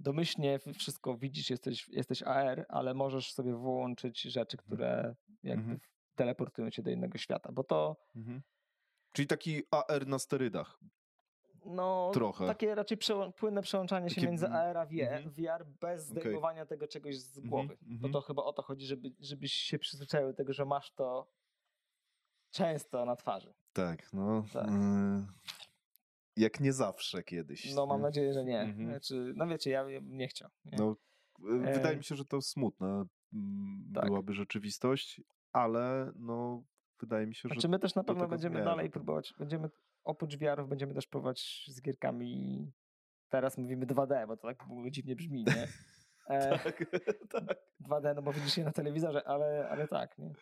domyślnie wszystko widzisz, jesteś, jesteś AR, ale możesz sobie włączyć rzeczy, które jakby Mhm. teleportują cię do innego świata. Bo to Mhm. Czyli taki AR na sterydach. no, Trochę. takie raczej przełą- płynne przełączanie się Takie, między mm, AR a VR, mhm. VR bez zdejmowania tego czegoś z Mhm, głowy. Bo mhm. to chyba o to chodzi, żeby, żebyś się przyzwyczaił do tego, że masz to często na twarzy. Tak, no. Tak. Jak nie zawsze kiedyś. No mam nie? nadzieję, że nie. Mhm. Znaczy, no wiecie, ja bym nie chciał. Nie? No, y, wydaje E, mi się, że to smutna mm, tak. byłaby rzeczywistość, ale no, wydaje mi się, że znaczy my też na pewno będziemy dalej próbować, będziemy oprócz VR-ów będziemy też próbować z gierkami teraz mówimy 2D, bo to tak w ogóle dziwnie brzmi, nie? *laughs* E, tak, *laughs* tak. 2D, no bo widzisz je na telewizorze, ale, ale tak, nie?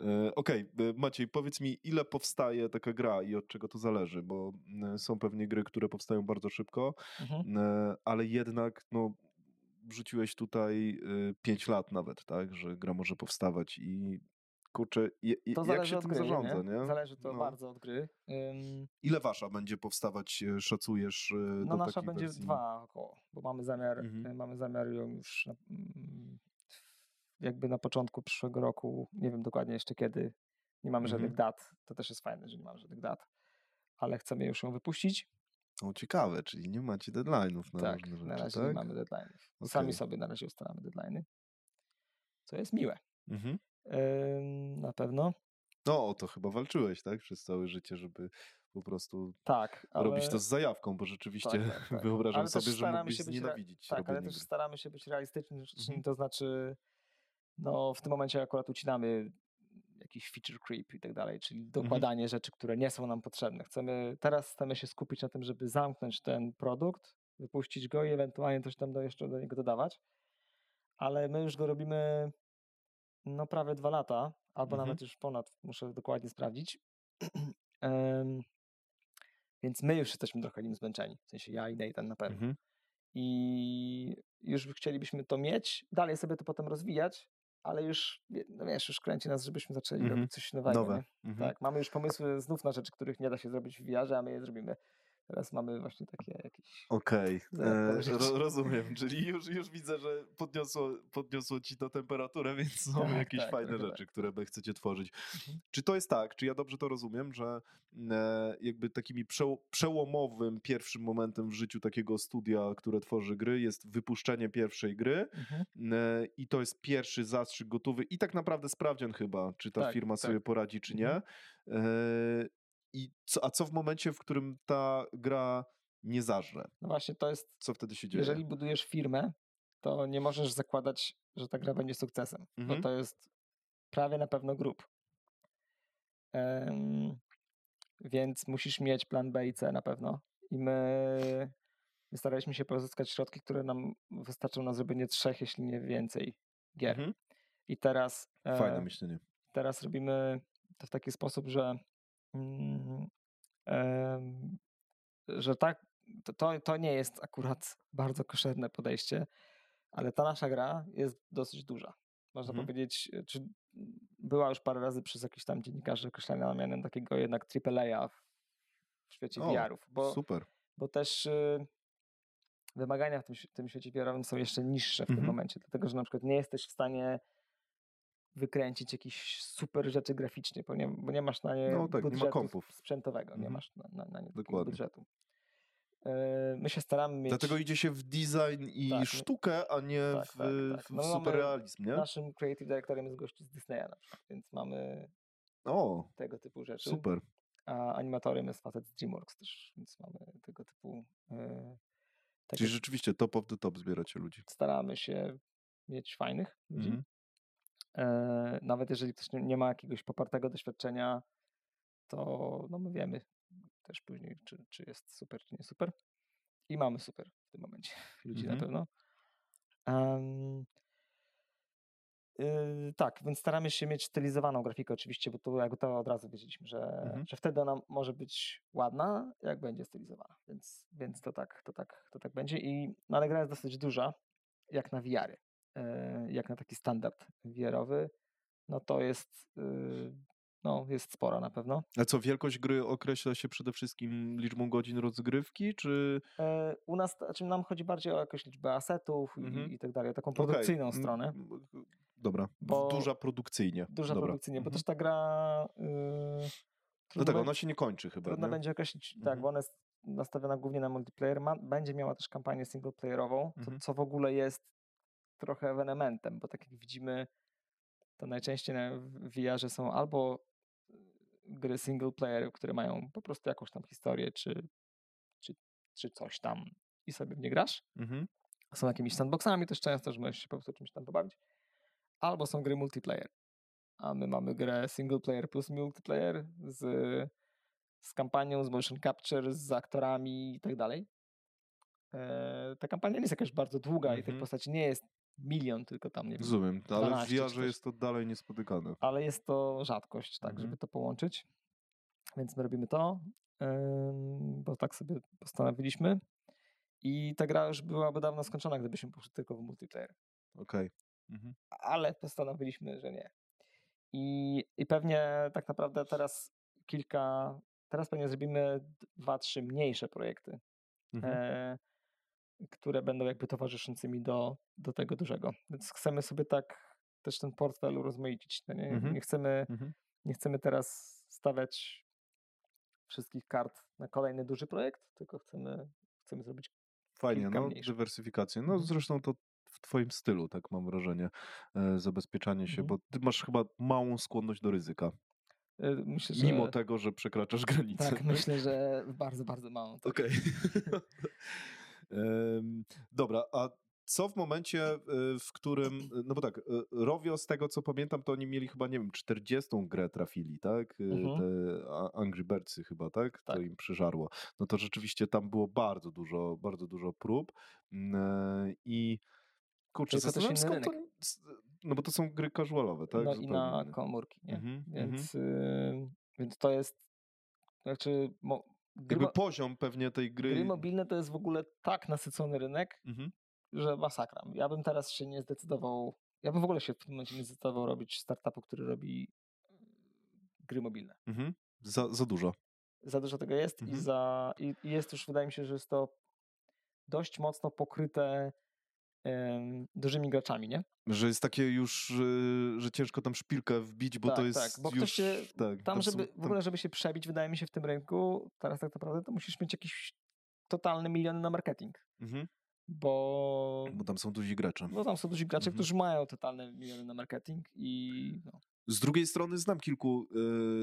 E, Okej, e, Maciej, powiedz mi, ile powstaje taka gra i od czego to zależy, bo e, są pewnie gry, które powstają bardzo szybko, Mhm. ale jednak no, wrzuciłeś tutaj 5 lat nawet, tak, że gra może powstawać i kurczę, je, To jak zależy się od tym gry, zarządza, nie? nie? Zależy to No. bardzo od gry. Ym, Ile wasza będzie powstawać, szacujesz, No do nasza będzie wersji? dwa około, bo mamy zamiar, Mhm. y, mamy zamiar ją już mm, jakby na początku przyszłego roku, nie wiem dokładnie jeszcze kiedy, nie mamy żadnych Mhm. dat, to też jest fajne, że nie mamy żadnych dat, ale chcemy już ją wypuścić. O, ciekawe, czyli nie macie deadline'ów na tak, różne rzeczy, na razie tak? nie mamy deadline'ów. Sami Okej. sobie na razie ustalamy deadline'y, co jest miłe. Mhm. Na pewno. No, o to chyba walczyłeś, tak? Przez całe życie, żeby po prostu Tak, ale... robić to z zajawką, bo rzeczywiście Tak, tak, *laughs* tak. wyobrażam Ale sobie, że mógłbyś się być re- znienawidzić Tak, ale też staramy się być realistyczni, Mhm. to znaczy no w tym momencie akurat ucinamy jakiś feature creep i tak dalej, czyli Mhm. dokładanie rzeczy, które nie są nam potrzebne. Chcemy, teraz chcemy się skupić na tym, żeby zamknąć ten produkt, wypuścić go i ewentualnie coś tam do, jeszcze do niego dodawać, ale my już go robimy no prawie dwa lata, albo Mhm. nawet już ponad, muszę dokładnie sprawdzić. *clears throat* Em, więc my już jesteśmy trochę nim zmęczeni, w sensie ja i Nathan na pewno Mhm. i już chcielibyśmy to mieć, dalej sobie to potem rozwijać, ale już, no wiesz, już kręci nas, żebyśmy zaczęli Mhm. robić coś nowego. Nowe. Nie? Mhm. Tak, mamy już pomysły znów na rzeczy, których nie da się zrobić w VR, a my je zrobimy. Teraz mamy właśnie takie jakieś... Okej, Dodatkowe e, ro, *laughs* rozumiem, czyli już, już widzę, że podniosło, podniosło ci to temperaturę, *laughs* więc są Tak, jakieś tak, fajne trochę rzeczy, które by chcecie tworzyć. Mhm. Czy to jest tak, czy ja dobrze to rozumiem, że e, jakby takimi przeł- przełomowym pierwszym momentem w życiu takiego studia, które tworzy gry, jest wypuszczenie pierwszej gry Mhm. e, i to jest pierwszy zastrzyk gotowy i tak naprawdę sprawdzian chyba, czy ta Tak, firma tak. sobie poradzi, czy nie. Mhm. I co, a co w momencie, w którym ta gra nie zażre? No właśnie, to jest, Co wtedy się dzieje? jeżeli budujesz firmę, to nie możesz zakładać, że ta gra będzie sukcesem, Mhm. bo to jest prawie na pewno grup. Em, więc musisz mieć plan B i C na pewno. I my, my staraliśmy się pozyskać środki, które nam wystarczą na zrobienie trzech, jeśli nie więcej gier. Mhm. I teraz, Fajne e, myślenie. teraz robimy to w taki sposób, że, że tak to, to, nie jest akurat *laughs* bardzo koszerne podejście, ale ta nasza gra jest dosyć duża. Można Mhm. powiedzieć, e, czy była już parę razy przez jakichś tam dziennikarzy określana mianem takiego jednak AAA w, w świecie VR-ów, bo, Super. bo też y, wymagania w tym, tym świecie VR-owym są jeszcze niższe w tym Mhm. momencie, dlatego że na przykład nie jesteś w stanie wykręcić jakichś super rzeczy graficznie, bo nie, bo nie masz na nie No tak, nie ma budżetu kompów. sprzętowego, nie Mhm. masz na, na, na nie Dokładnie. budżetu. E, My się staramy mieć... Dlatego idzie się w design i Tak, sztukę, a nie Tak, w, tak, tak. w No my mamy- superrealizm, nie? Naszym creative directorem jest gościu z Disneya na przykład, więc mamy O, tego typu rzeczy. super. A animatorem jest facet z DreamWorks też, więc mamy tego typu... E, takie Czyli rzeczywiście top of the top zbieracie ludzi. staramy się mieć fajnych ludzi. Mhm. E, nawet jeżeli ktoś nie, ma jakiegoś popartego doświadczenia, to no my wiemy też później, czy, czy jest super, czy nie super. I mamy super w tym momencie *laughs* ludzi Mhm. na pewno. Em, y, tak, więc staramy się mieć stylizowaną grafikę oczywiście, bo to jakby to od razu wiedzieliśmy, że, Mhm. że wtedy ona może być ładna, jak będzie stylizowana. Więc, więc to, tak, to, tak, to tak będzie. I, no ale gra jest dosyć duża, jak na VR-y. E, Jak na taki standard VR-owy, no to jest, y, no, jest spora na pewno. A co, wielkość gry określa się przede wszystkim liczbą godzin rozgrywki, czy... E, U nas, znaczy nam chodzi bardziej o jakąś liczbę asetów Mhm. i, i tak dalej, o taką produkcyjną mm, stronę. Dobra, Bo- duża produkcyjnie. Duża Dobra. produkcyjnie, bo Mhm. też ta gra. Yy, No tak, ona się nie kończy chyba, Trudno nie? będzie określić, tak, Mhm. bo ona jest nastawiona głównie na multiplayer. Ma, będzie miała też kampanię singleplayerową, Mhm. co w ogóle jest trochę ewenementem, bo tak jak widzimy, to najczęściej na VR-ze są albo y, gry single player, które mają po prostu jakąś tam historię, czy, czy, czy coś tam i sobie w nie grasz. Mhm. Są jakimiś sandboxami też często, że możesz się po prostu czymś tam pobawić. Albo są gry multiplayer. A my mamy grę single player plus multiplayer z, z kampanią, z motion capture, z aktorami i tak dalej. E, Ta kampania nie jest jakaś bardzo długa i tych Mhm. postaci nie jest milion, tylko tam nie wiem, Rozumiem, ale w 12 czy VR-ze coś. jest to dalej niespotykane. ale jest to rzadkość, tak, Mhm. żeby to połączyć. Więc my robimy to, bo tak sobie postanowiliśmy. I ta gra już byłaby dawno skończona, gdybyśmy poszli tylko w multiplayer. Okej. Mhm. Ale postanowiliśmy, że nie. I, I pewnie tak naprawdę teraz kilka, teraz pewnie zrobimy dwa, trzy mniejsze projekty, Mhm. e, które będą jakby towarzyszącymi do, do tego dużego. Więc chcemy sobie tak też ten portfel urozmaicić. No nie, Mhm. nie, chcemy, Mhm. nie chcemy teraz stawiać wszystkich kart na kolejny duży projekt, tylko chcemy, chcemy zrobić Fajnie, no, mniejszych. dywersyfikację. No Mhm. zresztą to w twoim stylu, tak mam wrażenie, e, zabezpieczanie się, Mhm. bo ty masz chyba małą skłonność do ryzyka, e, Myślę, że, mimo tego, że przekraczasz granicę. Tak, myślę, że bardzo, bardzo mało. Tak. Okej. Em, *laughs* *laughs* Dobra, a co w momencie, e, w którym, *clears throat* no bo tak, e, Rovio z tego co pamiętam, to oni mieli chyba, nie wiem, 40 grę trafili, tak? E, Mhm. Te Angry Birdsy chyba, tak? To Tak. im przyżarło. No to rzeczywiście tam było bardzo dużo, bardzo dużo prób Mm, e, i kurczę, Tylko zastanawiam się skąd to, no bo to są gry casualowe, tak? no i Zupełnie na inne. komórki, nie? Mhm, Więc, y, więc to jest, znaczy, mo, gry, poziom pewnie tej gry... gry mobilne to jest w ogóle tak nasycony rynek, Mhm. że masakra. Ja bym teraz się nie zdecydował, ja bym w ogóle się w tym momencie nie zdecydował robić startupu, który robi y, gry mobilne. Mhm. Za, za dużo. Za dużo tego jest i, Mhm. za, i, i jest już, wydaje mi się, że jest to dość mocno pokryte dużymi graczami, nie? Że jest takie już, y, że ciężko tam szpilkę wbić, bo to Tak, jest tak, bo już... się- tak, Tam, żeby, w tam- ogóle, żeby się przebić, wydaje mi się, w tym rynku, teraz tak naprawdę, to musisz mieć jakiś totalny milion na marketing, Mhm. bo, Bo tam są duzi gracze. bo tam są duzi gracze, Mhm. którzy mają totalne miliony na marketing i no, Z drugiej strony znam kilku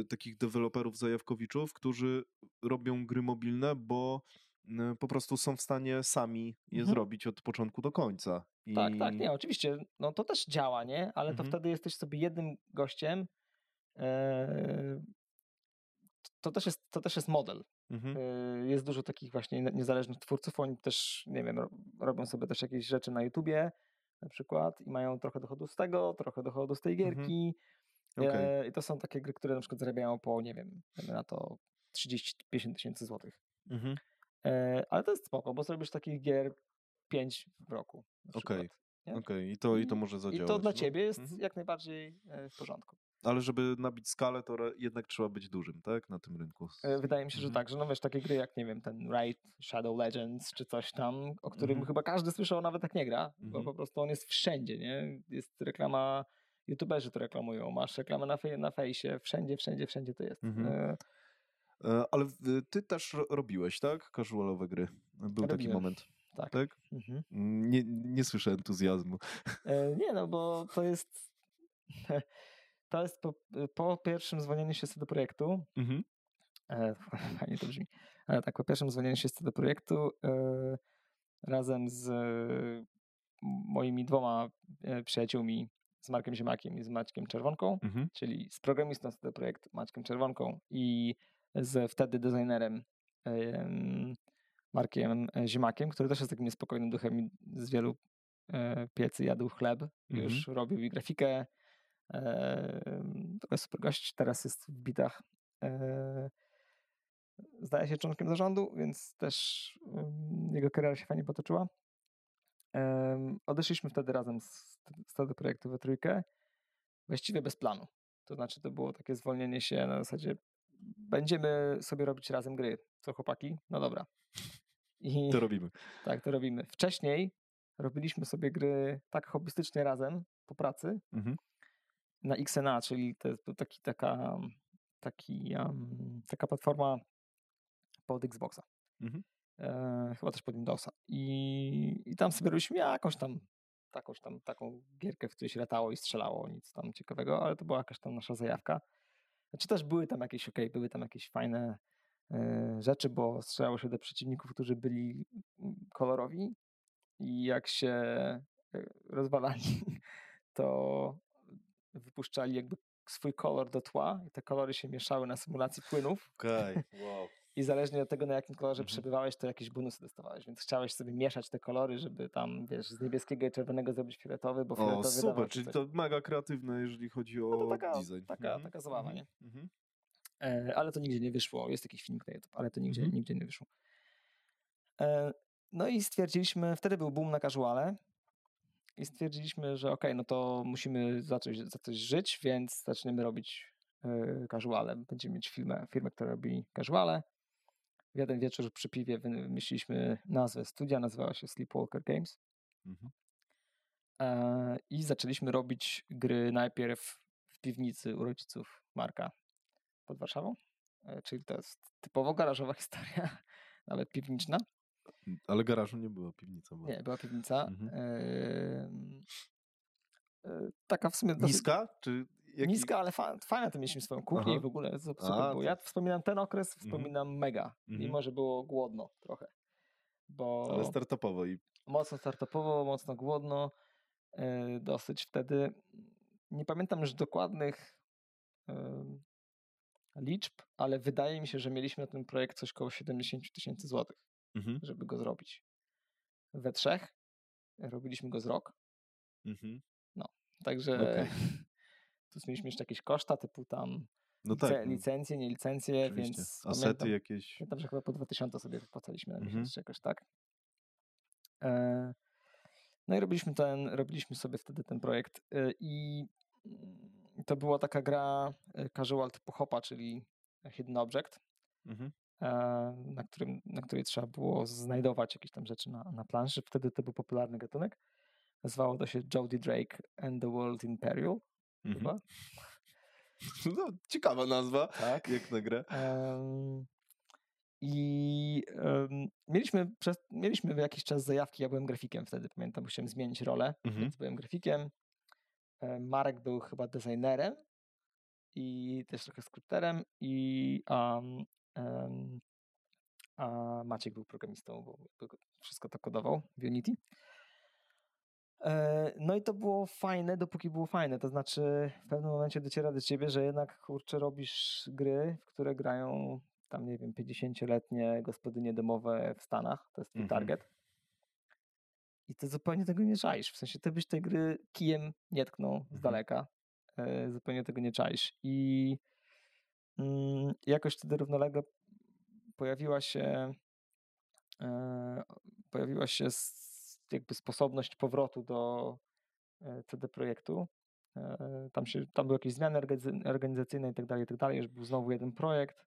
y, takich deweloperów zajawkowiczów, którzy robią gry mobilne, bo po prostu są w stanie sami je Mhm. zrobić od początku do końca. I... tak, tak, nie, oczywiście, no to też działa, nie? Ale to Mhm. wtedy jesteś sobie jednym gościem, e, to, też jest, to też jest model. Mhm. Y, Jest dużo takich właśnie nie- niezależnych twórców, oni też, nie wiem, ro- robią sobie też jakieś rzeczy na YouTubie na przykład i mają trochę dochodu z tego, trochę dochodu z tej Mhm. gierki. Okej. E, I to są takie gry, które na przykład zarabiają po, nie wiem, na to 30-50 tysięcy złotych. Mhm. E, ale to jest spoko, bo zrobisz takich gier 5 w roku. Okej. Okej, i, to, i to może zadziałać. I to dla no. ciebie jest Mhm. jak najbardziej e, w porządku. Ale żeby nabić skalę, to jednak trzeba być dużym, tak? Na tym rynku. E, Wydaje mi się, że Mhm. tak, że no wiesz, takie gry jak, nie wiem, ten Raid, Shadow Legends czy coś tam, o którym Mhm. chyba każdy słyszał, nawet tak nie gra, bo Mhm. po prostu on jest wszędzie, nie? Jest reklama, youtuberzy to reklamują, masz reklamę na, fej- na fejsie, wszędzie, wszędzie, wszędzie to jest. E, Ale ty też ro- robiłeś, tak? Casualowe gry. Był taki Robiłem, moment, tak. tak? Mhm. Nie, nie słyszę entuzjazmu. E, Nie, no bo to jest. *laughs* To jest po, po pierwszym zwolnieniu się z do projektu. Mhm. E, *laughs* fajnie to brzmi. Ale tak, po pierwszym zwolnieniu się z do projektu razem z moimi dwoma przyjaciółmi, z Markiem Ziemakiem i z Maćkiem Czerwonką, Mhm. czyli z programistą z tego projektu Maćkiem Czerwonką i z wtedy designerem em, Markiem e, Ziemakiem, który też jest takim niespokojnym duchem i z wielu e, piecy jadł chleb, już robił i grafikę. E, to jest super gość, teraz jest w bitach. Zdaje się członkiem zarządu, więc też jego kariera się fajnie potoczyła. Odeszliśmy wtedy razem z, z tego projektu we trójkę, właściwie bez planu. To znaczy, to było takie zwolnienie się na zasadzie, będziemy sobie robić razem gry. Co chłopaki? No dobra. *laughs* I To robimy. tak, to robimy. Wcześniej robiliśmy sobie gry tak hobbystycznie razem po pracy Mhm. na XNA, czyli to jest taki, taka, taki, um, taka platforma pod Xboxa. Mhm. E, chyba też pod Windowsa. I, I tam sobie robiliśmy jakąś tam, takąś tam taką gierkę, w której się latało i strzelało, nic tam ciekawego, ale to była jakaś tam nasza zajawka. Znaczy też były tam jakieś, okej, były tam jakieś fajne e, rzeczy, bo strzelało się do przeciwników, którzy byli mm, kolorowi i jak się e, rozwalali, *laughs* to wypuszczali jakby swój kolor do tła i te kolory się mieszały na symulacji płynów Okej, wow. I zależnie od tego, na jakim kolorze Mhm. przebywałeś, to jakieś bonusy dostawałeś, więc chciałeś sobie mieszać te kolory, żeby tam, wiesz, z niebieskiego i czerwonego zrobić fioletowy, bo O, fioletowy dawał super, czyli coś. to mega kreatywne, jeżeli chodzi o No to taka- design. taka- Mhm, taka zabawa, mhm, nie? mhm. E, ale to nigdzie nie wyszło. Jest jakiś film na YouTube, ale to nigdzie, Mhm. nigdzie nie wyszło. E, no i stwierdziliśmy, wtedy był boom na casuale i stwierdziliśmy, że okej, no to musimy za coś, za coś żyć, więc zaczniemy robić e, casuale. Będziemy mieć firmę, firmę, która robi casuale. W jeden wieczór przy piwie wymyśliliśmy nazwę studia, nazywała się Sleepwalker Games. Mhm. E, I zaczęliśmy robić gry najpierw w piwnicy u rodziców Marka pod Warszawą. E, Czyli to jest typowo garażowa *laughs* historia, nawet piwniczna. Ale garażu nie było, piwnica była. Nie, była piwnica. Mhm. E, Taka w sumie dosyć Niska? Czy jaki... niska, ale fa- fajna to mieliśmy swoją kuchnię Aha. i w ogóle su- super A, było. Ja wspominam ten okres, Mhm. wspominam mega, Mhm. mimo że było głodno trochę. Bo Ale startupowo i mocno startupowo, mocno głodno, e, dosyć wtedy. Nie pamiętam już dokładnych em, liczb, ale wydaje mi się, że mieliśmy na ten projekt coś koło 70 tysięcy złotych, Mhm. żeby go zrobić. We trzech robiliśmy go z rok, Mhm. także Okej. Tu mieliśmy jeszcze jakieś koszta typu tam No lice, tak, no, licencje, nie licencje, oczywiście. więc Asety pamiętam, jakieś. pamiętam, że chyba po 2000 sobie wypłacaliśmy na Mhm. miesiąc, czy jakoś tak. E, No i robiliśmy ten, robiliśmy sobie wtedy ten projekt e, i to była taka gra e, casual typu hopa, czyli hidden object, Mhm. e, na, którym, na której trzeba było znajdować jakieś tam rzeczy na, na planszy. Wtedy to był popularny gatunek. Nazywało to się Jody Drake and the World in Peril, Mhm. chyba. *laughs* No, ciekawa nazwa, Tak. jak na grę. Em, I em, mieliśmy, przez, mieliśmy jakiś czas zajawki. Ja byłem grafikiem wtedy, pamiętam, musiałem zmienić rolę, Mhm. więc byłem grafikiem. Marek był chyba designerem i też trochę skrypterem i um, em, a Maciek był programistą, bo wszystko to kodował w Unity. E, No i to było fajne, dopóki było fajne. To znaczy, w pewnym momencie dociera do ciebie, że jednak kurczę, robisz gry, w które grają tam, nie wiem, 50-letnie gospodynie domowe w Stanach. To jest twój Mhm. target. I ty zupełnie tego nie czaisz. W sensie, ty byś tej gry kijem nie tknął z Mhm. daleka. E, zupełnie tego nie czaisz. I mm, jakoś wtedy równolegle pojawiła się e, pojawiła się jakby sposobność powrotu do e, CD Projektu. Tam, się, tam były jakieś zmiany organizacyjne i tak dalej, i tak dalej, już był znowu jeden projekt.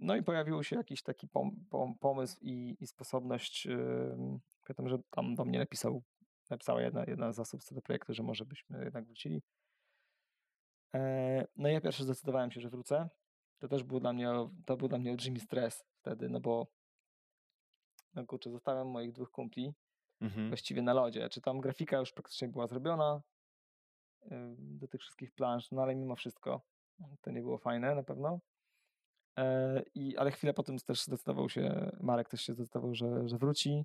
No i pojawił się jakiś taki pom, pom, pomysł i, i sposobność. Pamiętam, że tam do mnie napisał, napisała jedna, jedna z osób CD Projektu, że może byśmy jednak wrócili. No i ja pierwszy zdecydowałem się, że wrócę. To też był dla mnie, to był dla mnie olbrzymi stres wtedy, no bo no kurczę, zostawiam moich dwóch kumpli mhm. właściwie na lodzie. Czy tam grafika już praktycznie była zrobiona do tych wszystkich plansz, no ale mimo wszystko to nie było fajne na pewno. E, I, ale chwilę potem też zdecydował się, Marek też się zdecydował, że, że wróci.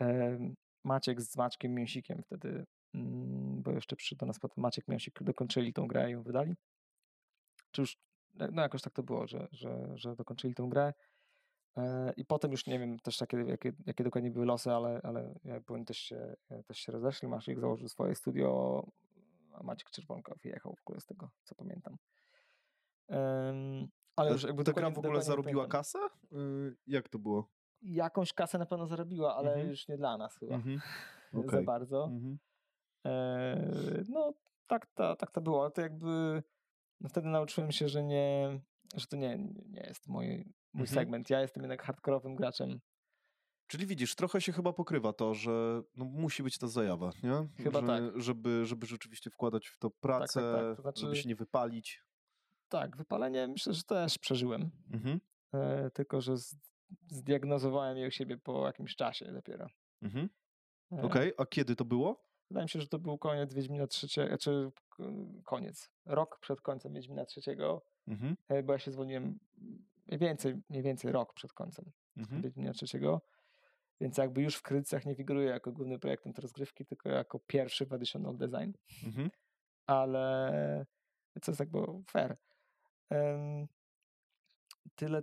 E, Maciek z Maćkiem Mięsikiem wtedy, mm, bo jeszcze przyszedł do nas potem Maciek Mięsik, dokończyli tą grę i ją wydali. Czy już, no jakoś tak to było, że, że, że dokończyli tą grę. E, I potem już nie wiem też jakie, jakie, jakie dokładnie były losy, ale, ale oni też się, też się rozeszli. Maciek założył swoje studio, a Maciek Czerwonka wyjechał w ogóle z tego, co pamiętam. ale już jakby ta gra w ogóle zarobiła kasę? Y, jak to było? Jakąś kasę na pewno zarobiła, ale mhm. już nie dla nas chyba mhm. okay. *laughs* za bardzo. Mhm. E, no tak, to, tak to było. To jakby no wtedy nauczyłem się, że nie, że to nie, nie jest mój, mój mhm. segment. Ja jestem jednak hardkorowym graczem. Czyli widzisz, trochę się chyba pokrywa to, że no, musi być ta zajawa, nie? Chyba że, tak. Żeby, żeby rzeczywiście wkładać w to pracę, tak, tak, tak. To znaczy, żeby się nie wypalić. Tak, wypalenie myślę, że też przeżyłem. Mhm. E, tylko, że z, zdiagnozowałem je u siebie po jakimś czasie dopiero. Mhm. E, Okej, okay. a kiedy to było? Wydaje mi się, że to był koniec Wiedźmina trzeciego, czy koniec, rok przed końcem Wiedźmina trzeciego, mhm. E, bo ja się zwolniłem mniej więcej, mniej więcej rok przed końcem mhm. Wiedźmina trzeciego, więc jakby już w krytycach nie figuruje jako główny projektem te rozgrywki, tylko jako pierwszy w additional design, mhm. ale co jest jakby fair. Um, tyle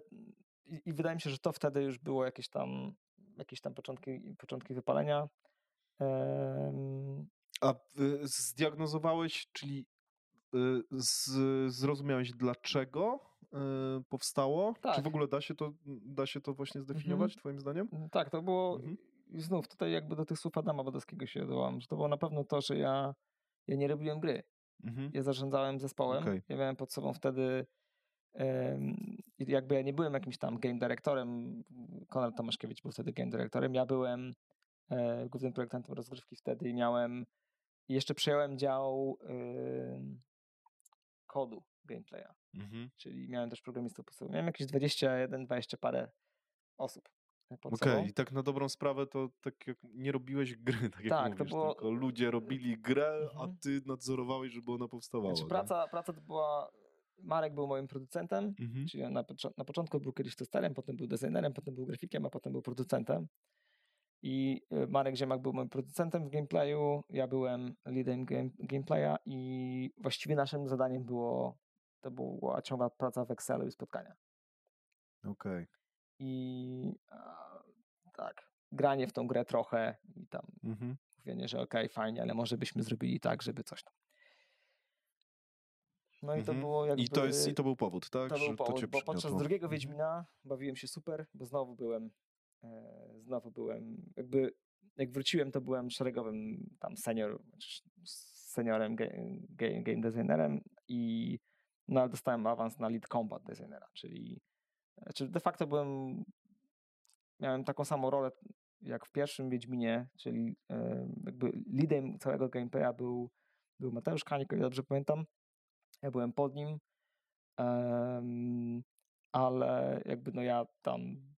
i, i, wydaje mi się, że to wtedy już było jakieś tam jakieś tam początki, początki wypalenia. A y, zdiagnozowałeś, czyli y, z, zrozumiałeś dlaczego powstało? Tak. Czy w ogóle da się to, da się to właśnie zdefiniować, mhm. twoim zdaniem? Mm, tak, to było, mhm. znów tutaj jakby do tych słów Adama Wodowskiego się odwołam, że to było na pewno to, że ja, ja nie robiłem gry. Mhm. Ja zarządzałem zespołem. Okay. Ja miałem pod sobą wtedy i jakby ja nie byłem jakimś tam game dyrektorem, Konrad Tomaszkiewicz był wtedy game dyrektorem, ja byłem e, głównym projektantem rozgrywki wtedy i miałem, jeszcze przejąłem dział kodu gameplaya, mhm. czyli miałem też programistów po sobie. Miałem jakieś 21, 20 parę osób. Okej, okay, i tak na dobrą sprawę to tak jak nie robiłeś gry, *laughs* tak jak tak, mówisz, to było... tylko ludzie robili grę, mhm. a ty nadzorowałeś, żeby ona powstawała. Znaczy, praca, praca to była Marek był moim producentem, mhm. czyli on na, na początku był kiedyś testerem, potem był designerem, potem był grafikiem, a potem był producentem. I e, Marek Ziemak był moim producentem w gameplayu, ja byłem leadem game, gameplaya i właściwie naszym zadaniem było, to była ciągła praca w Excelu i spotkania. Okej. Okay. I a, tak, granie w tą grę trochę i tam mhm. mówienie, że okej, okay, fajnie, ale może byśmy zrobili tak, żeby coś tam. No i to mhm. było jakby... I to, jest, I to był powód, tak? To był powód, bo podczas drugiego mhm. Wiedźmina bawiłem się super, bo znowu byłem e, znowu byłem jakby jak wróciłem, to byłem szeregowym tam senior, seniorem game, game designerem i no, dostałem awans na lead combat designera, czyli znaczy de facto byłem miałem taką samą rolę jak w pierwszym Wiedźminie, czyli e, jakby leadem całego gameplaya był, był Mateusz Kanik, o ile dobrze pamiętam, ja byłem pod nim, um, ale jakby no ja tam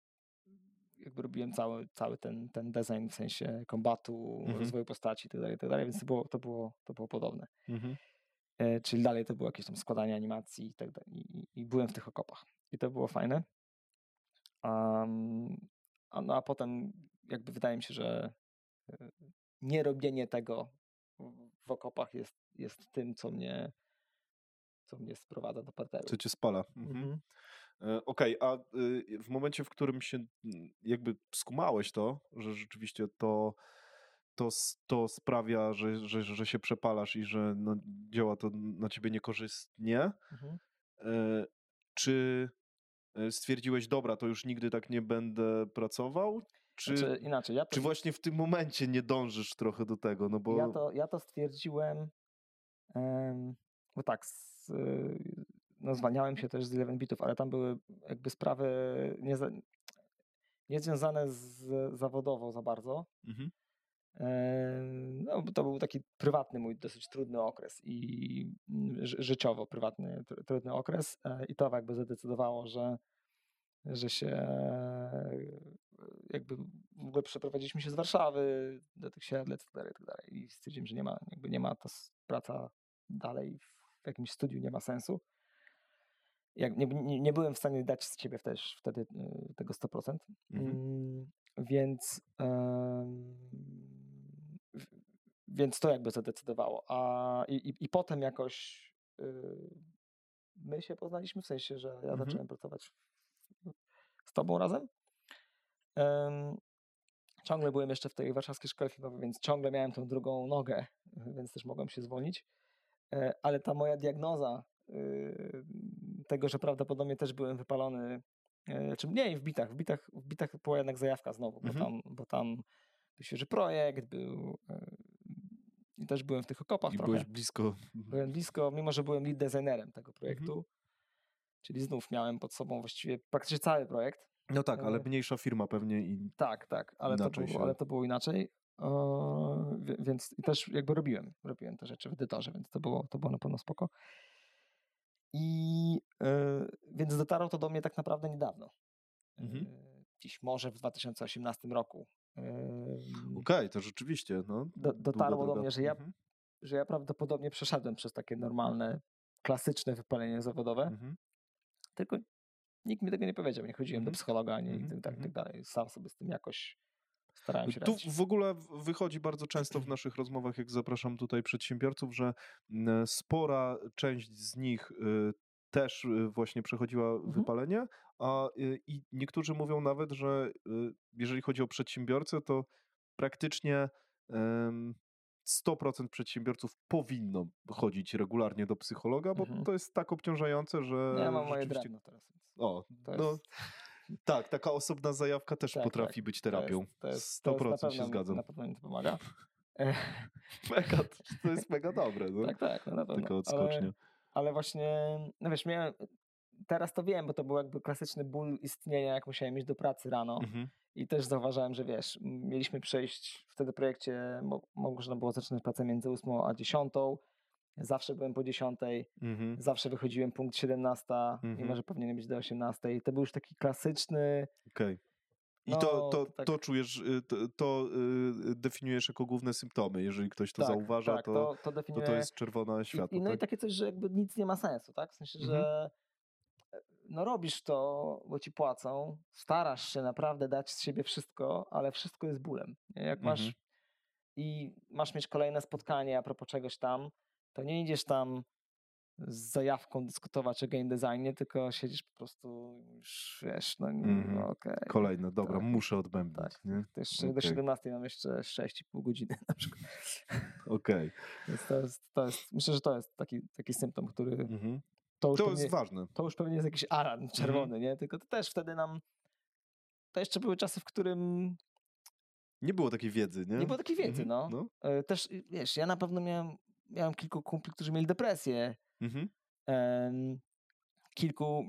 jakby robiłem cały, cały ten, ten design w sensie kombatu, mhm. rozwoju postaci itd., tak itd., tak więc to było, to było, to było podobne. Mhm. E, czyli dalej to było jakieś tam składanie animacji i tak dalej. I, i byłem w tych okopach. I to było fajne. Um, a, no a potem jakby wydaje mi się, że e, nie robienie tego w okopach jest, jest tym, co mnie co mnie sprowadza do parteru. Co cię spala. Mhm. mhm. E, okej, okay, a y, w momencie, w którym się jakby skumałeś to, że rzeczywiście to, to, to sprawia, że, że, że się przepalasz i że no, działa to na ciebie niekorzystnie, mhm. E, czy e, stwierdziłeś, dobra, to już nigdy tak nie będę pracował? Czy, Znaczy, inaczej, ja to, czy właśnie w tym momencie nie dążysz trochę do tego? No bo... ja to, ja to stwierdziłem, em, bo tak, z, no zwalniałem się też z 11 bitów, ale tam były jakby sprawy nie, za, nie związane z zawodowo za bardzo. Mhm. No, to był taki prywatny mój dosyć trudny okres i mm, ży- życiowo prywatny, tr- trudny okres e, i to jakby zadecydowało, że, że się jakby w ogóle przeprowadziliśmy się z Warszawy do tych Siedlec i tak dalej, i tak. I stwierdziłem, że nie ma, jakby nie ma ta praca dalej w jakimś studiu, nie ma sensu. Jak nie, nie, byłem w stanie dać z siebie też wtedy y, tego 100%. Mhm. Mm, więc, w- więc to jakby zadecydowało. A i, i, i potem jakoś y, my się poznaliśmy, w sensie, że ja Mhm. zacząłem pracować z tobą razem. Em, ciągle byłem jeszcze w tej warszawskiej szkole filmowej, więc ciągle miałem tą drugą nogę, więc też mogłem się zwolnić. E, Ale ta moja diagnoza y, tego, że prawdopodobnie też byłem wypalony, e, czy mniej w bitach, w bitach, w bitach była jednak zajawka znowu, bo Mhm. tam, bo tam był świeży projekt, był e, i też byłem w tych okopach I trochę. byłeś blisko. Byłem blisko, mimo że byłem lead designerem tego Mhm. projektu, czyli znów miałem pod sobą właściwie praktycznie cały projekt. No tak, ale E, mniejsza firma pewnie i. Tak, tak, ale, to było, się- ale to było inaczej. E, wie- więc i też jakby robiłem, robiłem te rzeczy w edytorze, więc to było, to było na pewno spoko. I e, więc dotarło to do mnie tak naprawdę niedawno. Mhm. E, Dziś może w 2018 roku. Okej, to rzeczywiście. No, Do- dotarło do mnie, że ja- Mhm. Że ja prawdopodobnie przeszedłem przez takie normalne, klasyczne wypalenie zawodowe, Mhm. tylko nikt mi tego nie powiedział. Nie chodziłem do Mhm. psychologa ani Mhm, i tak, mhm. tak dalej. Sam sobie z tym jakoś starałem się Tu radzić. w ogóle wychodzi bardzo często w naszych rozmowach, jak zapraszam tutaj przedsiębiorców, że m, spora część z nich y, też y, właśnie przechodziła Mhm. wypalenie, a y, i niektórzy mówią nawet, że y, jeżeli chodzi o przedsiębiorcę, to praktycznie em, 100% przedsiębiorców powinno chodzić regularnie do psychologa, bo Mhm. to jest tak obciążające, że No ja mam moje rzeczywiście... drewno teraz. Więc O, to no jest, *laughs* tak, taka osobna zajawka też Tak, potrafi tak, być to terapią. jest, to jest, 100% to jest na się pewno, mi- zgadzam. Na pewno mi to pomaga. *laughs* Mega, to jest mega dobre, *laughs* no. tak, tak, no na pewno. Taka odskocznia. Ale, ale właśnie, no wiesz, miałem, teraz to wiem, bo to był jakby klasyczny ból istnienia, jak musiałem iść do pracy rano. Mhm. I też zauważyłem, że wiesz, mieliśmy przejść wtedy w projekcie, mo- można było zaczynać pracę między 8 a 10. Zawsze byłem po 10, Mhm. zawsze wychodziłem punkt 17, Mhm. mimo że powinienem być do 18. I to był już taki klasyczny. Okej. I No, to, to, to tak- to czujesz, y, to, to y, definiujesz jako główne symptomy. Jeżeli ktoś to tak, zauważa, tak, to, to, definiuje. to jest czerwone I, światło. i, no i tak? takie coś, że jakby nic nie ma sensu, tak? W sensie, Mhm. że no robisz to, bo ci płacą, starasz się naprawdę dać z siebie wszystko, ale wszystko jest bólem. Jak masz Mhm. i masz mieć kolejne spotkanie a propos czegoś tam, to nie idziesz tam z zajawką dyskutować o game designie, tylko siedzisz po prostu już, wiesz, no Mhm. mm okej. Kolejne, dobra, tak, muszę odbębnić. Tak, nie? jeszcze do Okej. 17 mam jeszcze 6,5 godziny *laughs* na przykład. Okej. Więc to jest, to jest, myślę, że to jest taki, taki symptom, który Mhm. to już To pewnie, jest ważne. to już pewnie jest jakiś alarm czerwony, nie? Tylko to też wtedy nam. To jeszcze były czasy, w którym Nie było takiej wiedzy, nie? nie było takiej wiedzy, Mhm. no. no. E, Też, wiesz, ja na pewno miałem, miałem kilku kumpli, którzy mieli depresję. Mhm. Kilku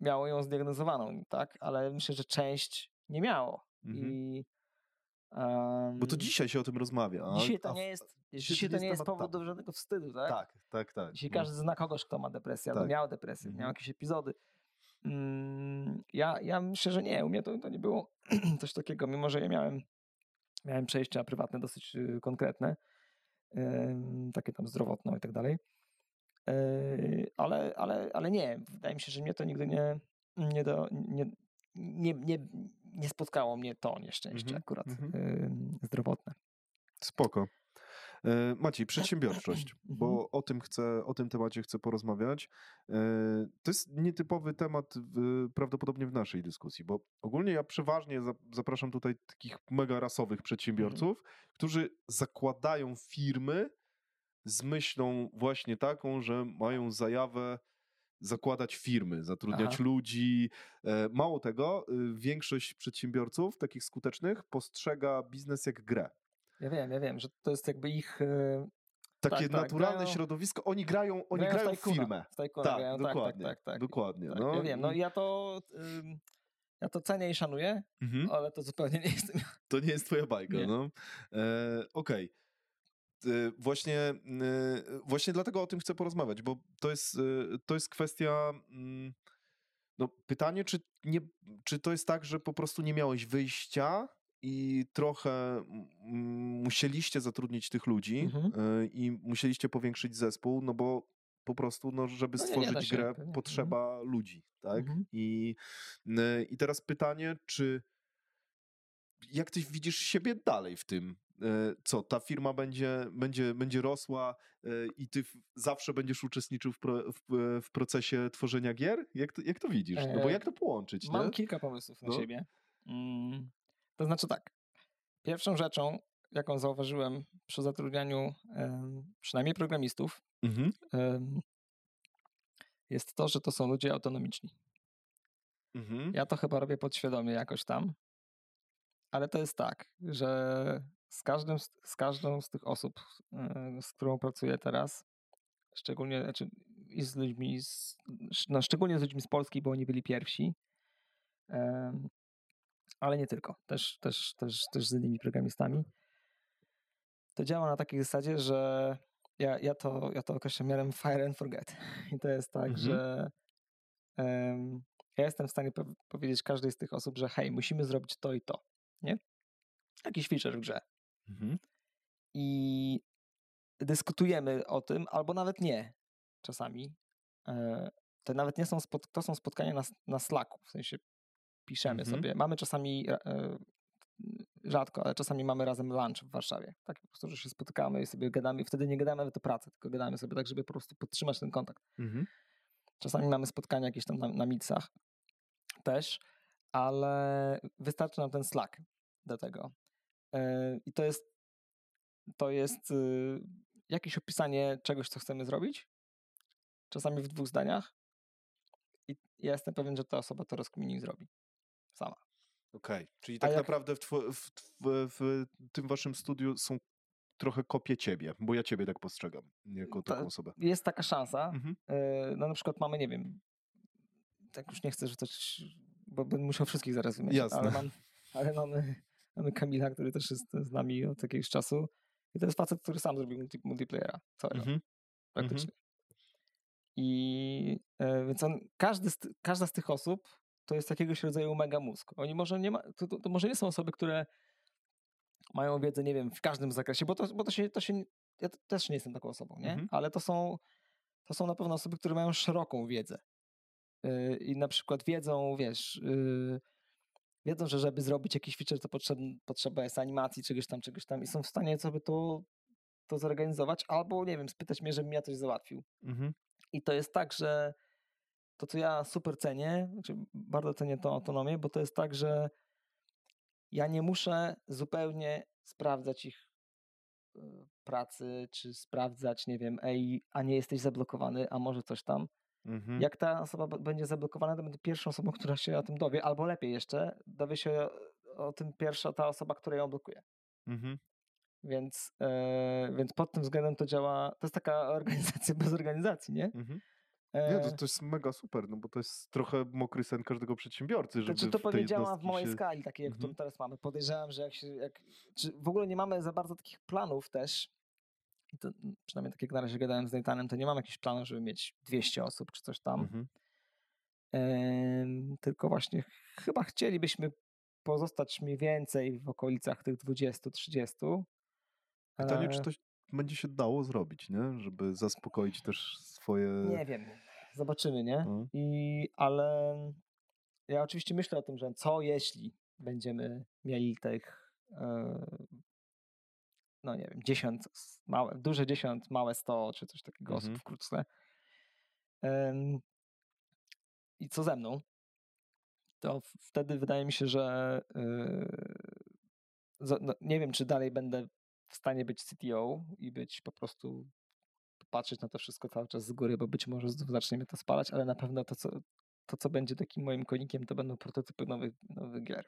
miało ją zdiagnozowaną, tak? Ale myślę, że część nie miało. Mhm. I, Bo to dzisiaj się o tym rozmawia. a- Dzisiaj to nie jest, dzisiaj dzisiaj to nie jest powód do żadnego wstydu, tak? Tak, tak, tak. Dzisiaj no. każdy zna kogoś, kto ma depresję, albo Tak. miał depresję, Mhm. miał jakieś epizody. Mm, Ja, ja myślę, że nie. U mnie to, to nie było *clears throat* coś takiego, mimo że ja miałem, miałem przejścia prywatne dosyć y, konkretne, takie tam zdrowotne i tak dalej. Yy, Ale, ale, ale nie, wydaje mi się, że mnie to nigdy nie, nie, do, nie, nie, nie, nie spotkało mnie to nieszczęście Mhm, akurat mhm. zdrowotne. Spoko. E, Maciej, przedsiębiorczość, *clears throat* Mhm. bo o tym chcę, o tym temacie chcę porozmawiać. E, To jest nietypowy temat w, prawdopodobnie w naszej dyskusji, bo ogólnie ja przeważnie za- zapraszam tutaj takich mega rasowych przedsiębiorców, którzy zakładają firmy z myślą właśnie taką, że mają zajawę zakładać firmy, zatrudniać Aha. ludzi. E, Mało tego, y, większość przedsiębiorców takich skutecznych postrzega biznes jak grę. Ja wiem, ja wiem, że to jest jakby ich... e, Takie Tak, tak, naturalne grają- środowisko. Oni grają, oni grają w grają w Tajkuna, firmę. W Tajkuna Tak, grają, dokładnie. Tak, tak, tak, tak. Dokładnie. tak no. ja wiem, no ja to... ym, ja to cenię i szanuję, Mhm. ale to zupełnie nie jestem *laughs* To nie jest twoja bajka, Nie. no. E, Okej. E, Właśnie, e, właśnie dlatego o tym chcę porozmawiać, bo to jest, e, to jest kwestia. mm, No, pytanie, czy, nie, czy to jest tak, że po prostu nie miałeś wyjścia i trochę musieliście zatrudnić tych ludzi Mhm. i musieliście powiększyć zespół, no bo po prostu, no, żeby No nie, nie stworzyć się, grę, pewnie. potrzeba ludzi, tak? Mhm. I, I teraz pytanie, czy jak ty widzisz siebie dalej w tym? E, Co, ta firma będzie, będzie, będzie rosła e, i ty zawsze będziesz uczestniczył w, pro, w, w procesie tworzenia gier? Jak to, jak to widzisz? No bo E, jak to połączyć, Mam nie? kilka pomysłów na No. siebie. Mm, to znaczy tak. Pierwszą rzeczą, jaką zauważyłem przy zatrudnianiu przynajmniej programistów, Mhm. jest to, że to są ludzie autonomiczni. Mhm. Ja to chyba robię podświadomie jakoś tam, ale to jest tak, że z, każdym, z, każdą z tych osób, e, z którą pracuję teraz, szczególnie znaczy i z ludźmi, z, no szczególnie z ludźmi z Polski, bo oni byli pierwsi, ale nie tylko, też, też, też, też z innymi programistami, to działa na takiej zasadzie, że ja, ja, to, ja to określam miarem fire and forget. I to jest tak, Mhm. że em, ja jestem w stanie po- powiedzieć każdej z tych osób, że hej, musimy zrobić to i to, nie? Jakiś feature w grze. Mhm. I dyskutujemy o tym, albo nawet nie czasami. E, To nawet nie są, spot, to są spotkania na, na Slacku, w sensie piszemy Mhm. sobie. Mamy czasami, e, rzadko, ale czasami mamy razem lunch w Warszawie. Tak po prostu, że się spotykamy i sobie gadamy. Wtedy nie gadamy nawet o pracy, tylko gadamy sobie tak, żeby po prostu podtrzymać ten kontakt. Mhm. Czasami mamy spotkania jakieś tam na, na micach też, ale wystarczy nam ten Slack do tego. E, I to jest, to jest y, jakieś opisanie czegoś, co chcemy zrobić, czasami w dwóch zdaniach. I ja jestem pewien, że ta osoba to rozkmini i zrobi sama. Okej, czyli A tak jak- naprawdę w, two, w, w, w tym waszym studiu są trochę kopie ciebie, bo ja ciebie tak postrzegam, jako Ta- taką osobę. Jest taka szansa. Mhm. e, No na przykład mamy, nie wiem, tak już nie chcę rzucać, bo będę musiał wszystkich zaraz wymienić, Jasne. ale, mam, ale mamy, mamy Kamila, który też jest z nami od jakiegoś czasu i to jest facet, który sam zrobił multi, multiplayera całego. Mhm. praktycznie. I e, więc on, każdy z, każda z tych osób to jest jakiegoś rodzaju mega mózg. Oni może nie ma, to, to, to może nie są osoby, które mają wiedzę, nie wiem, w każdym zakresie, bo to, bo to się, to się, ja też nie jestem taką osobą, nie? Mhm. Ale to są, to są na pewno osoby, które mają szeroką wiedzę. Yy, I na przykład wiedzą, wiesz, yy, wiedzą, że żeby zrobić jakiś feature, to potrzebna, potrzeba jest animacji, czegoś tam, czegoś tam i są w stanie sobie to, to zorganizować, albo, nie wiem, spytać mnie, żebym ja coś załatwił. Mhm. I to jest tak, że to, co ja super cenię, znaczy bardzo cenię tą autonomię, bo to jest tak, że ja nie muszę zupełnie sprawdzać ich y, pracy, czy sprawdzać, nie wiem, ej, a nie jesteś zablokowany, a może coś tam. Mhm. Jak ta osoba będzie zablokowana, to będę pierwszą osobą, która się o tym dowie, albo lepiej jeszcze, dowie się o, o tym pierwsza ta osoba, która ją blokuje. Mhm. Więc, e, więc pod tym względem to działa, to jest taka *laughs* organizacja bez organizacji, nie? Mhm. Nie, to, E, to jest mega super, no bo to jest trochę mokry sen każdego przedsiębiorcy, żeby Znaczy to pewnie działa w małej się... skali, takiej, jak którą Mhm. teraz mamy. Podejrzewam, że jak się. Jak, czy w ogóle nie mamy za bardzo takich planów też. I to, mm, przynajmniej tak jak na razie gadałem z Nathanem, to nie mam jakichś planów, żeby mieć 200 osób czy coś tam. Mhm. Tylko właśnie chyba chcielibyśmy pozostać mniej więcej w okolicach tych 20-30. Pytanie, czy E, to będzie się dało zrobić, nie? Żeby zaspokoić też swoje... Nie wiem. Zobaczymy, nie? No. I, ale ja oczywiście myślę o tym, że co jeśli będziemy mieli tych, e, no nie wiem, 10, s- małe, duże 10, małe 100, czy coś takiego Mhm. osób wkrótce. Em, I co ze mną? To wtedy wydaje mi się, że yy, no, nie wiem, czy dalej będę w stanie być CTO i być po prostu patrzeć na to wszystko cały czas z góry, bo być może znów zaczniemy to spalać, ale na pewno to, co, to, co będzie takim moim konikiem, to będą prototypy nowych, nowych gier.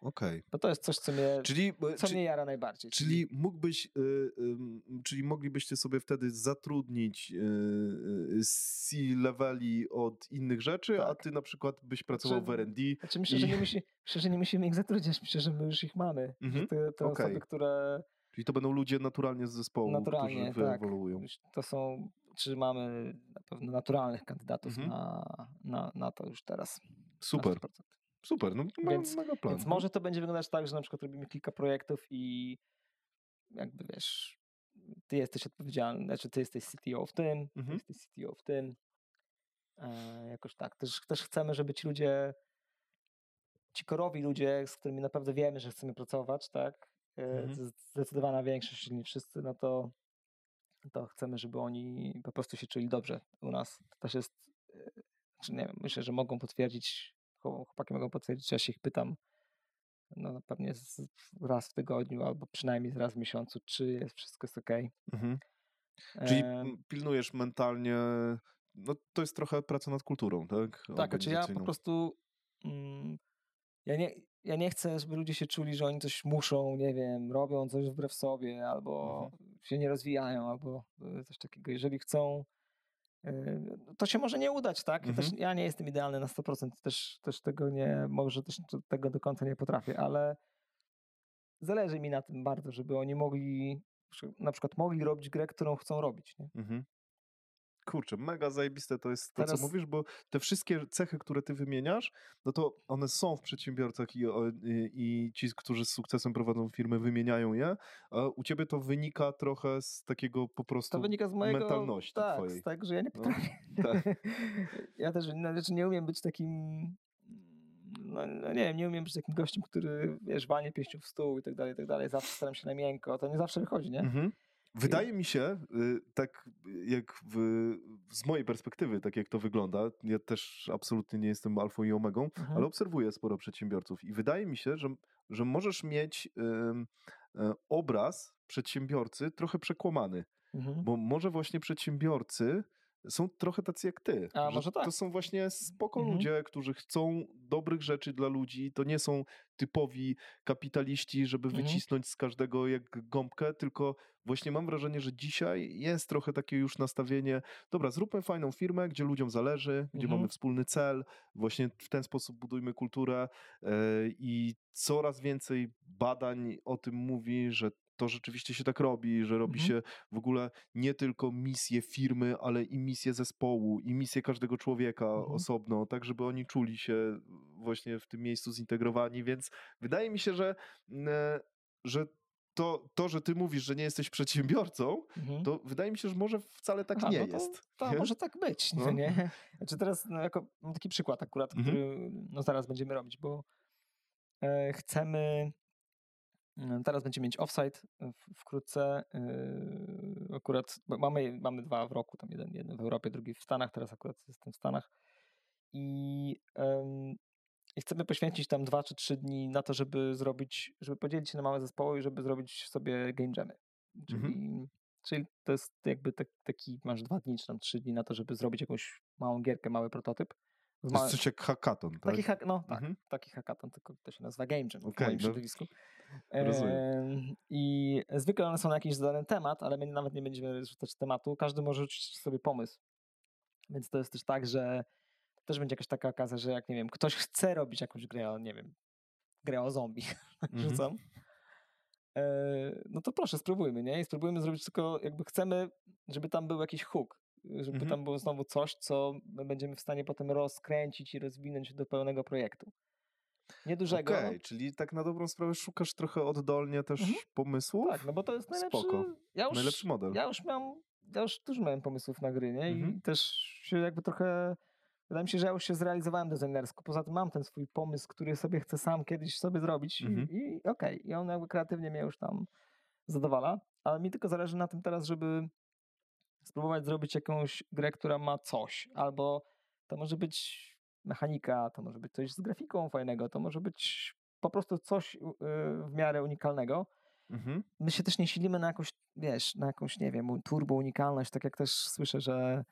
Okej. Bo to jest coś, co mnie, Czyli, co czy, mnie jara najbardziej. czyli mógłbyś, y, y, czyli moglibyście sobie wtedy zatrudnić y, C-leveli od innych rzeczy, a Tak. ty na przykład byś pracował w Znaczy, R&D. Znaczy myślę, że i- nie musi, myślę, że nie musimy ich zatrudniać, myślę, że my już ich mamy. Mhm, Że te, te okej. osoby, które Czyli to będą ludzie naturalnie z zespołu, naturalnie, którzy tak, wyewoluują. już to są, czy mamy na pewno naturalnych kandydatów Mhm. na, na, na to już teraz. Super, 100%. Super, no ma, Więc- mega plan. Więc może to będzie wyglądać tak, że na przykład robimy kilka projektów i jakby wiesz, ty jesteś odpowiedzialny, znaczy ty jesteś CTO w tym, ty Mhm. jesteś CTO w tym. E, jakoś tak. Też, też chcemy, żeby ci ludzie, ci korowi ludzie, z którymi naprawdę wiemy, że chcemy pracować, tak? E, Mhm. Zdecydowana większość, jeśli nie wszyscy, no to, to chcemy, żeby oni po prostu się czuli dobrze u nas. To też jest, e, czy nie wiem, myślę, że mogą potwierdzić, chłopaki mogą potwierdzić, ja się ich pytam, no pewnie z, raz w tygodniu, albo przynajmniej raz w miesiącu, czy jest wszystko jest ok. Mhm. Czyli m, pilnujesz mentalnie, no to jest trochę praca nad kulturą, tak? Tak, znaczy ja po prostu. Mm, ja, nie, ja nie chcę, żeby ludzie się czuli, że oni coś muszą, nie wiem, robią coś wbrew sobie, albo Mhm. się nie rozwijają, albo y, coś takiego. Jeżeli chcą, to się może nie udać, tak? Ja Też, Mhm. ja nie jestem idealny na 100%, też, też tego nie, może też tego do końca nie potrafię, ale zależy mi na tym bardzo, żeby oni mogli, na przykład mogli robić grę, którą chcą robić. Nie? Mhm. Kurczę, mega zajebiste to jest to, Teraz- co mówisz, bo te wszystkie cechy, które ty wymieniasz, no to one są w przedsiębiorcach i, i, i ci, którzy z sukcesem prowadzą firmy, wymieniają je, a u ciebie to wynika trochę z takiego po prostu... To wynika z mojego mentalności tak, twojej. tak, że ja nie No, potrafię. tak. *laughs* ja też no, znaczy nie umiem być takim. No, no nie wiem, nie umiem być takim gościem, który wiesz, walnie pięścią w stół i tak dalej, i tak dalej. Zawsze staram się na miękko. To nie zawsze wychodzi, nie? Mhm. Wydaje mi się, y, tak jak w, z mojej perspektywy, tak jak to wygląda, ja też absolutnie nie jestem alfą i omegą, Mhm. ale obserwuję sporo przedsiębiorców i wydaje mi się, że, że możesz mieć ym, e, obraz przedsiębiorcy trochę przekłamany, Mhm. bo może właśnie przedsiębiorcy są trochę tacy jak ty. A, że może tak. To są właśnie spoko Mhm. ludzie, którzy chcą dobrych rzeczy dla ludzi. To nie są typowi kapitaliści, żeby Mhm. wycisnąć z każdego jak gąbkę, tylko właśnie mam wrażenie, że dzisiaj jest trochę takie już nastawienie, dobra, zróbmy fajną firmę, gdzie ludziom zależy, gdzie Mhm. mamy wspólny cel, właśnie w ten sposób budujmy kulturę e, i coraz więcej badań o tym mówi, że to rzeczywiście się tak robi, że robi Mhm. się w ogóle nie tylko misję firmy, ale i misję zespołu, i misję każdego człowieka Mhm. osobno, tak żeby oni czuli się właśnie w tym miejscu zintegrowani, więc wydaje mi się, że, e, że to, to, że ty mówisz, że nie jesteś *laughs* przedsiębiorcą, Mhm. to wydaje mi się, że może wcale tak Aha, nie no to- jest. Może tak być, *laughs* no. No. nie? Znaczy teraz no, jako, taki przykład akurat, Mhm. który no, zaraz będziemy robić, bo e, chcemy teraz będziemy mieć offsite w, wkrótce. E, akurat mamy, mamy dwa w roku, tam jeden, jeden w Europie, drugi w Stanach, teraz akurat jestem w Stanach. I, em, i chcemy poświęcić tam dwa czy trzy dni na to, żeby zrobić, żeby podzielić się na małe zespoły i żeby zrobić sobie game jamy. Czyli, Mhm. czyli to jest jakby tak, taki, masz dwa dni czy tam trzy dni na to, żeby zrobić jakąś małą gierkę, mały prototyp. Z To jest coś jak hackathon, tak? Taki hack, no tak, Mhm. taki hackathon, tylko to się nazywa Game Jam w Okej, moim no, środowisku. Rozumiem. Em, I zwykle one są na jakiś zadany temat, ale my nawet nie będziemy rzucać tematu. Każdy może rzucić sobie pomysł. Więc to jest też tak, że też będzie jakaś taka okazja, że jak nie wiem, ktoś chce robić jakąś grę o, nie wiem, grę o zombie, *laughs* Mhm. rzucam. E, no to proszę, spróbujmy, nie? I spróbujmy zrobić tylko, jakby chcemy, żeby tam był jakiś hook, żeby Mhm. tam było znowu coś, co my będziemy w stanie potem rozkręcić i rozwinąć do pełnego projektu. Niedużego. Okej, czyli tak na dobrą sprawę szukasz trochę oddolnie też Mhm. pomysłów? Tak, no bo to jest najlepszy, Spoko. ja już, Najlepszy model. Ja już miałem, ja już dużo miałem pomysłów na gry, nie? Mhm. I też się jakby trochę, wydaje mi się, że ja już się zrealizowałem designersko. Poza tym mam ten swój pomysł, który sobie chcę sam kiedyś sobie zrobić Mhm. i, i okej, i on jakby kreatywnie mnie już tam zadowala, ale mi tylko zależy na tym teraz, żeby spróbować zrobić jakąś grę, która ma coś, albo to może być mechanika, to może być coś z grafiką fajnego, to może być po prostu coś u- y, w miarę unikalnego. Mhm. my się też nie silimy na jakąś, wiesz, na jakąś, nie wiem, turbo unikalność, tak jak też słyszę, że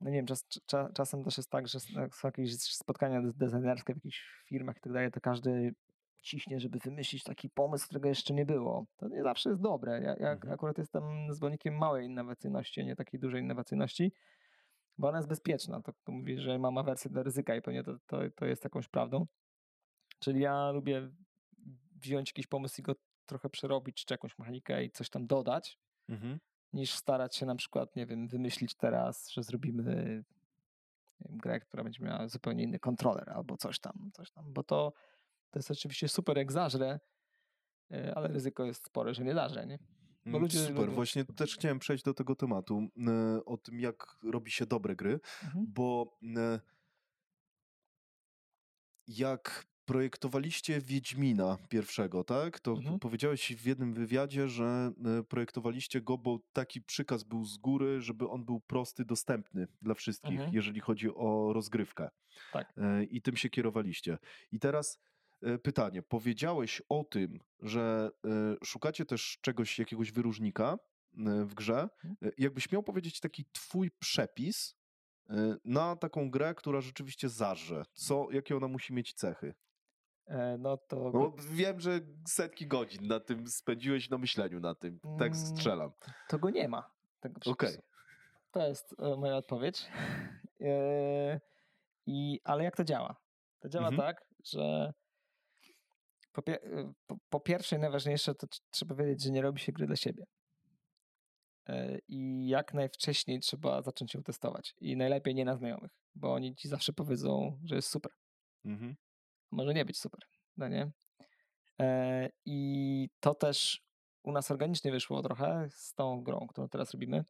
no nie wiem, czas, cza, czasem też jest tak, że jak są jakieś spotkania de- designerskie w jakichś firmach i tak dalej, to każdy ciśnie, żeby wymyślić taki pomysł, którego jeszcze nie było. To nie zawsze jest dobre. Ja, ja Mhm. akurat jestem zwolennikiem małej innowacyjności, a nie takiej dużej innowacyjności, bo ona jest bezpieczna. To, to mówi, że mama wersję do ryzyka i pewnie to, to, to jest jakąś prawdą. Czyli ja lubię wziąć jakiś pomysł i go trochę przerobić, czy jakąś mechanikę i coś tam dodać, Mhm. niż starać się na przykład, nie wiem, wymyślić teraz, że zrobimy wiem, grę, która będzie miała zupełnie inny kontroler albo coś tam, coś tam, bo to, to jest oczywiście super jak zażre, y, ale ryzyko jest spore, że nie zażre, nie? Bo Mm, ludzie Super, lubią- właśnie też chciałem przejść do tego tematu, o tym jak robi się dobre gry, Mhm. bo jak projektowaliście Wiedźmina pierwszego, tak? To Mhm. powiedziałeś w jednym wywiadzie, że projektowaliście go, bo taki przykaz był z góry, żeby on był prosty, dostępny dla wszystkich, Mhm. jeżeli chodzi o rozgrywkę. Tak. E, I tym się kierowaliście. I teraz pytanie. Powiedziałeś o tym, że e, szukacie też czegoś, jakiegoś wyróżnika e, w grze. Mhm. E, Jakbyś miał powiedzieć taki twój przepis e, na taką grę, która rzeczywiście zarze. Co, jakie ona musi mieć cechy? E, No to No, wiem, że setki godzin na tym spędziłeś, na myśleniu na tym. Tak Mm, strzelam. to go nie ma. Okej. przepisu. To jest e, moja odpowiedź. *laughs* E, I, ale jak to działa? To działa Mhm. tak, że po, po, po pierwsze i najważniejsze to tr- trzeba wiedzieć, że nie robi się gry dla siebie. E, I jak najwcześniej trzeba zacząć ją testować. I najlepiej nie na znajomych, bo oni ci zawsze powiedzą, że jest super. Mhm. Może nie być super, no nie? E, I to też u nas organicznie wyszło trochę z tą grą, którą teraz robimy,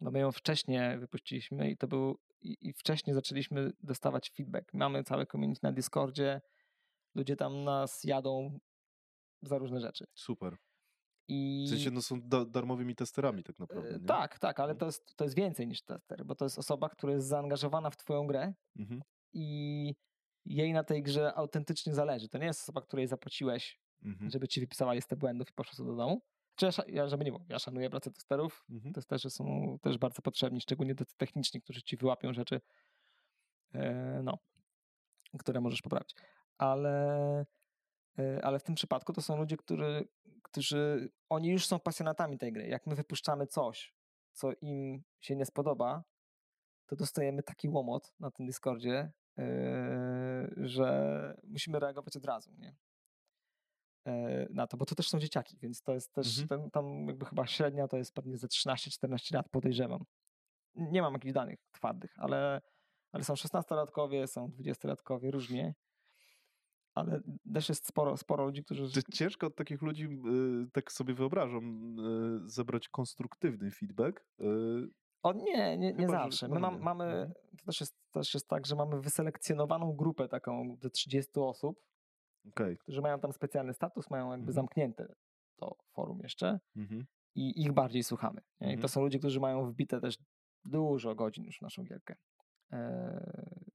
bo my ją wcześniej wypuściliśmy i to był i, i wcześniej zaczęliśmy dostawać feedback. Mamy całe community na Discordzie, ludzie tam nas jadą za różne rzeczy. Super. I W sensie no, są da darmowymi testerami tak naprawdę. e, Nie? tak, tak, ale Mhm. to jest, to jest więcej niż tester, bo to jest osoba, która jest zaangażowana w twoją grę Mhm. i jej na tej grze autentycznie zależy. To nie jest osoba, której zapłaciłeś Mhm. żeby ci wypisała listę błędów i poszła sobie do domu. Czy ja, sza- ja, żeby nie było, ja szanuję pracę testerów. Mhm. Testerzy są też bardzo potrzebni, szczególnie tacy techniczni, którzy ci wyłapią rzeczy, e, no, które możesz poprawić. Ale, e, ale w tym przypadku to są ludzie, którzy, którzy oni już są pasjonatami tej gry. Jak my wypuszczamy coś, co im się nie spodoba, to dostajemy taki łomot na tym Discordzie, e, że musimy reagować od razu, nie? e, na to, bo to też są dzieciaki, więc to jest też, Mhm. ten, tam jakby chyba średnia to jest pewnie ze 13-14 lat, podejrzewam. Nie mam jakichś danych twardych, ale, ale są 16-latkowie, są 20-latkowie, różnie. Ale też jest sporo, sporo ludzi, którzy... Ciężko od takich ludzi, y, tak sobie wyobrażam, y, zebrać konstruktywny feedback. y, O nie, nie, nie Chyba, zawsze. My że mam, mamy, Mhm. to też jest, też jest tak, że mamy wyselekcjonowaną grupę taką do 30 osób, Okej. którzy mają tam specjalny status, mają jakby Mhm. zamknięte to forum jeszcze Mhm. i ich bardziej słuchamy. I to Mhm. są ludzie, którzy mają wbite też dużo godzin już w naszą gierkę. Eee,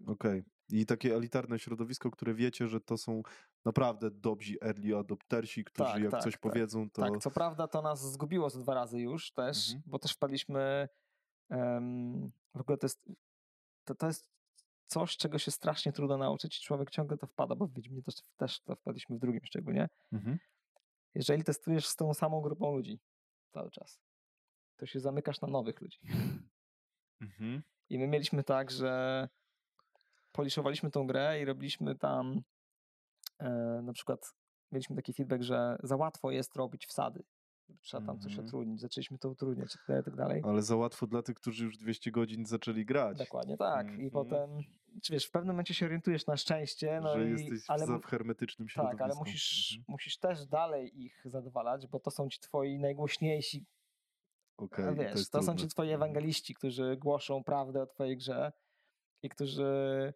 Okej. I takie elitarne środowisko, które wiecie, że to są naprawdę dobrzy early adoptersi, którzy Tak, jak tak, coś tak. powiedzą, to... Tak, co prawda to nas zgubiło z dwa razy już też, Mhm. bo też wpadliśmy. em, w ogóle to jest, to, to jest coś, czego się strasznie trudno nauczyć i człowiek ciągle to wpada, bo w Wiedźminie też, też to wpadliśmy w drugim szczególnie. Mhm. Jeżeli testujesz z tą samą grupą ludzi cały czas, to się zamykasz na nowych ludzi. *laughs* Mhm. I my mieliśmy tak, że poliszowaliśmy tą grę i robiliśmy tam e, na przykład mieliśmy taki feedback, że za łatwo jest robić wsady. Trzeba tam coś Mhm. utrudnić. Zaczęliśmy to utrudniać i tak dalej. Ale za łatwo dla tych, którzy już 200 godzin zaczęli grać. Dokładnie tak. Mhm. I potem, czy wiesz, w pewnym momencie się orientujesz na szczęście, no że i, jesteś ale, w hermetycznym środowisku. tak, ale musisz, Mhm. musisz też dalej ich zadowalać, bo to są ci twoi najgłośniejsi A to wiesz, jest to, są ci twoi Mhm. ewangeliści, którzy głoszą prawdę o twojej grze i którzy e,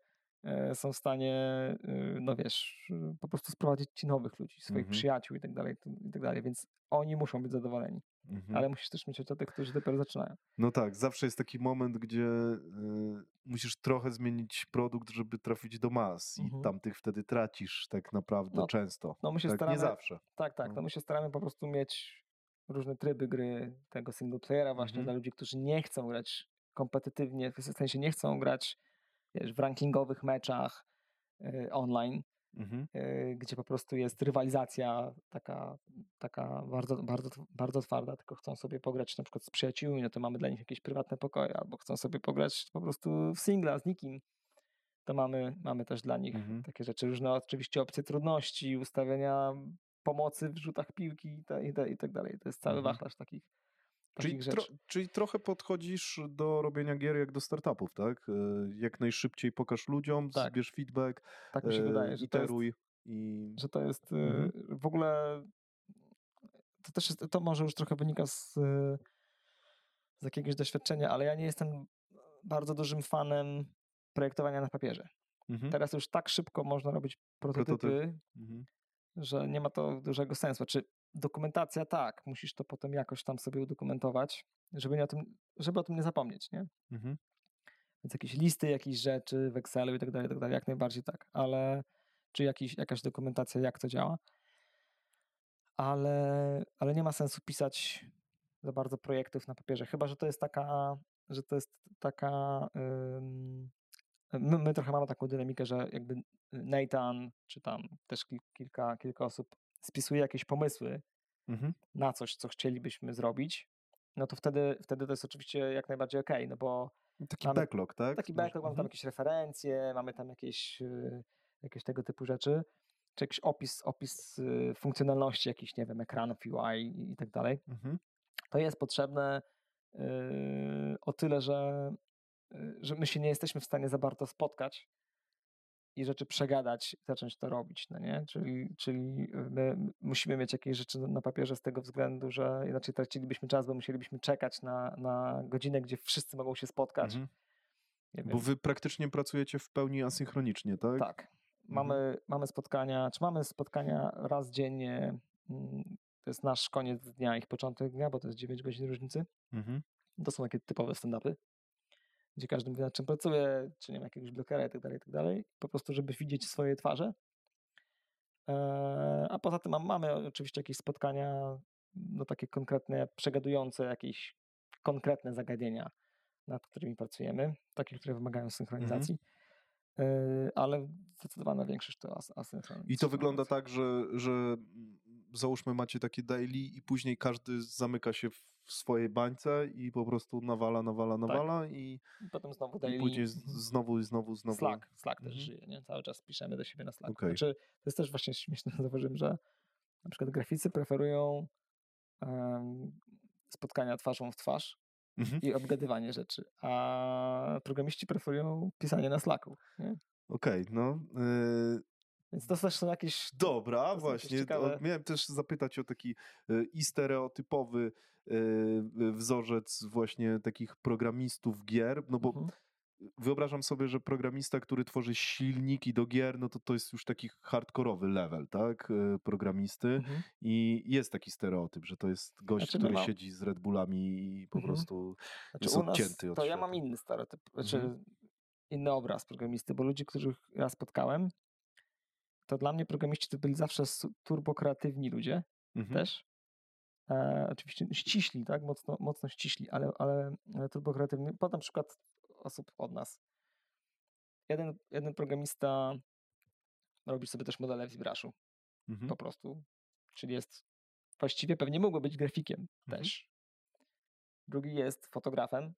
są w stanie, e, no wiesz, e, po prostu sprowadzić ci nowych ludzi, swoich Mhm. przyjaciół i tak dalej, i tak dalej, więc oni muszą być zadowoleni. Mhm. ale musisz też myśleć o tych, którzy dopiero zaczynają. No tak, zawsze jest taki moment, gdzie y, musisz trochę zmienić produkt, żeby trafić do mas i Mhm. tamtych wtedy tracisz tak naprawdę No, często. No my się tak, staramy, nie zawsze. tak, tak, No. no my się staramy po prostu mieć różne tryby gry tego single playera właśnie Mhm. dla ludzi, którzy nie chcą grać kompetytywnie, w sensie nie chcą grać wiesz, w rankingowych meczach y, online, Mhm. y, gdzie po prostu jest rywalizacja taka, taka bardzo, bardzo, bardzo twarda, tylko chcą sobie pograć na przykład z przyjaciółmi, no to mamy dla nich jakieś prywatne pokoje, albo chcą sobie pograć po prostu w singla z nikim, to mamy, mamy też dla nich Mhm. takie rzeczy, różne oczywiście opcje trudności, ustawienia pomocy w rzutach piłki i, ta, i, ta, i tak dalej. To jest cały Mhm. wachlarz takich, Czyli, tro, czyli trochę podchodzisz do robienia gier jak do startupów, tak? Y, Jak najszybciej pokaż ludziom, Tak. zbierz feedback, Tak mi się y, wydaje, że to jest, iteruj i... że to jest y, Mhm. w ogóle to też jest, to może już trochę wynika z, z jakiegoś doświadczenia, ale ja nie jestem bardzo dużym fanem projektowania na papierze. Mhm. Teraz już tak szybko można robić prototypy, Prototyp. Mhm. że nie ma to dużego sensu. Czy dokumentacja tak, musisz to potem jakoś tam sobie udokumentować, żeby, nie o, tym, żeby o tym nie zapomnieć, nie? Mhm. Więc jakieś listy, jakieś rzeczy w Excelu i tak dalej, i tak dalej, jak najbardziej tak, ale czy jakiś, jakaś dokumentacja, jak to działa, ale, ale nie ma sensu pisać za bardzo projektów na papierze, chyba, że to jest taka, że to jest taka, ym, my, my trochę mamy taką dynamikę, że jakby Nathan, czy tam też kil, kilka, kilka osób spisuje jakieś pomysły Mhm. na coś, co chcielibyśmy zrobić, no to wtedy, wtedy to jest oczywiście jak najbardziej okej, no bo Taki Mamy backlog, tak? taki backlog, mamy tam mhm. jakieś referencje, mamy tam jakieś, y, jakieś tego typu rzeczy, czy jakiś opis, opis y, funkcjonalności jakichś, nie wiem, ekranów UI i, tak dalej. Mhm. To jest potrzebne y, o tyle, że, że my się nie jesteśmy w stanie za bardzo spotkać i rzeczy przegadać, zacząć to robić, no nie? Czyli, czyli my musimy mieć jakieś rzeczy na papierze z tego względu, że inaczej tracilibyśmy czas, bo musielibyśmy czekać na, na godzinę, gdzie wszyscy mogą się spotkać. Mhm. Bo wy praktycznie pracujecie w pełni asynchronicznie, tak? tak. Mamy, mamy spotkania, czy mamy spotkania raz dziennie. mm, To jest nasz koniec dnia, ich początek dnia, bo to jest 9 godzin różnicy. Mhm. To są takie typowe stand-upy, gdzie każdy mówi, nad czym pracuje, czy nie ma jakiegoś blokera i tak dalej, i tak dalej. Po prostu, żeby widzieć swoje twarze. Eee, A poza tym mam- mamy oczywiście jakieś spotkania, no takie konkretne, przegadujące jakieś konkretne zagadnienia, nad którymi pracujemy, takie, które wymagają synchronizacji. Eee, Ale zdecydowana większość to as- asynchronizacja. I to wygląda tak, że, że mm, załóżmy macie takie daily i później każdy zamyka się w swojej bańce i po prostu nawala, nawala, nawala i, I Potem znowu i daily. później z- Mhm. znowu i znowu, znowu. Slack, Slack też Mhm. żyje, nie? Cały czas piszemy do siebie na Slacku. Okej. Znaczy, to jest też właśnie śmieszne, *laughs* zauważyłem, że na przykład graficy preferują em, spotkania twarzą w twarz Mhm. i obgadywanie rzeczy, a programiści preferują pisanie na Slacku, nie? Okej, no. y, Więc to też są jakieś... Dobra, właśnie. miałem też zapytać o taki y, i stereotypowy y, wzorzec właśnie takich programistów gier, no bo Mhm. wyobrażam sobie, że programista, który tworzy silniki do gier, no to to jest już taki hardkorowy level, tak, y, programisty Mhm. i jest taki stereotyp, że to jest gość, Znaczy, który siedzi z Red Bullami i po Mhm. prostu Znaczy, jest odcięty od to ja świata. mam inny stereotyp, znaczy Mhm. inny obraz programisty, bo ludzi, których ja spotkałem, to dla mnie programiści to byli zawsze turbokreatywni ludzie, Mhm. też. E, oczywiście ściśli, tak? Mocno, mocno ściśli, ale, ale, ale turbokreatywni. Podam przykład osób od nas. Jeden, jeden programista robi sobie też modele w ZBrush'u, Mhm. po prostu. Czyli jest, właściwie pewnie mógłby być grafikiem Mhm. też. Drugi jest fotografem.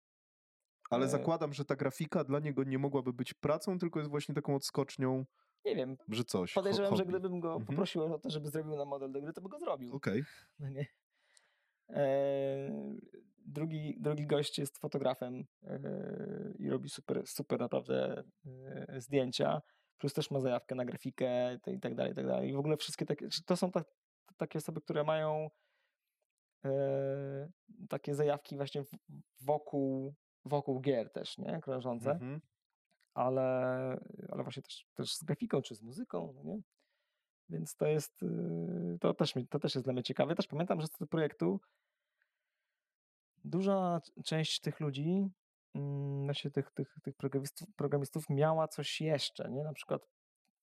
Ale e, zakładam, że ta grafika dla niego nie mogłaby być pracą, tylko jest właśnie taką odskocznią, Nie wiem, że coś. podejrzewam, że hobby. gdybym go Mhm. poprosił o to, żeby zrobił nam model do gry, to by go zrobił. Okej. *laughs* No nie. Eee, drugi, drugi gość jest fotografem eee, i robi super, super naprawdę eee, zdjęcia. Plus też ma zajawkę na grafikę i tak dalej, i tak dalej. I w ogóle wszystkie takie, to są ta, takie osoby, które mają takie zajawki właśnie wokół, wokół gier też, nie? Krążące Mhm. Ale, ale właśnie też, też z grafiką czy z muzyką, no nie? Więc to jest, y, to też, to też jest dla mnie ciekawe. Też pamiętam, że z tego projektu duża część tych ludzi, mm, właśnie tych, tych, tych programistów, programistów miała coś jeszcze, nie? Na przykład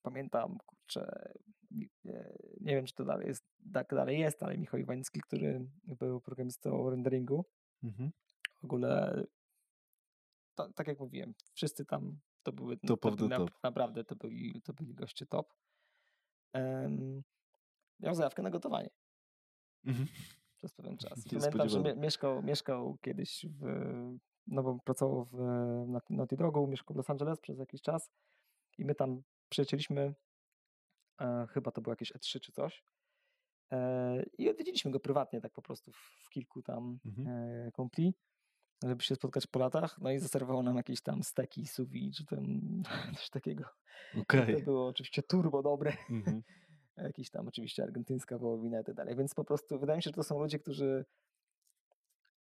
pamiętam, kurczę, e, nie wiem, czy to dalej jest, tak dalej jest, ale Michał Iwański, który był programistą renderingu, Mhm. w ogóle, to, tak jak mówiłem, wszyscy tam to były of to top. naprawdę to byli, to byli goście top. Em, miał zajawkę na gotowanie Mhm. przez pewien *laughs* czas. Pamiętam, że mie- mieszkał, mieszkał kiedyś w, no bo pracował w na Naughty Drogu, mieszkał w Los Angeles przez jakiś czas i my tam przyjacieliśmy, e, chyba to było jakieś E3 czy coś e, i odwiedziliśmy go prywatnie tak po prostu w, w kilku tam Mhm. e, kumpli, żeby się spotkać po latach, no i zaserwował nam jakieś tam steki, vide, czy tam *laughs* coś takiego. Okej. To było oczywiście turbo dobre Mhm. *laughs* jakiś tam oczywiście argentyńska wołowina i tak dalej. Więc po prostu wydaje mi się, że to są ludzie, którzy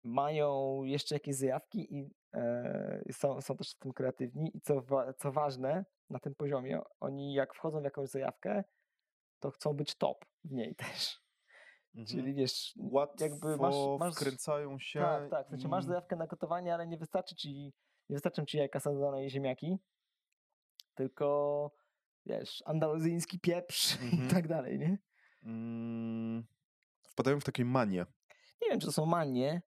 mają jeszcze jakieś zajawki i e, są, są też w tym kreatywni i co, wa- co ważne na tym poziomie, oni jak wchodzą w jakąś zajawkę, to chcą być top w niej *laughs* też. Czyli wiesz, Łatwo jakby masz, masz wkręcają się. tak, tak, sensie masz zajawkę na gotowanie, ale nie wystarczy ci, nie wystarczą ci jajka sadzone i ziemniaki, tylko wiesz, andaluzyjski pieprz *laughs* Mhm. i tak dalej, nie? Mm, wpadają w takie manie. Nie wiem, czy to są manie,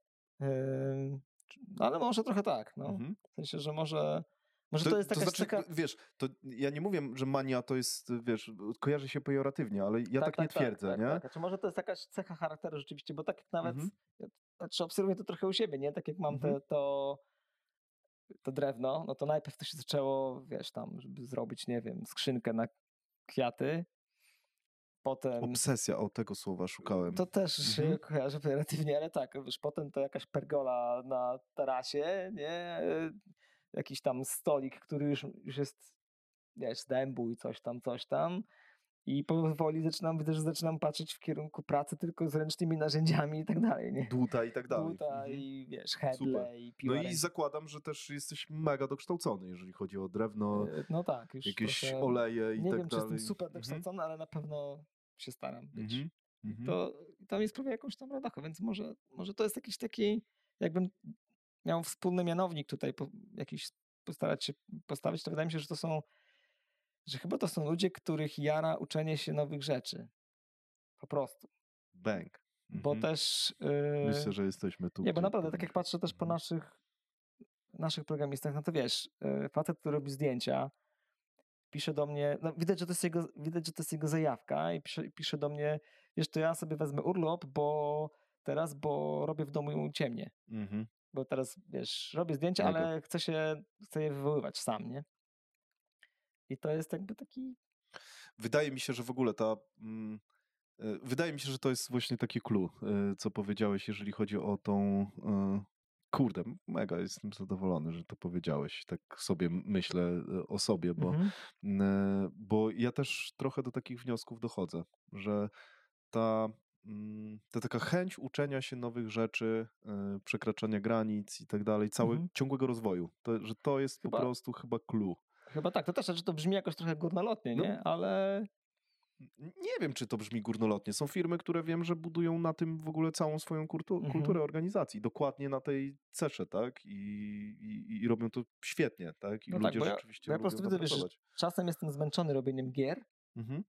no ale może trochę tak, no. Mhm. W sensie, że może, może to, jest to jakaś znaczy, cecha... wiesz, to ja nie mówię, że mania to jest, wiesz, kojarzy się pejoratywnie, ale ja tak, nie twierdzę, tak, nie? Tak. Znaczy, może to jest jakaś cecha charakteru rzeczywiście, bo tak jak nawet, Mhm. znaczy obserwuję to trochę u siebie, nie? Tak jak mam Mhm. te, to, to drewno, no to najpierw to się zaczęło, wiesz, tam, żeby zrobić, nie wiem, skrzynkę na kwiaty, potem... Obsesja, o tego słowa szukałem. To też się Mhm. kojarzy pejoratywnie, ale tak, wiesz, potem to jakaś pergola na tarasie, nie? Jakiś tam stolik, który już, już jest, wiesz, dębu i coś tam, coś tam. I powoli zaczynam, widzę, że zaczynam patrzeć w kierunku pracy tylko z ręcznymi narzędziami i tak dalej, nie? Dłuta i tak dalej. Dłuta Mhm. i wiesz, heble i No piła i zakładam, że też jesteś mega dokształcony, jeżeli chodzi o drewno, E, No tak, już jakieś trochę, oleje i Nie tak wiem, czy dalej. jestem super Mhm. dokształcony, ale na pewno się staram być. Mhm. Mhm. to, to mi sprawia jakąś tam radochę, więc może, może to jest jakiś taki, jakbym miał wspólny mianownik tutaj, po, jakiś postarać się postawić, to wydaje mi się, że to są, że chyba to są ludzie, których jara uczenie się nowych rzeczy. Po prostu. Bang. Bo Mhm. też... Yy, Myślę, że jesteśmy tu. nie, bo naprawdę, tak jak patrzę też po Mhm. naszych naszych programistach, no to wiesz, yy, facet, który robi zdjęcia, pisze do mnie, no widać, że to jest jego, widać, że to jest jego zajawka i pisze, pisze do mnie, wiesz, to ja sobie wezmę urlop, bo teraz, bo robię w domu ciemnie. Mhm. Bo teraz, wiesz, robię zdjęcia, Mega. ale chcę się, chcę je wywoływać sam, nie? I to jest jakby taki, Wydaje mi się, że w ogóle ta. Mm, e, wydaje mi się, że to jest właśnie takie clue, e, co powiedziałeś, jeżeli chodzi o tą. e, Kurde, mega jestem zadowolony, że to powiedziałeś. Tak sobie myślę o sobie, bo, mhm. bo ja też trochę do takich wniosków dochodzę, że ta, mm, ta taka chęć uczenia się nowych rzeczy, e, przekraczania granic i tak dalej, cały, Mhm. ciągłego rozwoju, to, że to jest Chyba- po prostu chyba clue. chyba tak, to też, że to brzmi jakoś trochę górnolotnie, No. nie? Ale Nie wiem, czy to brzmi górnolotnie. Są firmy, które wiem, że budują na tym w ogóle całą swoją kultu- Mhm. kulturę organizacji. Dokładnie na tej cesze, tak? I, i, i robią to świetnie, tak? I No tak, ludzie ja- rzeczywiście bo ja po prostu widzę, wiesz, czasem jestem zmęczony robieniem gier Mhm.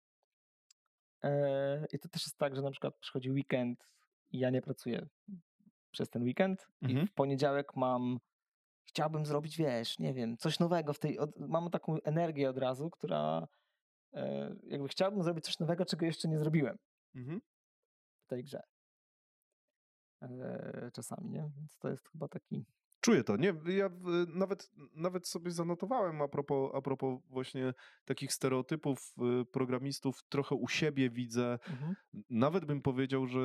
E, i to też jest tak, że na przykład przychodzi weekend i ja nie pracuję przez ten weekend Mhm. i w poniedziałek mam chciałbym zrobić, wiesz, nie wiem, coś nowego w tej, od, mam taką energię od razu, która e, jakby chciałbym zrobić coś nowego, czego jeszcze nie zrobiłem Mhm. w tej grze. E, czasami, nie? Więc to jest chyba taki... Czuję to. Nie, ja nawet, nawet sobie zanotowałem a propos, a propos właśnie takich stereotypów y, programistów, trochę u siebie widzę. Mhm. Nawet bym powiedział, że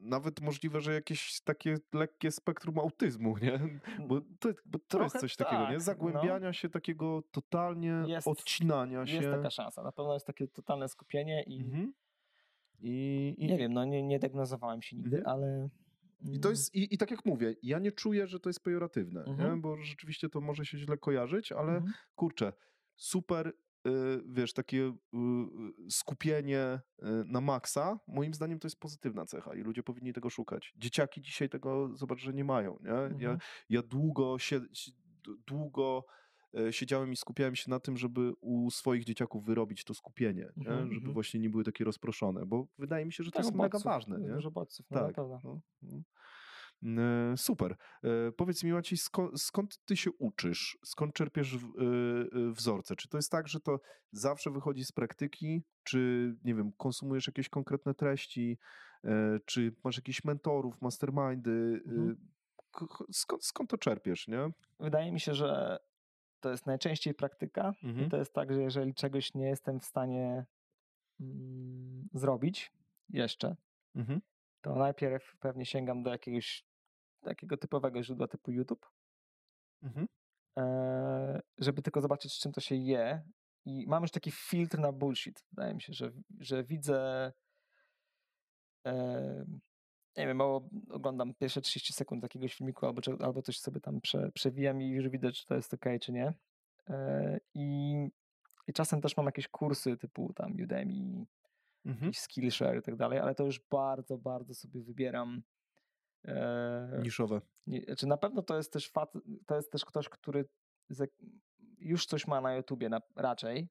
nawet możliwe, że jakieś takie lekkie spektrum autyzmu, nie? Bo to, bo to jest coś takiego, tak, nie? no. Zagłębiania się takiego totalnie, Jest- odcinania się. Jest taka szansa. Na pewno jest takie totalne skupienie i Mhm. I, i, nie wiem, no nie, nie diagnozowałem się nigdy, Mhm. ale... I to jest, i, i tak jak mówię, ja nie czuję, że to jest pejoratywne, Mhm. nie? bo rzeczywiście to może się źle kojarzyć, ale Mhm. kurczę, super y, wiesz, takie y, y, skupienie na maksa, moim zdaniem to jest pozytywna cecha i ludzie powinni tego szukać. Dzieciaki dzisiaj tego, zobacz, że nie mają, nie? Mhm. Ja, ja długo się, długo siedziałem i skupiałem się na tym, żeby u swoich dzieciaków wyrobić to skupienie, nie? Mhm, żeby mhm. właśnie nie były takie rozproszone, bo wydaje mi się, że to Tak, jest mega bodźców, ważne. jest Nie? Dużo bodźców, no, Tak. No, no. E, Super. E, Powiedz mi, Maciej, skąd, skąd ty się uczysz? Skąd czerpiesz w- e, e, wzorce? Czy to jest tak, że to zawsze wychodzi z praktyki? Czy, nie wiem, konsumujesz jakieś konkretne treści? E, Czy masz jakichś mentorów, mastermindy? E, Mhm. Skąd, skąd to czerpiesz, nie? Wydaje mi się, że to jest najczęściej praktyka Mhm. i to jest tak, że jeżeli czegoś nie jestem w stanie mm, zrobić jeszcze, Mhm. to najpierw pewnie sięgam do jakiegoś takiego typowego źródła typu YouTube, Mhm. e, żeby tylko zobaczyć, z czym to się je. I mam już taki filtr na bullshit. Wydaje mi się, że, że widzę. E, nie wiem, mało oglądam pierwsze 30 sekund jakiegoś filmiku albo, albo coś sobie tam prze, przewijam i już widzę, czy to jest ok, czy nie. E, i, I czasem też mam jakieś kursy typu tam Udemy, Mhm. Skillshare i tak dalej, ale to już bardzo, bardzo sobie wybieram. E, Niszowe. nie, znaczy na pewno to jest też fat, to jest też ktoś, który z, już coś ma na YouTubie na, raczej.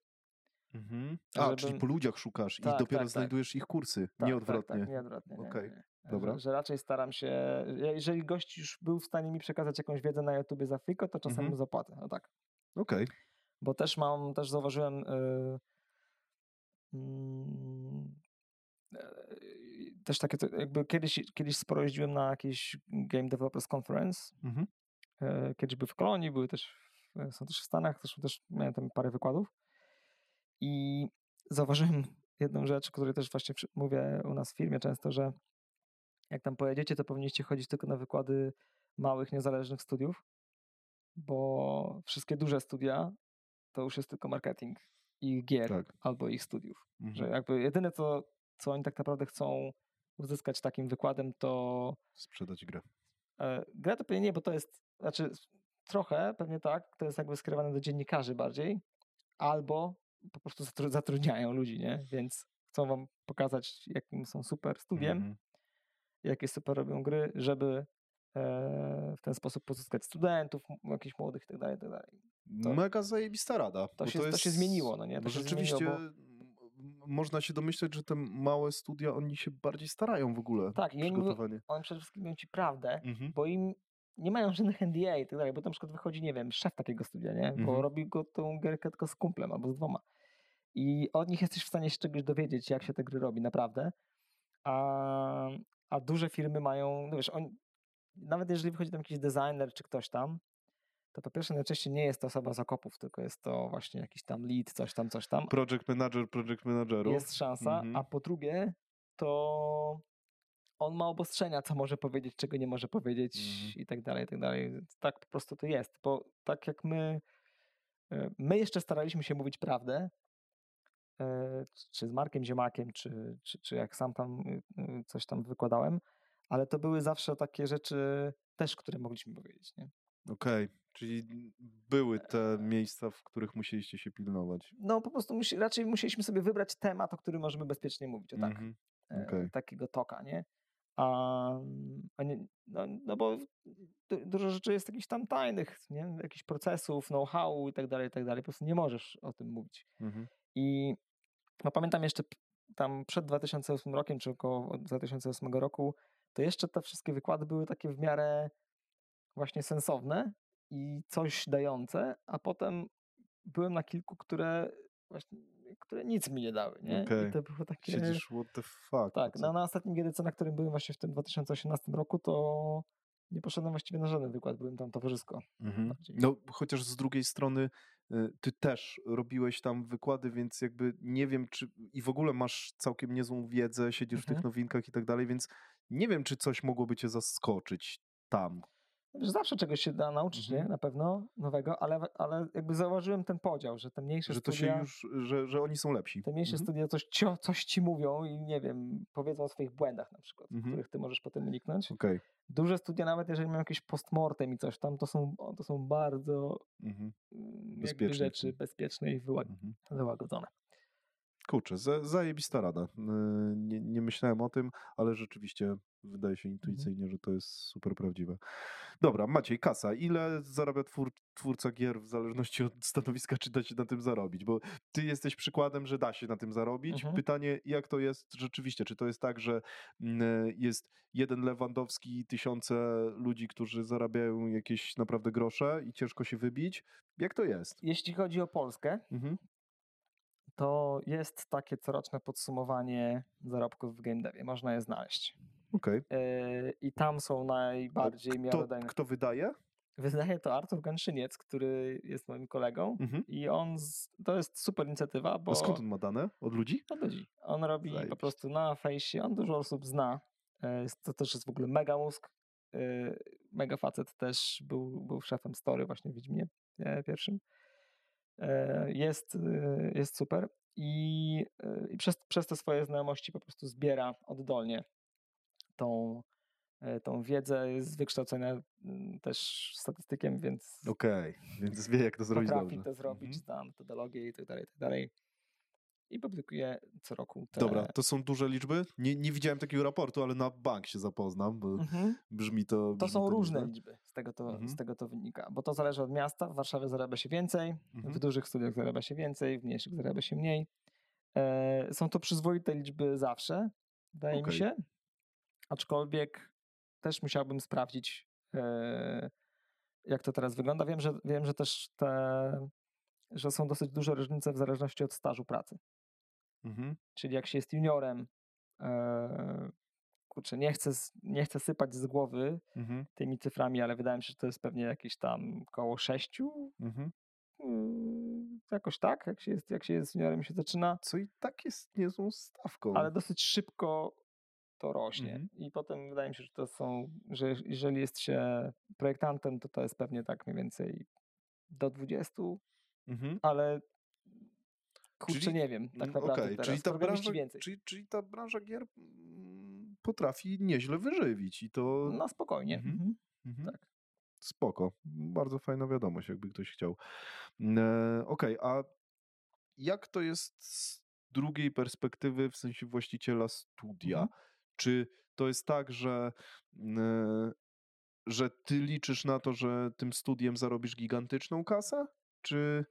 Mhm. A, czyli żebym- po ludziach szukasz Tak, i dopiero tak, tak. znajdujesz ich kursy, Tak, nie odwrotnie. Tak, tak, nie odwrotnie. nie, Okej, nie, nie. Dobra. Że, że raczej staram się, jeżeli gość już był w stanie mi przekazać jakąś wiedzę na YouTubie za friko, to czasem Mhm. zapłacę. No tak. Okej. Bo też mam, też zauważyłem y, mm, y, też takie, jakby kiedyś, kiedyś sporo jeździłem na jakiś Game Developers Conference, Mhm. E, kiedyś były w Kolonii, były też, w- są też w Stanach, zresztą też miałem tam parę wykładów i zauważyłem jedną rzecz, o której też właśnie mówię u nas w firmie często, że jak tam pojedziecie, to powinniście chodzić tylko na wykłady małych, niezależnych studiów, bo wszystkie duże studia to już jest tylko marketing ich gier Tak. albo ich studiów. Że Mhm. jakby jedyne, co, co oni tak naprawdę chcą uzyskać takim wykładem, to Sprzedać grę. E, Gra to pewnie nie, bo to jest, znaczy trochę, pewnie tak, to jest jakby skierowane do dziennikarzy bardziej, albo po prostu zatru- zatrudniają ludzi, nie? Więc chcą wam pokazać, jakim są super studiem, Mhm. Jakie super robią gry, żeby e, w ten sposób pozyskać studentów, jakichś młodych i tak dalej, i tak. To- Mega zajebista rada. bo się- to się zmieniło, no nie? To rzeczywiście można się domyśleć, że te małe studia, oni się bardziej starają w ogóle. Tak, i przygotowanie. Oni przede wszystkim mówią ci prawdę, Mhm. bo im nie mają żadnych NDA i tak dalej, bo tam na przykład wychodzi, nie wiem, szef takiego studia, nie? Bo Mhm. robi go tą gierkę tylko z kumplem albo z dwoma. I od nich jesteś w stanie się czegoś dowiedzieć, jak się te gry robi, naprawdę. A, a duże firmy mają, no wiesz, on, nawet jeżeli wychodzi tam jakiś designer czy ktoś tam, to po pierwsze najczęściej nie jest to osoba z okopów, tylko jest to właśnie jakiś tam lead, coś tam, coś tam. Project manager, project managerów. Jest szansa, Mhm. a po drugie to on ma obostrzenia, co może powiedzieć, czego nie może powiedzieć Mhm. i tak dalej, i tak dalej. Tak po prostu to jest, bo tak jak my, e, my jeszcze staraliśmy się mówić prawdę, czy z Markiem Ziemakiem, czy, czy, czy jak sam tam y, y, coś tam wykładałem, ale to były zawsze takie rzeczy też, które mogliśmy powiedzieć, nie? Okej, czyli były te miejsca, w których musieliście się pilnować. No po prostu musi, raczej musieliśmy sobie wybrać temat, o którym możemy bezpiecznie mówić, o tak. Mhm. e, Okej. takiego toka, nie? A, a nie, no, no bo du- dużo rzeczy jest jakichś tam tajnych, nie? Jakichś procesów, know-how i tak dalej, i tak dalej. Po prostu nie możesz o tym mówić. Mhm. I no, pamiętam jeszcze tam przed 2008 rokiem, czy około 2008 roku, to jeszcze te wszystkie wykłady były takie w miarę właśnie sensowne i coś dające, a potem byłem na kilku, które właśnie, które nic mi nie dały, nie? Okej. I to było takie... Siedzisz, what the fuck. Tak, co- no, na ostatnim GDC, na którym byłem właśnie w tym 2018 roku, to nie poszedłem właściwie na żaden wykład, byłem tam towarzysko. Mhm. No, chociaż z drugiej strony y, ty też robiłeś tam wykłady, więc jakby nie wiem, czy i w ogóle masz całkiem niezłą wiedzę, siedzisz w tych Mhm. nowinkach i tak dalej, więc nie wiem, czy coś mogłoby cię zaskoczyć tam. Zawsze czegoś się da nauczyć, Mhm. nie? Na pewno nowego, ale, ale jakby zauważyłem ten podział, że te mniejsze Że to studia, się już, że, że oni są lepsi. te mniejsze Mhm. studia coś, ci, coś ci mówią i nie wiem, powiedzą o swoich błędach na przykład, Mhm. których ty możesz potem uniknąć. Okej. Duże studia, nawet jeżeli mają jakieś postmortem i coś tam, to są, to są bardzo Mhm. mm, Bezpieczne. rzeczy bezpieczne i wyłag- Mhm. Kurczę, za, zajebista rada. Yy, Nie, nie myślałem o tym, ale rzeczywiście wydaje Mhm. się intuicyjnie, że to jest super prawdziwe. Dobra, Maciej, kasa. Ile zarabia twór, twórca gier w zależności od stanowiska, czy da się na tym zarobić? Bo ty jesteś przykładem, że da się na tym zarobić. Mhm. Pytanie, jak to jest rzeczywiście? Czy to jest tak, że mm, jest jeden Lewandowski i tysiące ludzi, którzy zarabiają jakieś naprawdę grosze i ciężko się wybić? Jak to jest? Jeśli chodzi o Polskę, Mhm. To jest takie coroczne podsumowanie zarobków w game devie. Można je znaleźć. Okej. Yy, I tam są najbardziej Kto, miarodajne. kto wydaje? Wydaje to Artur Gęszyniec, który jest moim kolegą. Mhm. I on, z, to jest super inicjatywa, bo A skąd on ma dane? Od ludzi? od ludzi. On robi po prostu na fejsie, on dużo osób zna. E, To też jest w ogóle mega mózg. E, Mega facet też był, był szefem story właśnie w Wiedźminie e, pierwszym. E, Jest, e, jest super i, e, i przez, przez te swoje znajomości po prostu zbiera oddolnie tą, tą wiedzę. Jest z wykształcenia mm, też statystykiem, więc Okej, więc wie jak to zrobić dobrze. to zrobić, Mhm. zna metodologię i tak dalej, i tak dalej. I publikuje co roku te... Dobra, to są duże liczby? Nie, nie widziałem takiego raportu, ale na bank się zapoznam, bo Mhm. brzmi to To brzmi są różne nieźle. liczby, z tego, to, Mhm. z tego to wynika, bo to zależy od miasta. W Warszawie zarabia się więcej, Mhm. w dużych studiach zarabia się więcej, w mniejszych zarabia się mniej. E, są to przyzwoite liczby zawsze, wydaje Okej. mi się. Aczkolwiek też musiałbym sprawdzić, e, jak to teraz wygląda. Wiem, że wiem, że też te, że są dosyć duże różnice w zależności od stażu pracy. Mhm. Czyli jak się jest juniorem, e, kurczę, nie chcę, nie chcę sypać z głowy Mhm. tymi cyframi, ale wydaje mi się, że to jest pewnie jakieś tam koło sześciu, Mhm. mm, jakoś tak, jak się jest, jak się jest juniorem się zaczyna, Co i tak jest niezłą stawką. ale dosyć szybko to rośnie. Mhm. I potem wydaje mi się, że to są, że jeżeli jest się projektantem, to to jest pewnie tak mniej więcej do 20, Mhm. ale kurczę, Czyli- nie wiem tak Mm, naprawdę okej, teraz. czyli ta branża, więcej. czyli, czyli ta branża gier mm, potrafi nieźle wyżywić i to No spokojnie. Mhm. Mhm. Mhm. tak. Spoko. Bardzo fajna wiadomość, jakby ktoś chciał. E, Okej, a jak to jest z drugiej perspektywy, w sensie właściciela studia? Mhm. Czy to jest tak, że, e, że ty liczysz na to, że tym studiem zarobisz gigantyczną kasę? Czy.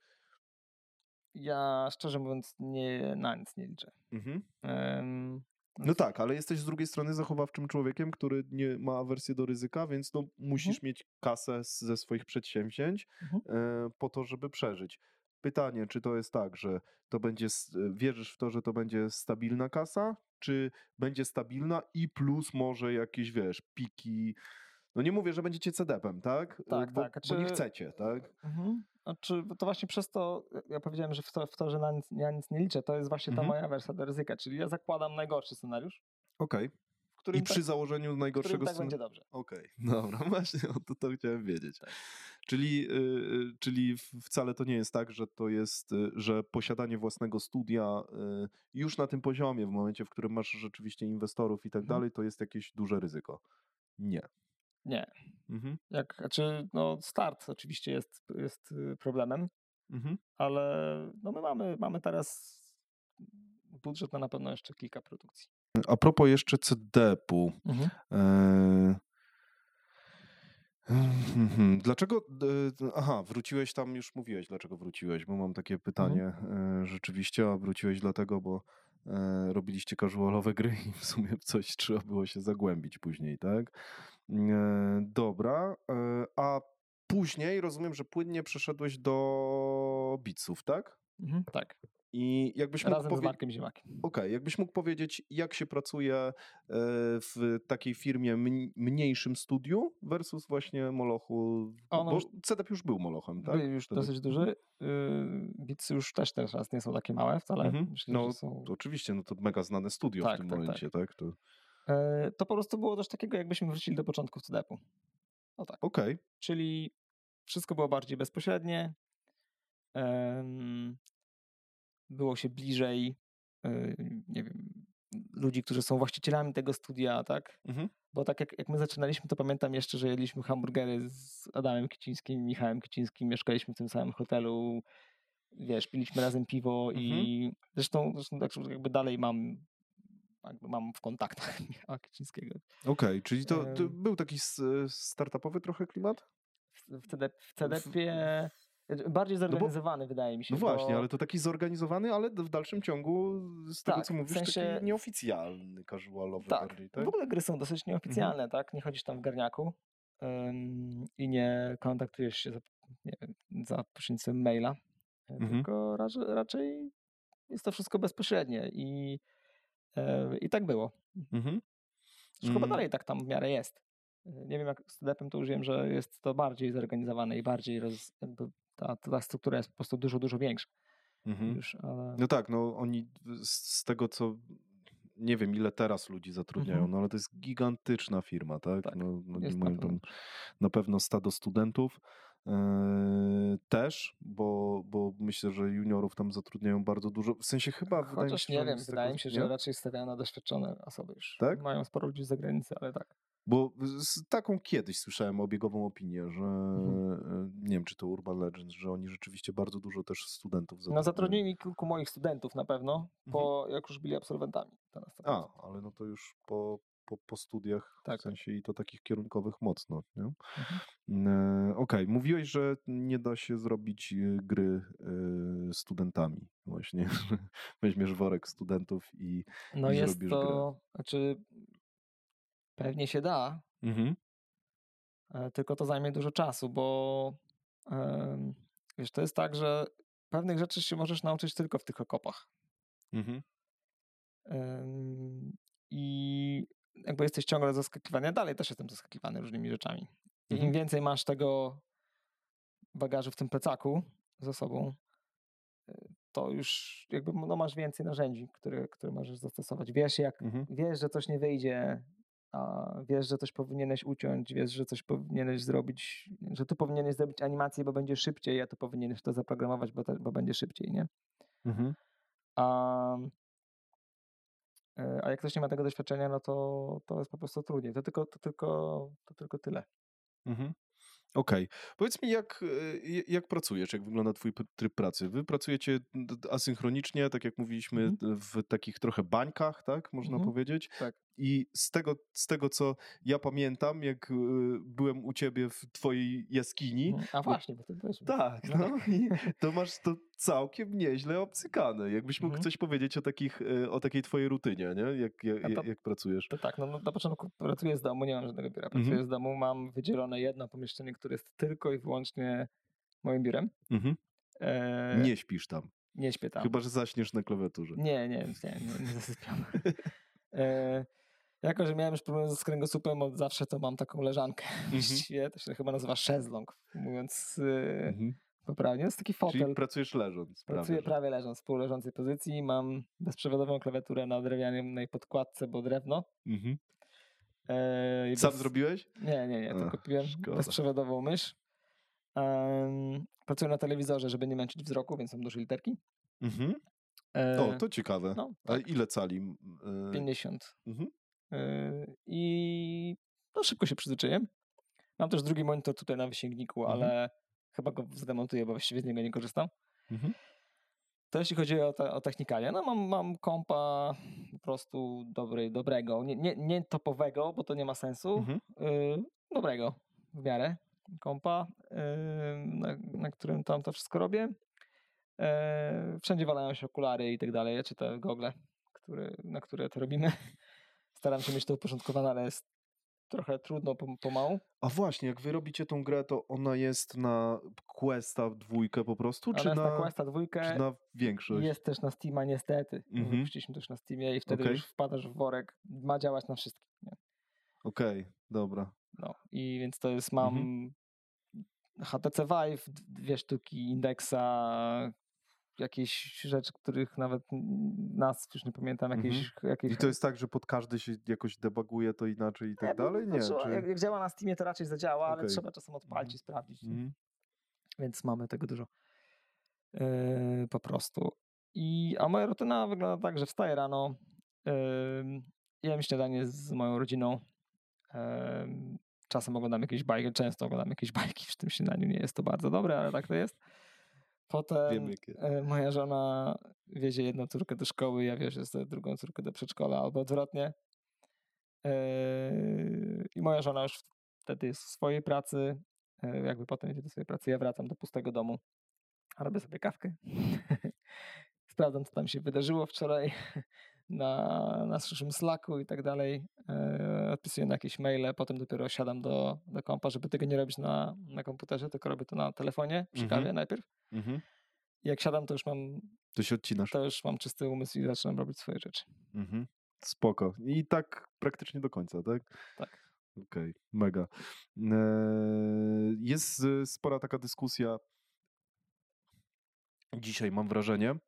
Ja szczerze mówiąc nie, na nic nie liczę. Mhm. Em, No tak, ale jesteś z drugiej strony zachowawczym człowiekiem, który nie ma awersję do ryzyka, więc no, musisz mieć kasę z, ze swoich przedsięwzięć Mhm. e, po to, żeby przeżyć. Pytanie, czy to jest tak, że to będzie, e, wierzysz w to, że to będzie stabilna kasa, czy będzie stabilna i plus może jakieś, wiesz, piki. No nie mówię, że będziecie CDP-em, tak? E, Tak, bo, tak, Bo nie czy- chcecie, tak? Mhm. Znaczy, to właśnie przez to, ja powiedziałem, że w to, w to że na nic, ja nic nie liczę, to jest właśnie ta Mhm. moja wersja do ryzyka, czyli ja zakładam najgorszy scenariusz, Okej. którym, I przy tak, założeniu najgorszego tak scen- będzie dobrze. Okej, *laughs* dobra, właśnie o to, to chciałem wiedzieć. Tak. Czyli, y, czyli wcale to nie jest tak, że to jest, y, że posiadanie własnego studia y, już na tym poziomie, w momencie, w którym masz rzeczywiście inwestorów i tak Mhm. dalej, to jest jakieś duże ryzyko. Nie. Nie. Mhm. Jak, znaczy, no start oczywiście jest, jest y, problemem, Mhm. ale no my mamy, mamy teraz budżet na na pewno jeszcze kilka produkcji. A propos jeszcze CDP-u. E, mhm. Dlaczego? Aha, wróciłeś tam, już mówiłeś, dlaczego wróciłeś, bo mam takie pytanie e, rzeczywiście, a wróciłeś dlatego, bo e, robiliście casualowe gry i w sumie w coś trzeba było się zagłębić później, tak? E, dobra, e, a później rozumiem, że płynnie przeszedłeś do Bitsów, tak? Mhm, tak, I jakbyś mógł razem z Markiem Ziemakiem. Okej, jakbyś mógł powiedzieć, jak się pracuje e, w takiej firmie mn- mniejszym studiu versus właśnie Molochu, Ono bo już- CDP już był Molochem, tak? Był już Wtedy? dosyć duży. Yy, Bitsy już też teraz nie są takie małe wcale. Mhm. Myślę, No, są... Oczywiście, no to mega znane studio Tak, w tym tak, tak. momencie, tak? To... E, to po prostu było coś takiego, jakbyśmy wrócili do początków CDP-u. O tak. Okej. Czyli wszystko było bardziej bezpośrednie. było się bliżej, y, nie wiem, ludzi, którzy są właścicielami tego studia, tak? Mhm. Bo tak jak, jak my zaczynaliśmy, to pamiętam jeszcze, że jedliśmy hamburgery z Adamem Kicińskim, Michałem Kicińskim, mieszkaliśmy w tym samym hotelu, wiesz, piliśmy razem piwo i zresztą, zresztą tak jakby dalej mam mam w kontaktach *laughs* Michała Kicińskiego. Okej, czyli to, to był taki s- startupowy trochę klimat? W, w, CD, w CDP bardziej zorganizowany wydaje mi się. No właśnie, bo- ale to taki zorganizowany, ale w dalszym ciągu z tego, Tak, co w mówisz, sensie- taki nieoficjalny, casualowy Tak, bardziej, w tak? ogóle gry są dosyć nieoficjalne, tak? Nie chodzisz tam w garniaku ym, i nie kontaktujesz się za, wiem, za pośrednictwem maila, e, Mhm. tylko raczej, raczej jest to wszystko bezpośrednie i, e, i tak było. Mhm. Chyba Mm. dalej tak tam w miarę jest. Nie wiem jak z Tedepem to już wiem, że jest to bardziej zorganizowane i bardziej roz, ta, ta struktura jest po prostu dużo, dużo większa Mhm. już, ale... No tak, no oni z, tego, co nie wiem, ile teraz ludzi zatrudniają, Mhm. no ale to jest gigantyczna firma, tak? Tak, no, no, nie na mają pewno. tam na pewno stado studentów. Eee, też, bo, bo myślę, że juniorów tam zatrudniają bardzo dużo. W sensie chyba wydaje mi Chociaż się, nie że wiem, wydaje mi się, że raczej stawiają na doświadczone osoby już. Tak? Mają sporo ludzi z zagranicy, ale tak. Bo z taką kiedyś słyszałem obiegową opinię, że Mhm. e, nie wiem, czy to Urban Legends, że oni rzeczywiście bardzo dużo też studentów No zatrudniają. zatrudnili kilku moich studentów na pewno, po, jak już byli absolwentami. To na 100%. Mhm. A, ale no to już po, po, po studiach, Tak, w sensie i to takich kierunkowych mocno, nie? Mhm. E, Okej, mówiłeś, że nie da się zrobić e, gry e, studentami właśnie, *laughs* weźmiesz worek studentów i... No i jest to, znaczy pewnie się da, Mhm. e, tylko to zajmie dużo czasu, bo wiesz, to jest tak, że pewnych rzeczy się możesz nauczyć tylko w tych okopach. Mhm. I jakby jesteś ciągle zaskakiwany. Ja dalej też jestem zaskakiwany różnymi rzeczami. I Mhm. im więcej masz tego bagażu w tym plecaku ze sobą, y, to już jakby no, masz więcej narzędzi, które, które możesz zastosować. Wiesz, jak, Mhm. wiesz, że coś nie wyjdzie, a wiesz, że coś powinieneś uciąć, wiesz, że coś powinieneś zrobić, że tu powinieneś zrobić animację, bo będzie szybciej, a tu powinieneś to zaprogramować, bo, te, bo będzie szybciej, nie? Mhm. A, a jak ktoś nie ma tego doświadczenia, no to, to jest po prostu trudniej. To tylko, to tylko, to tylko tyle. Mhm. Okej. Powiedz mi, jak, e, jak pracujesz, jak wygląda twój tryb pracy? Wy pracujecie asynchronicznie, tak jak mówiliśmy, Mhm. w takich trochę bańkach, tak można Mhm. powiedzieć? Tak. I z tego, z tego, co ja pamiętam, jak e, byłem u ciebie w twojej jaskini, Mhm. A właśnie, bo ty byłeś. tak, No no, i to masz to całkiem nieźle obcykane. Jakbyś mógł Mhm. coś powiedzieć o, takich, e, o takiej twojej rutynie, nie? Jak, jak, A to- jak pracujesz? To tak, no, no na początku pracuję z domu, nie mam żadnego biura. Pracuję Mhm. z domu, mam wydzielone jedno pomieszczenie, które jest tylko i wyłącznie moim biurem. Mhm. E, Nie śpisz tam, nie śpię tam. chyba że zaśniesz na klawiaturze. Nie, nie, nie, nie, nie zasypiam. *laughs* e, jako, że miałem już problem z kręgosłupem od zawsze, to mam taką leżankę. Właściwie to się chyba nazywa szezlong, mówiąc e, Mhm. poprawnie. To jest taki Czyli fotel. pracujesz leżąc. Pracuję że- prawie leżąc, w półleżącej pozycji. Mam bezprzewodową klawiaturę na drewnianej podkładce, bo drewno. Mhm. E, i Sam bez- zrobiłeś? Nie, nie, nie, Ach, tylko kupiłem szkoda. bezprzewodową mysz. Em, pracuję na telewizorze, żeby nie męczyć wzroku, więc są duże literki. Mhm. E, O, to ciekawe. no, A tak, ile cali? m, e, 50. Mhm. E, I no, szybko się przyzwyczaiłem. Mam też drugi monitor tutaj na wysięgniku, Mhm. ale chyba go zdemontuję, bo właściwie z niego nie korzystam. Mhm. To jeśli chodzi o, te, o technikalia, no mam, mam kompa po prostu dobry, dobrego, nie, nie, nie topowego, bo to nie ma sensu, Mhm. y, dobrego w miarę kompa, y, na, na którym tam to wszystko robię. E, wszędzie walają się okulary i tak dalej, czy te gogle, które, na które to robimy. Staram się mieć to uporządkowane, ale jest trochę trudno pom- pomału. A właśnie, jak wy robicie tą grę, to ona jest na Questa dwójkę po prostu, Ona czy jest na, na Questa dwójkę, czy na większość? Jest też na Steama niestety. Mhm. Wypuściliśmy też na Steamie i wtedy Okej. już wpadasz w worek. Ma działać na wszystkich. Okej, dobra. No i więc to jest, mam Mhm. HTC Vive, dwie sztuki Indexa, jakieś rzeczy, których nawet nas już nie pamiętam, jakieś... Mhm. jakieś I to jest tak, że pod każdy się jakoś debuguje to inaczej i tak Nie, dalej? Nie. trzeba- Czy... jak, działa na Steamie, to raczej zadziała, ale Okej. trzeba czasem odpalić Mhm. i sprawdzić. Mhm. Więc mamy tego dużo. Yy, po prostu. I, a moja rutyna wygląda tak, że wstaję rano, yy, jem śniadanie z moją rodziną. Yy, czasem oglądam jakieś bajki, często oglądam jakieś bajki w tym śniadaniu. Nie jest to bardzo dobre, ale tak to jest. Potem Wiem, jakie. yy, moja żona wiezie jedną córkę do szkoły, ja wierzę drugą córkę do przedszkola albo odwrotnie. Yy, I moja żona już wtedy jest w swojej pracy, yy, jakby potem idzie do swojej pracy, ja wracam do pustego domu, robię sobie kawkę, *laughs* sprawdzam, co tam się wydarzyło wczoraj na naszym Slacku i tak dalej, yy, odpisuję na jakieś maile, potem dopiero siadam do, do kompa, żeby tego nie robić na, na komputerze, tylko robię to na telefonie, przy Mhm. kawie najpierw. Mhm. Jak siadam, to już mam, To się odcinasz. to już mam czysty umysł i zaczynam robić swoje rzeczy. Mhm. Spoko. I tak praktycznie do końca, tak? Tak. Okej, mega. Eee, Jest y, spora taka dyskusja dzisiaj, mam wrażenie, mm,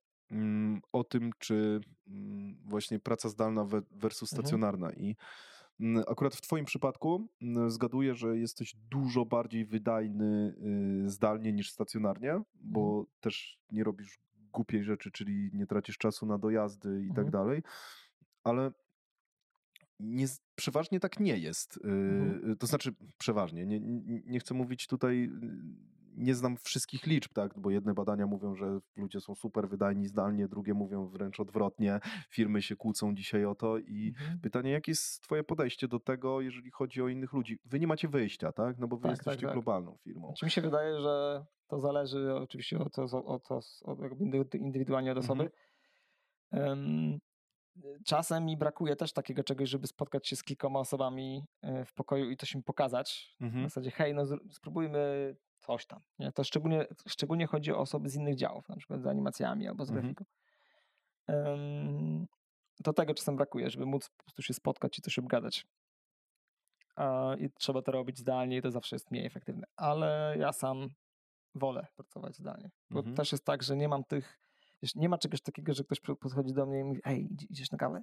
o tym, czy mm, właśnie praca zdalna versus Mhm. stacjonarna. I mm, akurat w Twoim przypadku mm, zgaduję, że jesteś dużo bardziej wydajny y, zdalnie niż stacjonarnie, bo też nie robisz głupiej rzeczy, czyli nie tracisz czasu na dojazdy i tak Mhm. dalej. Ale nie, przeważnie tak nie jest. Y, Mhm. To znaczy, przeważnie. Nie, nie, nie chcę mówić tutaj, y, nie znam wszystkich liczb, tak? Bo jedne badania mówią, że ludzie są super wydajni zdalnie, drugie mówią wręcz odwrotnie. Firmy się kłócą dzisiaj o to i Mhm. pytanie, jakie jest twoje podejście do tego, jeżeli chodzi o innych ludzi? Wy nie macie wyjścia, tak? No bo wy Tak, jesteście tak, tak. globalną firmą. Znaczy mi się wydaje, że to zależy oczywiście od, od, od, od, indywidualnie od osoby. Em, Czasem mi brakuje też takiego czegoś, żeby spotkać się z kilkoma osobami e, w pokoju i coś im pokazać. W Mhm. zasadzie, hej, no spróbujmy coś tam. Nie? To szczególnie, szczególnie chodzi o osoby z innych działów, na przykład z animacjami albo z Mhm. grafiką. Em, To tego czasem brakuje, żeby móc po prostu się spotkać i coś obgadać. I trzeba to robić zdalnie i to zawsze jest mniej efektywne. Ale ja sam wolę pracować zdalnie. Bo Mhm. też jest tak, że nie mam tych, wiesz, nie ma czegoś takiego, że ktoś podchodzi do mnie i mówi, ej, idziesz na kawę?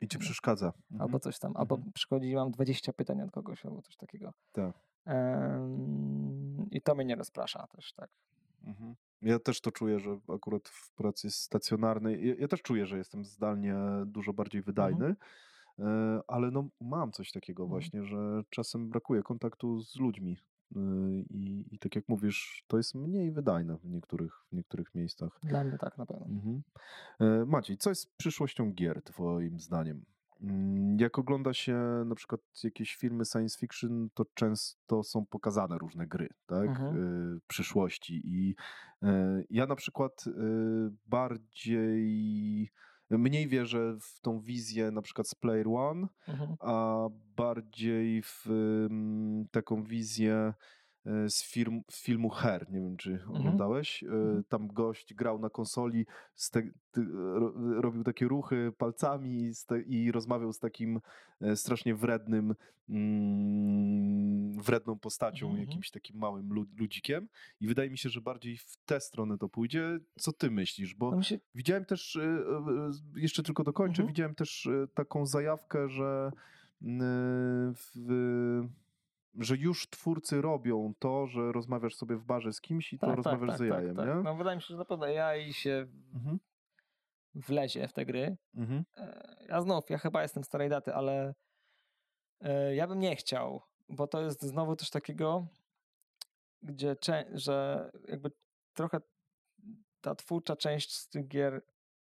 I ci przeszkadza. Mhm. Albo coś tam, albo Mhm. przychodzi i mam 20 pytań od kogoś, albo coś takiego. Tak. I to mnie nie rozprasza też, tak. Mhm. Ja też to czuję, że akurat w pracy stacjonarnej, ja, ja też czuję, że jestem zdalnie dużo bardziej wydajny, e, ale no mam coś takiego Mhm. właśnie, że czasem brakuje kontaktu z ludźmi e, i, i tak jak mówisz, to jest mniej wydajne w niektórych, w niektórych miejscach. Dla mnie tak na pewno. Mhm. E, Maciej, co jest przyszłością gier twoim zdaniem? Mm, Jak ogląda się na przykład jakieś filmy science fiction, to często są pokazane różne gry, tak? Mhm. E, Przyszłości i e, ja na przykład e, bardziej mniej wierzę w tą wizję na przykład z Player One, Mhm. a bardziej w mm, taką wizję e, z film, filmu Her. Nie wiem, czy oglądałeś. E, Mhm. Tam gość grał na konsoli, z te, ty, ro, robił takie ruchy palcami z te, i rozmawiał z takim e, strasznie wrednym, mm, wredną postacią, Mhm. jakimś takim małym lu, ludzikiem. I wydaje mi się, że bardziej w tę stronę to pójdzie. Co ty myślisz? Bo No się, Widziałem też, y, y, y, jeszcze tylko dokończę, Mhm. widziałem też y, taką zajawkę, że, y, w, że już twórcy robią to, że rozmawiasz sobie w barze z kimś i to rozmawiasz z jajem, nie? No wydaje mi się, że na pewno AI się Mhm. wlezie w te gry. Mhm. E, Ja znów, ja chyba jestem starej daty, ale e, ja bym nie chciał, bo to jest znowu coś takiego, gdzie, że jakby trochę ta twórcza część z tych gier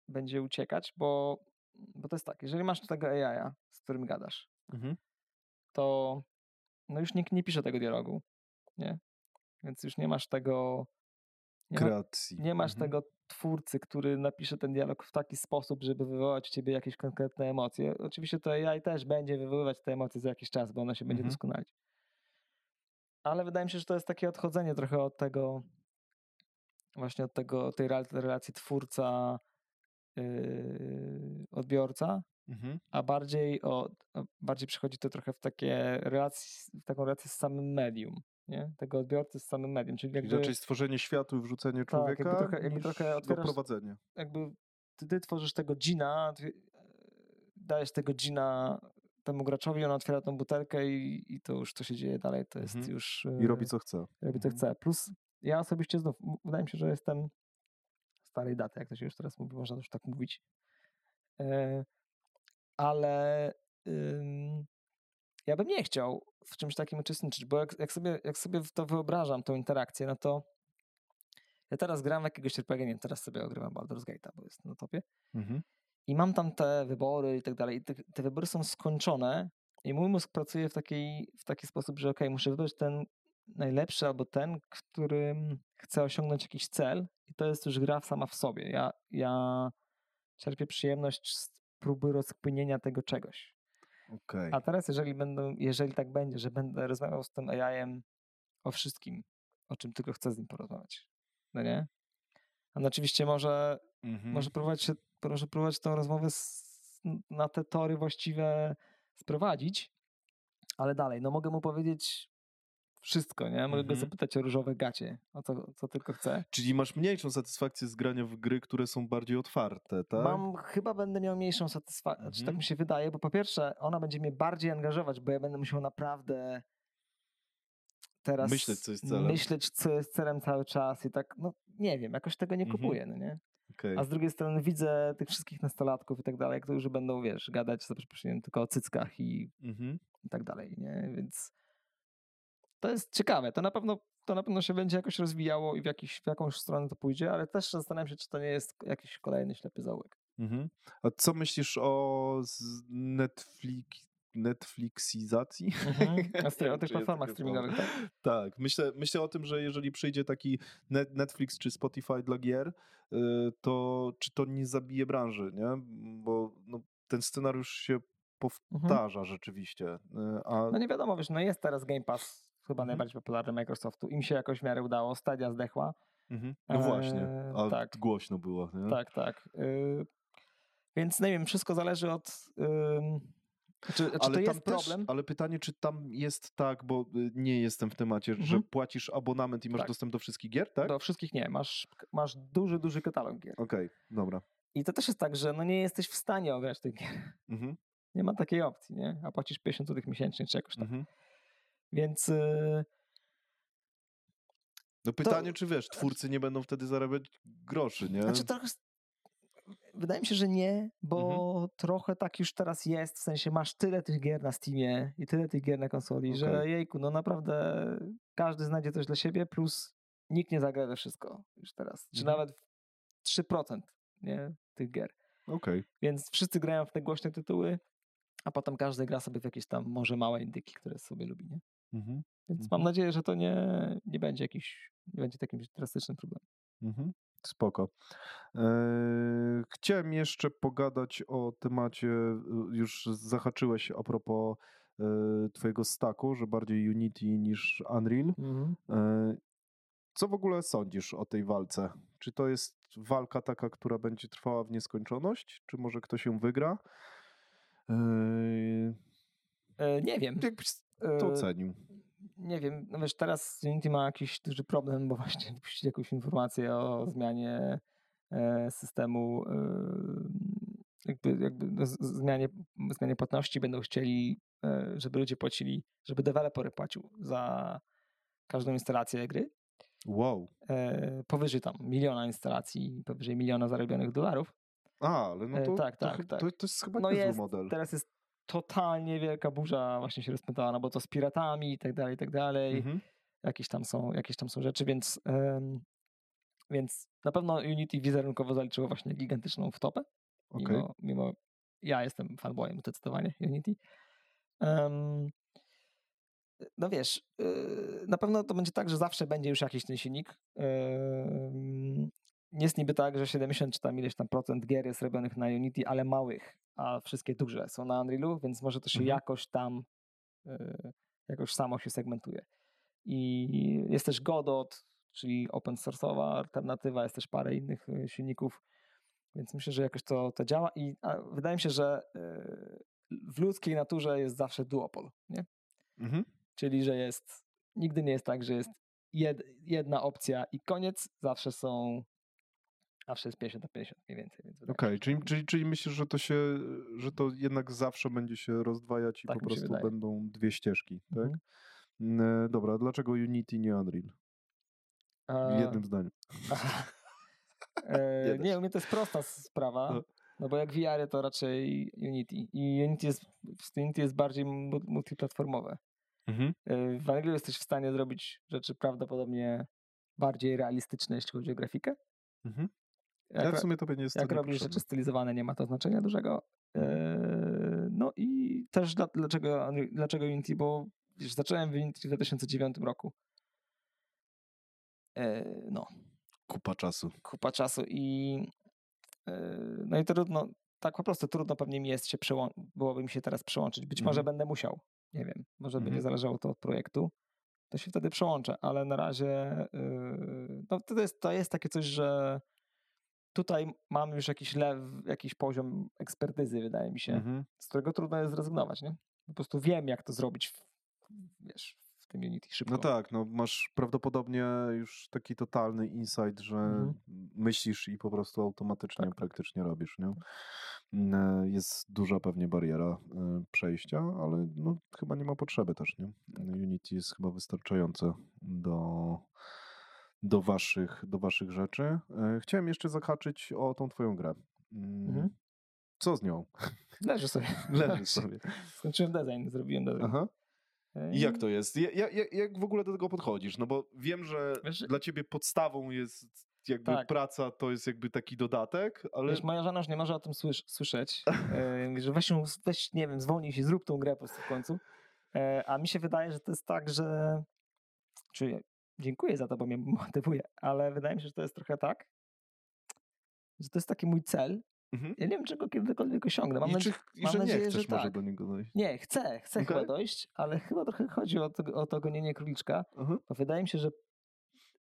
będzie uciekać, bo, bo to jest tak, jeżeli masz tego AI, z którym gadasz, Mhm. to no już nikt nie pisze tego dialogu, nie? Więc już nie masz tego... Nie, ma, Kreacji. nie masz Mhm. tego twórcy, który napisze ten dialog w taki sposób, żeby wywołać w ciebie jakieś konkretne emocje. Oczywiście to AI też będzie wywoływać te emocje za jakiś czas, bo ono się będzie Mhm. doskonalić. Ale wydaje mi się, że to jest takie odchodzenie trochę od tego, właśnie od tego, tej rel- relacji twórca, yy, odbiorca, Mhm. a bardziej, o, bardziej przychodzi to trochę w takie relacje, w taką relację z samym medium. nie? tego odbiorcy z samym medium. Czyli jakby, raczej stworzenie światu i wrzucenie Tak, jakby człowieka trochę- jakby trochę otwierasz- doprowadzenie. jakby ty, ty tworzysz tego ty, e, dajesz tego gina temu graczowi, on otwiera tą butelkę i, i to już co się dzieje dalej, to jest Mhm. już... I e, robi co chce. robi to Mhm. chce. Plus ja osobiście znów, wydaje mi się, że jestem starej daty, jak to się już teraz mówi, można już tak mówić. Ale ym, ja bym nie chciał w czymś takim uczestniczyć, bo jak, jak, sobie, jak sobie to wyobrażam, tą interakcję, no to ja teraz gram w jakiegoś RPG, nie wiem, teraz sobie ogrywam Baldur's Gate'a, bo jest na topie. Mhm. I mam tam te wybory i tak dalej. I te, te wybory są skończone i mój mózg pracuje w, takiej, w taki sposób, że ok, muszę wybrać ten najlepszy albo ten, którym chcę osiągnąć jakiś cel i to jest już gra sama w sobie. Ja, ja czerpię przyjemność z próby rozkminienia tego czegoś. Okej. A teraz, jeżeli, będą, jeżeli tak będzie, że będę rozmawiał z tym AI-em o wszystkim, o czym tylko chcę z nim porozmawiać, no nie? On oczywiście może Mhm. może próbować, proszę próbować tą rozmowę z, na te tory właściwe sprowadzić, ale dalej, no mogę mu powiedzieć wszystko, nie? Mogę go Mhm. zapytać o różowe gacie, o co, co tylko chcę. Czyli masz mniejszą satysfakcję z grania w gry, które są bardziej otwarte, tak? Mam, chyba będę miał mniejszą satysfakcję, znaczy tak Mhm. mi się wydaje, bo po pierwsze ona będzie mnie bardziej angażować, bo ja będę musiał naprawdę teraz Myśleć, co jest celem. myśleć, co jest celem cały czas i tak, no nie wiem, jakoś tego nie Mhm. kupuję, no nie? Okej. A z drugiej strony widzę tych wszystkich nastolatków i tak dalej, którzy będą, wiesz, gadać za przeproszeniem tylko o cyckach i, Mhm. i tak dalej, nie? Więc to jest ciekawe. To na pewno, to na pewno się będzie jakoś rozwijało i w, jakiś, w jakąś stronę to pójdzie, ale też zastanawiam się, czy to nie jest jakiś kolejny ślepy zaułek. Mhm. A co myślisz o Netflix, Netflixizacji? *laughs* Tej, o tych platformach streamingowych, tak? Tak, myślę, myślę o tym, że jeżeli przyjdzie taki Net- Netflix czy Spotify dla gier, y, to czy to nie zabije branży, nie? Bo no, ten scenariusz się powtarza rzeczywiście. y, A No nie wiadomo, wiesz, no jest teraz Game Pass, chyba Mhm. najbardziej popularny Microsoftu. Im się jakoś w miarę udało, Stadia zdechła. mhm. no właśnie, Eee, a tak. głośno było. Nie? Tak, tak. Y, więc nie wiem, wszystko zależy od. czy, czy ale tam też, problem? ale pytanie, czy tam jest tak, bo y, nie jestem w temacie, że Mhm. płacisz abonament i masz Tak. dostęp do wszystkich gier, tak? Do wszystkich nie. Masz, masz duży, duży katalog gier. Okej, dobra. I to też jest tak, że no nie jesteś w stanie ograć tych gier. Mhm. Nie ma takiej opcji, nie? A płacisz 50 zł miesięcznie czy jakoś tak. Mhm. Więc y, No pytanie, czy wiesz, twórcy nie będą wtedy zarabiać groszy, nie? znaczy trochę. Wydaje mi się, że nie, bo Mhm. trochę tak już teraz jest. W sensie masz tyle tych gier na Steamie i tyle tych gier na konsoli, że Okej. jejku, no naprawdę każdy znajdzie coś dla siebie, plus nikt nie zagra we wszystko już teraz. Czy Mhm. nawet 3% nie, tych gier. Okej. Więc wszyscy grają w te głośne tytuły, a potem każdy gra sobie w jakieś tam może małe indyki, które sobie lubi, nie? Mhm. Więc Mhm. mam nadzieję, że to nie, nie będzie jakiś, nie będzie takim drastycznym problemem. Mhm. Spoko. Eee, chciałem jeszcze pogadać o temacie, y, już zahaczyłeś a propos e, twojego stacku, że bardziej Unity niż Unreal. E, Co w ogóle sądzisz o tej walce? Czy to jest walka taka, która będzie trwała w nieskończoność? Czy może ktoś ją wygra? Eee, E, nie wiem. Jakbyś to E, ocenił? nie wiem, no wiesz, teraz Unity ma jakiś duży problem, bo *laughs* właśnie wypuścili jakąś informację o zmianie e, systemu, e, jakby, jakby no, zmianie, zmianie płatności. Będą chcieli, żeby ludzie płacili, żeby deweloper płacił za każdą instalację gry. Wow. Powyżej tam miliona instalacji, powyżej miliona zarobionych dolarów. A, ale no E, to, tak, to, tak, chy- tak. To, to jest chyba No niezły model. teraz jest totalnie wielka burza właśnie się rozpętała, no bo to z piratami i tak dalej, i tak dalej. Mhm. jakieś tam są, jakieś tam są rzeczy, więc, więc na pewno Unity wizerunkowo zaliczyło właśnie gigantyczną wtopę, Okej. mimo, mimo ja jestem fanboyem zdecydowanie Unity. Em, no wiesz, y, na pewno to będzie tak, że zawsze będzie już jakiś ten silnik. Jest niby tak, że 70 czy tam ileś tam procent gier jest robionych na Unity, ale małych, a wszystkie duże są na Unrealu, więc może to się Mhm. jakoś tam y, jakoś samo się segmentuje. I jest też Godot, czyli open source'owa alternatywa, jest też parę innych y, silników, więc myślę, że jakoś to, to działa i wydaje mi się, że y, w ludzkiej naturze jest zawsze duopol, nie? Mhm. Czyli, że jest nigdy nie jest tak, że jest jed, jedna opcja i koniec. Zawsze są, zawsze jest 50 na 50 mniej więcej. Więc Okej, się, czyli, że- czyli, czyli myślisz, że to się, że to jednak zawsze będzie się rozdwajać i Tak po prostu będą dwie ścieżki, tak? Mhm. E, Dobra, dlaczego Unity nie Unreal? W A, jednym zdaniu. e, *laughs* Nie u mnie to jest prosta sprawa, No. no bo jak VR to raczej Unity. I Unity jest, Unity jest bardziej mu- multiplatformowe. Mhm. E, W Unrealu jesteś w stanie zrobić rzeczy prawdopodobnie bardziej realistyczne, jeśli chodzi o grafikę. Mhm. Jak, Ja w sumie nie to jak robisz rzeczy stylizowane, nie ma to znaczenia dużego. E, No i też dla, dlaczego, dlaczego Unity, bo wiesz, zacząłem w Unity w 2009 roku. E, No, Kupa czasu. kupa czasu i e, no i trudno, tak po prostu trudno pewnie mi jest się przełączyć, byłoby mi się teraz przełączyć. Być może Mhm. będę musiał, nie wiem, może Mhm. będzie zależało to od projektu, to się wtedy przełączę, ale na razie no to jest, to jest takie coś, że tutaj mam już jakiś lew, jakiś poziom ekspertyzy, wydaje mi się, Mhm. z którego trudno jest zrezygnować, nie? Po prostu wiem, jak to zrobić, w, wiesz, w tym Unity szybko. No tak, no masz prawdopodobnie już taki totalny insight, że Mhm. myślisz i po prostu automatycznie Tak. praktycznie robisz, nie? Mm, e, Jest duża pewnie bariera e, przejścia, ale no, chyba nie ma potrzeby też, nie? Tak. Unity jest chyba wystarczające do, do, waszych, do waszych rzeczy. E, Chciałem jeszcze zahaczyć o tą twoją grę. Mm, Mhm. Co z nią? Leży sobie. *laughs* Leży sobie. Skończyłem design, zrobiłem design. Aha. I jak to jest? Ja, ja, ja- jak w ogóle do tego podchodzisz? No bo wiem, że Wiesz- dla ciebie podstawą jest jakby Tak. praca, to jest jakby taki dodatek, ale... Wiesz, moja żona już nie może o tym słysz- słyszeć, e, że weź, ją, weź, nie wiem, zwolnij się, zrób tą grę po prostu w końcu. E, a mi się wydaje, że to jest tak, że... Czy dziękuję za to, bo mnie *laughs* motywuje, ale wydaje mi się, że to jest trochę tak, że to jest taki mój cel. Mhm. Ja nie wiem, czego kiedykolwiek osiągnę. Mam, I, nadzie- czy, i mam że nadzieję, nie chcesz że może tak. do niego dojść. Nie, chcę, chcę chyba Okej. dojść, ale chyba trochę chodzi o to, o to gonienie króliczka, Aha. bo wydaje mi się, że,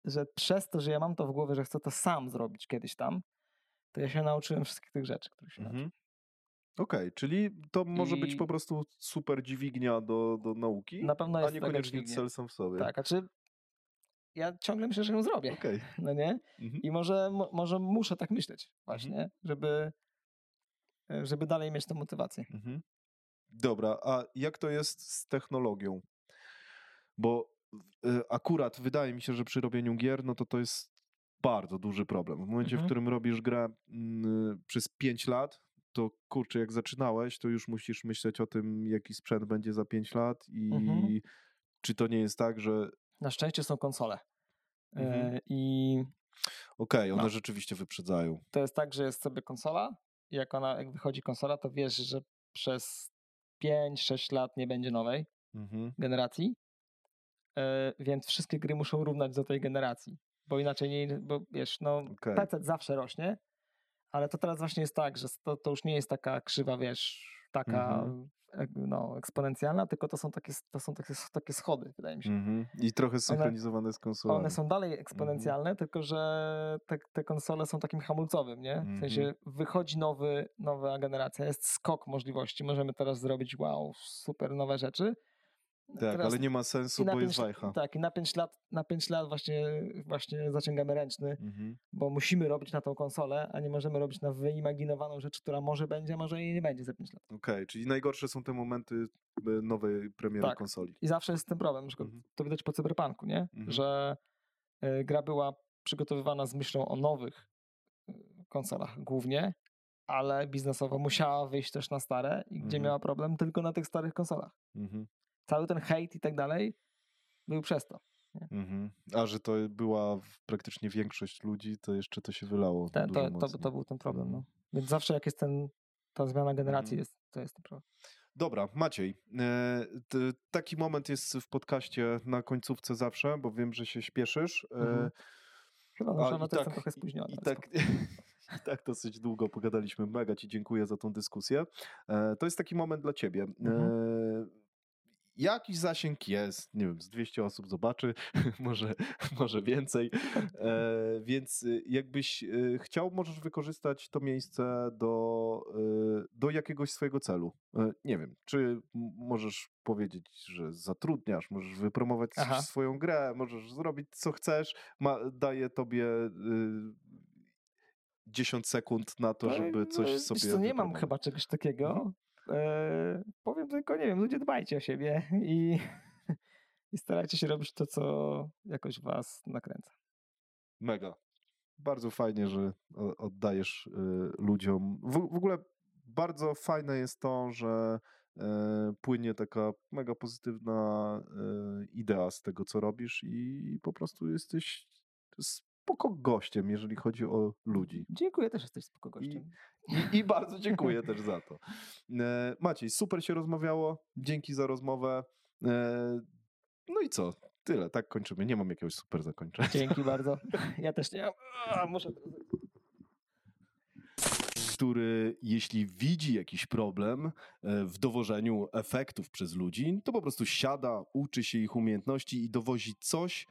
że przez to, że ja mam to w głowie, że chcę to sam zrobić kiedyś tam, to ja się nauczyłem wszystkich tych rzeczy, których się nauczyłem. Mhm. Okej, czyli to może być I- po prostu super dźwignia do, do nauki, Na pewno a jest taka niekoniecznie cel sam w sobie. Tak, a czy ja ciągle myślę, że ją zrobię, Okej. no nie? Mhm. I może, mo- może muszę tak myśleć właśnie, żeby, e, żeby dalej mieć tę motywację. Mhm. Dobra, a jak to jest z technologią? Bo y, akurat wydaje mi się, że przy robieniu gier, no to to jest bardzo duży problem. W momencie, w Mhm. którym robisz grę mm, przez 5 lat, to kurczę, jak zaczynałeś, to już musisz myśleć o tym, jaki sprzęt będzie za 5 lat i Mhm. czy to nie jest tak, że Na szczęście są konsole. E, Mhm. I okej, one No. rzeczywiście wyprzedzają. to jest tak, że jest sobie konsola i jak ona, jak wychodzi konsola, to wiesz, że przez 5-6 lat nie będzie nowej Mhm. generacji, e, więc wszystkie gry muszą równać do tej generacji, bo inaczej nie, bo wiesz, no Okej. PC zawsze rośnie, ale to teraz właśnie jest tak, że to, to już nie jest taka krzywa, wiesz, taka Mhm. ek- no, eksponencjalna, tylko to są takie, to są takie, takie schody, wydaje mi się. Mhm. I trochę synchronizowane z konsolami. One są dalej eksponencjalne, tylko że te, te konsole są takim hamulcowym, nie? W sensie Mhm. wychodzi nowy, nowa generacja, jest skok możliwości, możemy teraz zrobić wow, super nowe rzeczy. Tak, Teraz- ale nie ma sensu, i bo jest wajcha. Tak, i na 5 lat, na pięć lat właśnie, właśnie zaciągamy ręczny, Mhm. bo musimy robić na tą konsolę, a nie możemy robić na wyimaginowaną rzecz, która może będzie, a może jej nie będzie za 5 lat. Okej, czyli najgorsze są te momenty e, nowej premiery Tak. konsoli. I zawsze jest ten problem, przykład Mhm. to widać po cyberpunku, nie? Mhm. Że y, gra była przygotowywana z myślą o nowych y, konsolach głównie, ale biznesowo musiała wyjść też na stare i gdzie Mhm. miała problem tylko na tych starych konsolach. Mhm. Cały ten hejt i tak dalej był przez to. Mhm. A że to była praktycznie większość ludzi, to jeszcze to się wylało. Te, to, to, to był ten problem. Mhm. No. Więc zawsze jak jest ten, ta zmiana generacji, Mhm. jest, to jest ten problem. Dobra, Maciej, e, taki moment jest w podcaście na końcówce zawsze, bo wiem, że się śpieszysz. e, Mhm. Chyba, i no to jestem tak- trochę spóźniony. I ale tak, *laughs* I tak dosyć długo pogadaliśmy. Mega Ci dziękuję za tą dyskusję. E, To jest taki moment dla Ciebie. Mhm. Jakiś zasięg jest, nie wiem, z 200 osób zobaczy, *laughs* może, może więcej, e, więc y, jakbyś e, chciał, możesz wykorzystać to miejsce do, e, do jakiegoś swojego celu. E, nie wiem, czy możesz powiedzieć, że zatrudniasz, możesz wypromować Aha. swoją grę, możesz zrobić co chcesz, ma, daje tobie 10 sekund na to, żeby coś sobie. Wiesz co, nie mam chyba czegoś takiego. Powiem tylko, nie wiem, ludzie dbajcie o siebie *laughs* i, i starajcie się robić to, co jakoś was nakręca. Mega. Bardzo fajnie, że oddajesz y, ludziom. W, w ogóle bardzo fajne jest to, że e, płynie taka mega pozytywna e, idea z tego, co robisz i po prostu jesteś spoko gościem, jeżeli chodzi o ludzi. Dziękuję, też jesteś spoko gościem. I, i, i bardzo dziękuję też za to. E, Maciej, super się rozmawiało. Dzięki za rozmowę. E, no i co? Tyle, tak kończymy. Nie mam jakiegoś super zakończenia. Dzięki *laughs* bardzo. Ja też nie mam. A, muszę teraz który jeśli widzi jakiś problem e, w dowożeniu efektów przez ludzi, to po prostu siada, uczy się ich umiejętności i dowozi coś,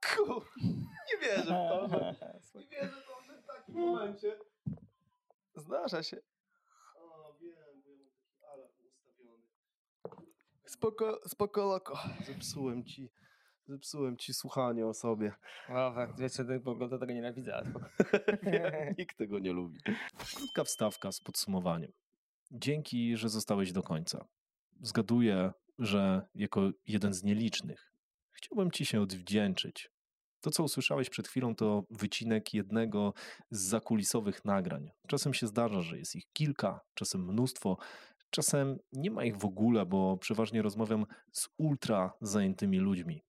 Kur... *laughs* Nie wierzę w to, że... *laughs* Nie wierzę w to, że w takim momencie... Zdarza się. O, wiem, bo ja mam taki alarm ustawiony. Spoko, spoko loko. Zepsułem ci... Zepsułem ci słuchanie o sobie. O, fakt, wiecie, ogóle tego nienawidzę, ale spoko. *laughs* Nikt tego nie lubi. Krótka wstawka z podsumowaniem. Dzięki, że zostałeś do końca. Zgaduję, że jako jeden z nielicznych chciałbym Ci się odwdzięczyć. To, co usłyszałeś przed chwilą, to wycinek jednego z zakulisowych nagrań. Czasem się zdarza, że jest ich kilka, czasem mnóstwo, czasem nie ma ich w ogóle, bo przeważnie rozmawiam z ultra zajętymi ludźmi.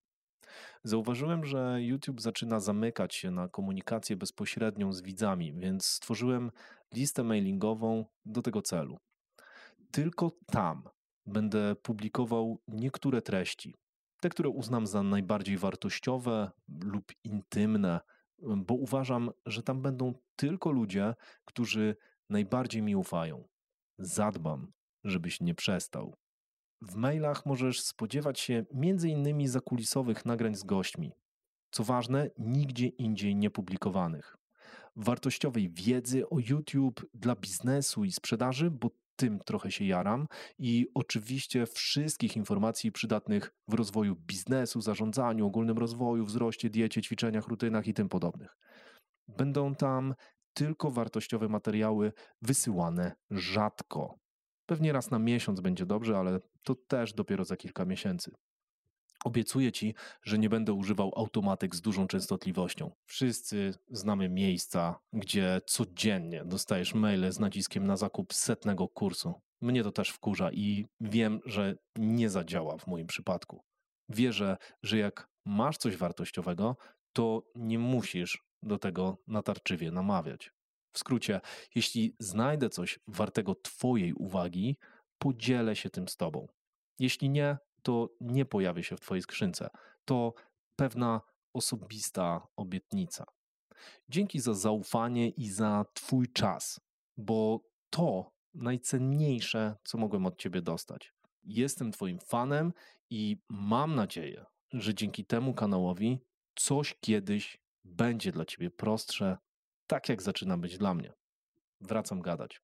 Zauważyłem, że YouTube zaczyna zamykać się na komunikację bezpośrednią z widzami, więc stworzyłem listę mailingową do tego celu. Tylko tam będę publikował niektóre treści, te, które uznam za najbardziej wartościowe lub intymne, bo uważam, że tam będą tylko ludzie, którzy najbardziej mi ufają. Zadbam, żebyś nie przestał. W mailach możesz spodziewać się m.in. zakulisowych nagrań z gośćmi. Co ważne, nigdzie indziej niepublikowanych. Wartościowej wiedzy o YouTube dla biznesu i sprzedaży, bo tym trochę się jaram i oczywiście wszystkich informacji przydatnych w rozwoju biznesu, zarządzaniu, ogólnym rozwoju, wzroście, diecie, ćwiczeniach, rutynach i tym podobnych. Będą tam tylko wartościowe materiały wysyłane rzadko. Pewnie raz na miesiąc będzie dobrze, ale to też dopiero za kilka miesięcy. Obiecuję ci, że nie będę używał automatyk z dużą częstotliwością. Wszyscy znamy miejsca, gdzie codziennie dostajesz maile z naciskiem na zakup setnego kursu. Mnie to też wkurza i wiem, że nie zadziała w moim przypadku. Wierzę, że jak masz coś wartościowego, to nie musisz do tego natarczywie namawiać. W skrócie, jeśli znajdę coś wartego Twojej uwagi, podzielę się tym z Tobą. Jeśli nie, to nie pojawi się w Twojej skrzynce. To pewna osobista obietnica. Dzięki za zaufanie i za Twój czas, bo to najcenniejsze, co mogłem od Ciebie dostać. Jestem Twoim fanem i mam nadzieję, że dzięki temu kanałowi coś kiedyś będzie dla Ciebie prostsze, tak jak zaczyna być dla mnie. Wracam gadać.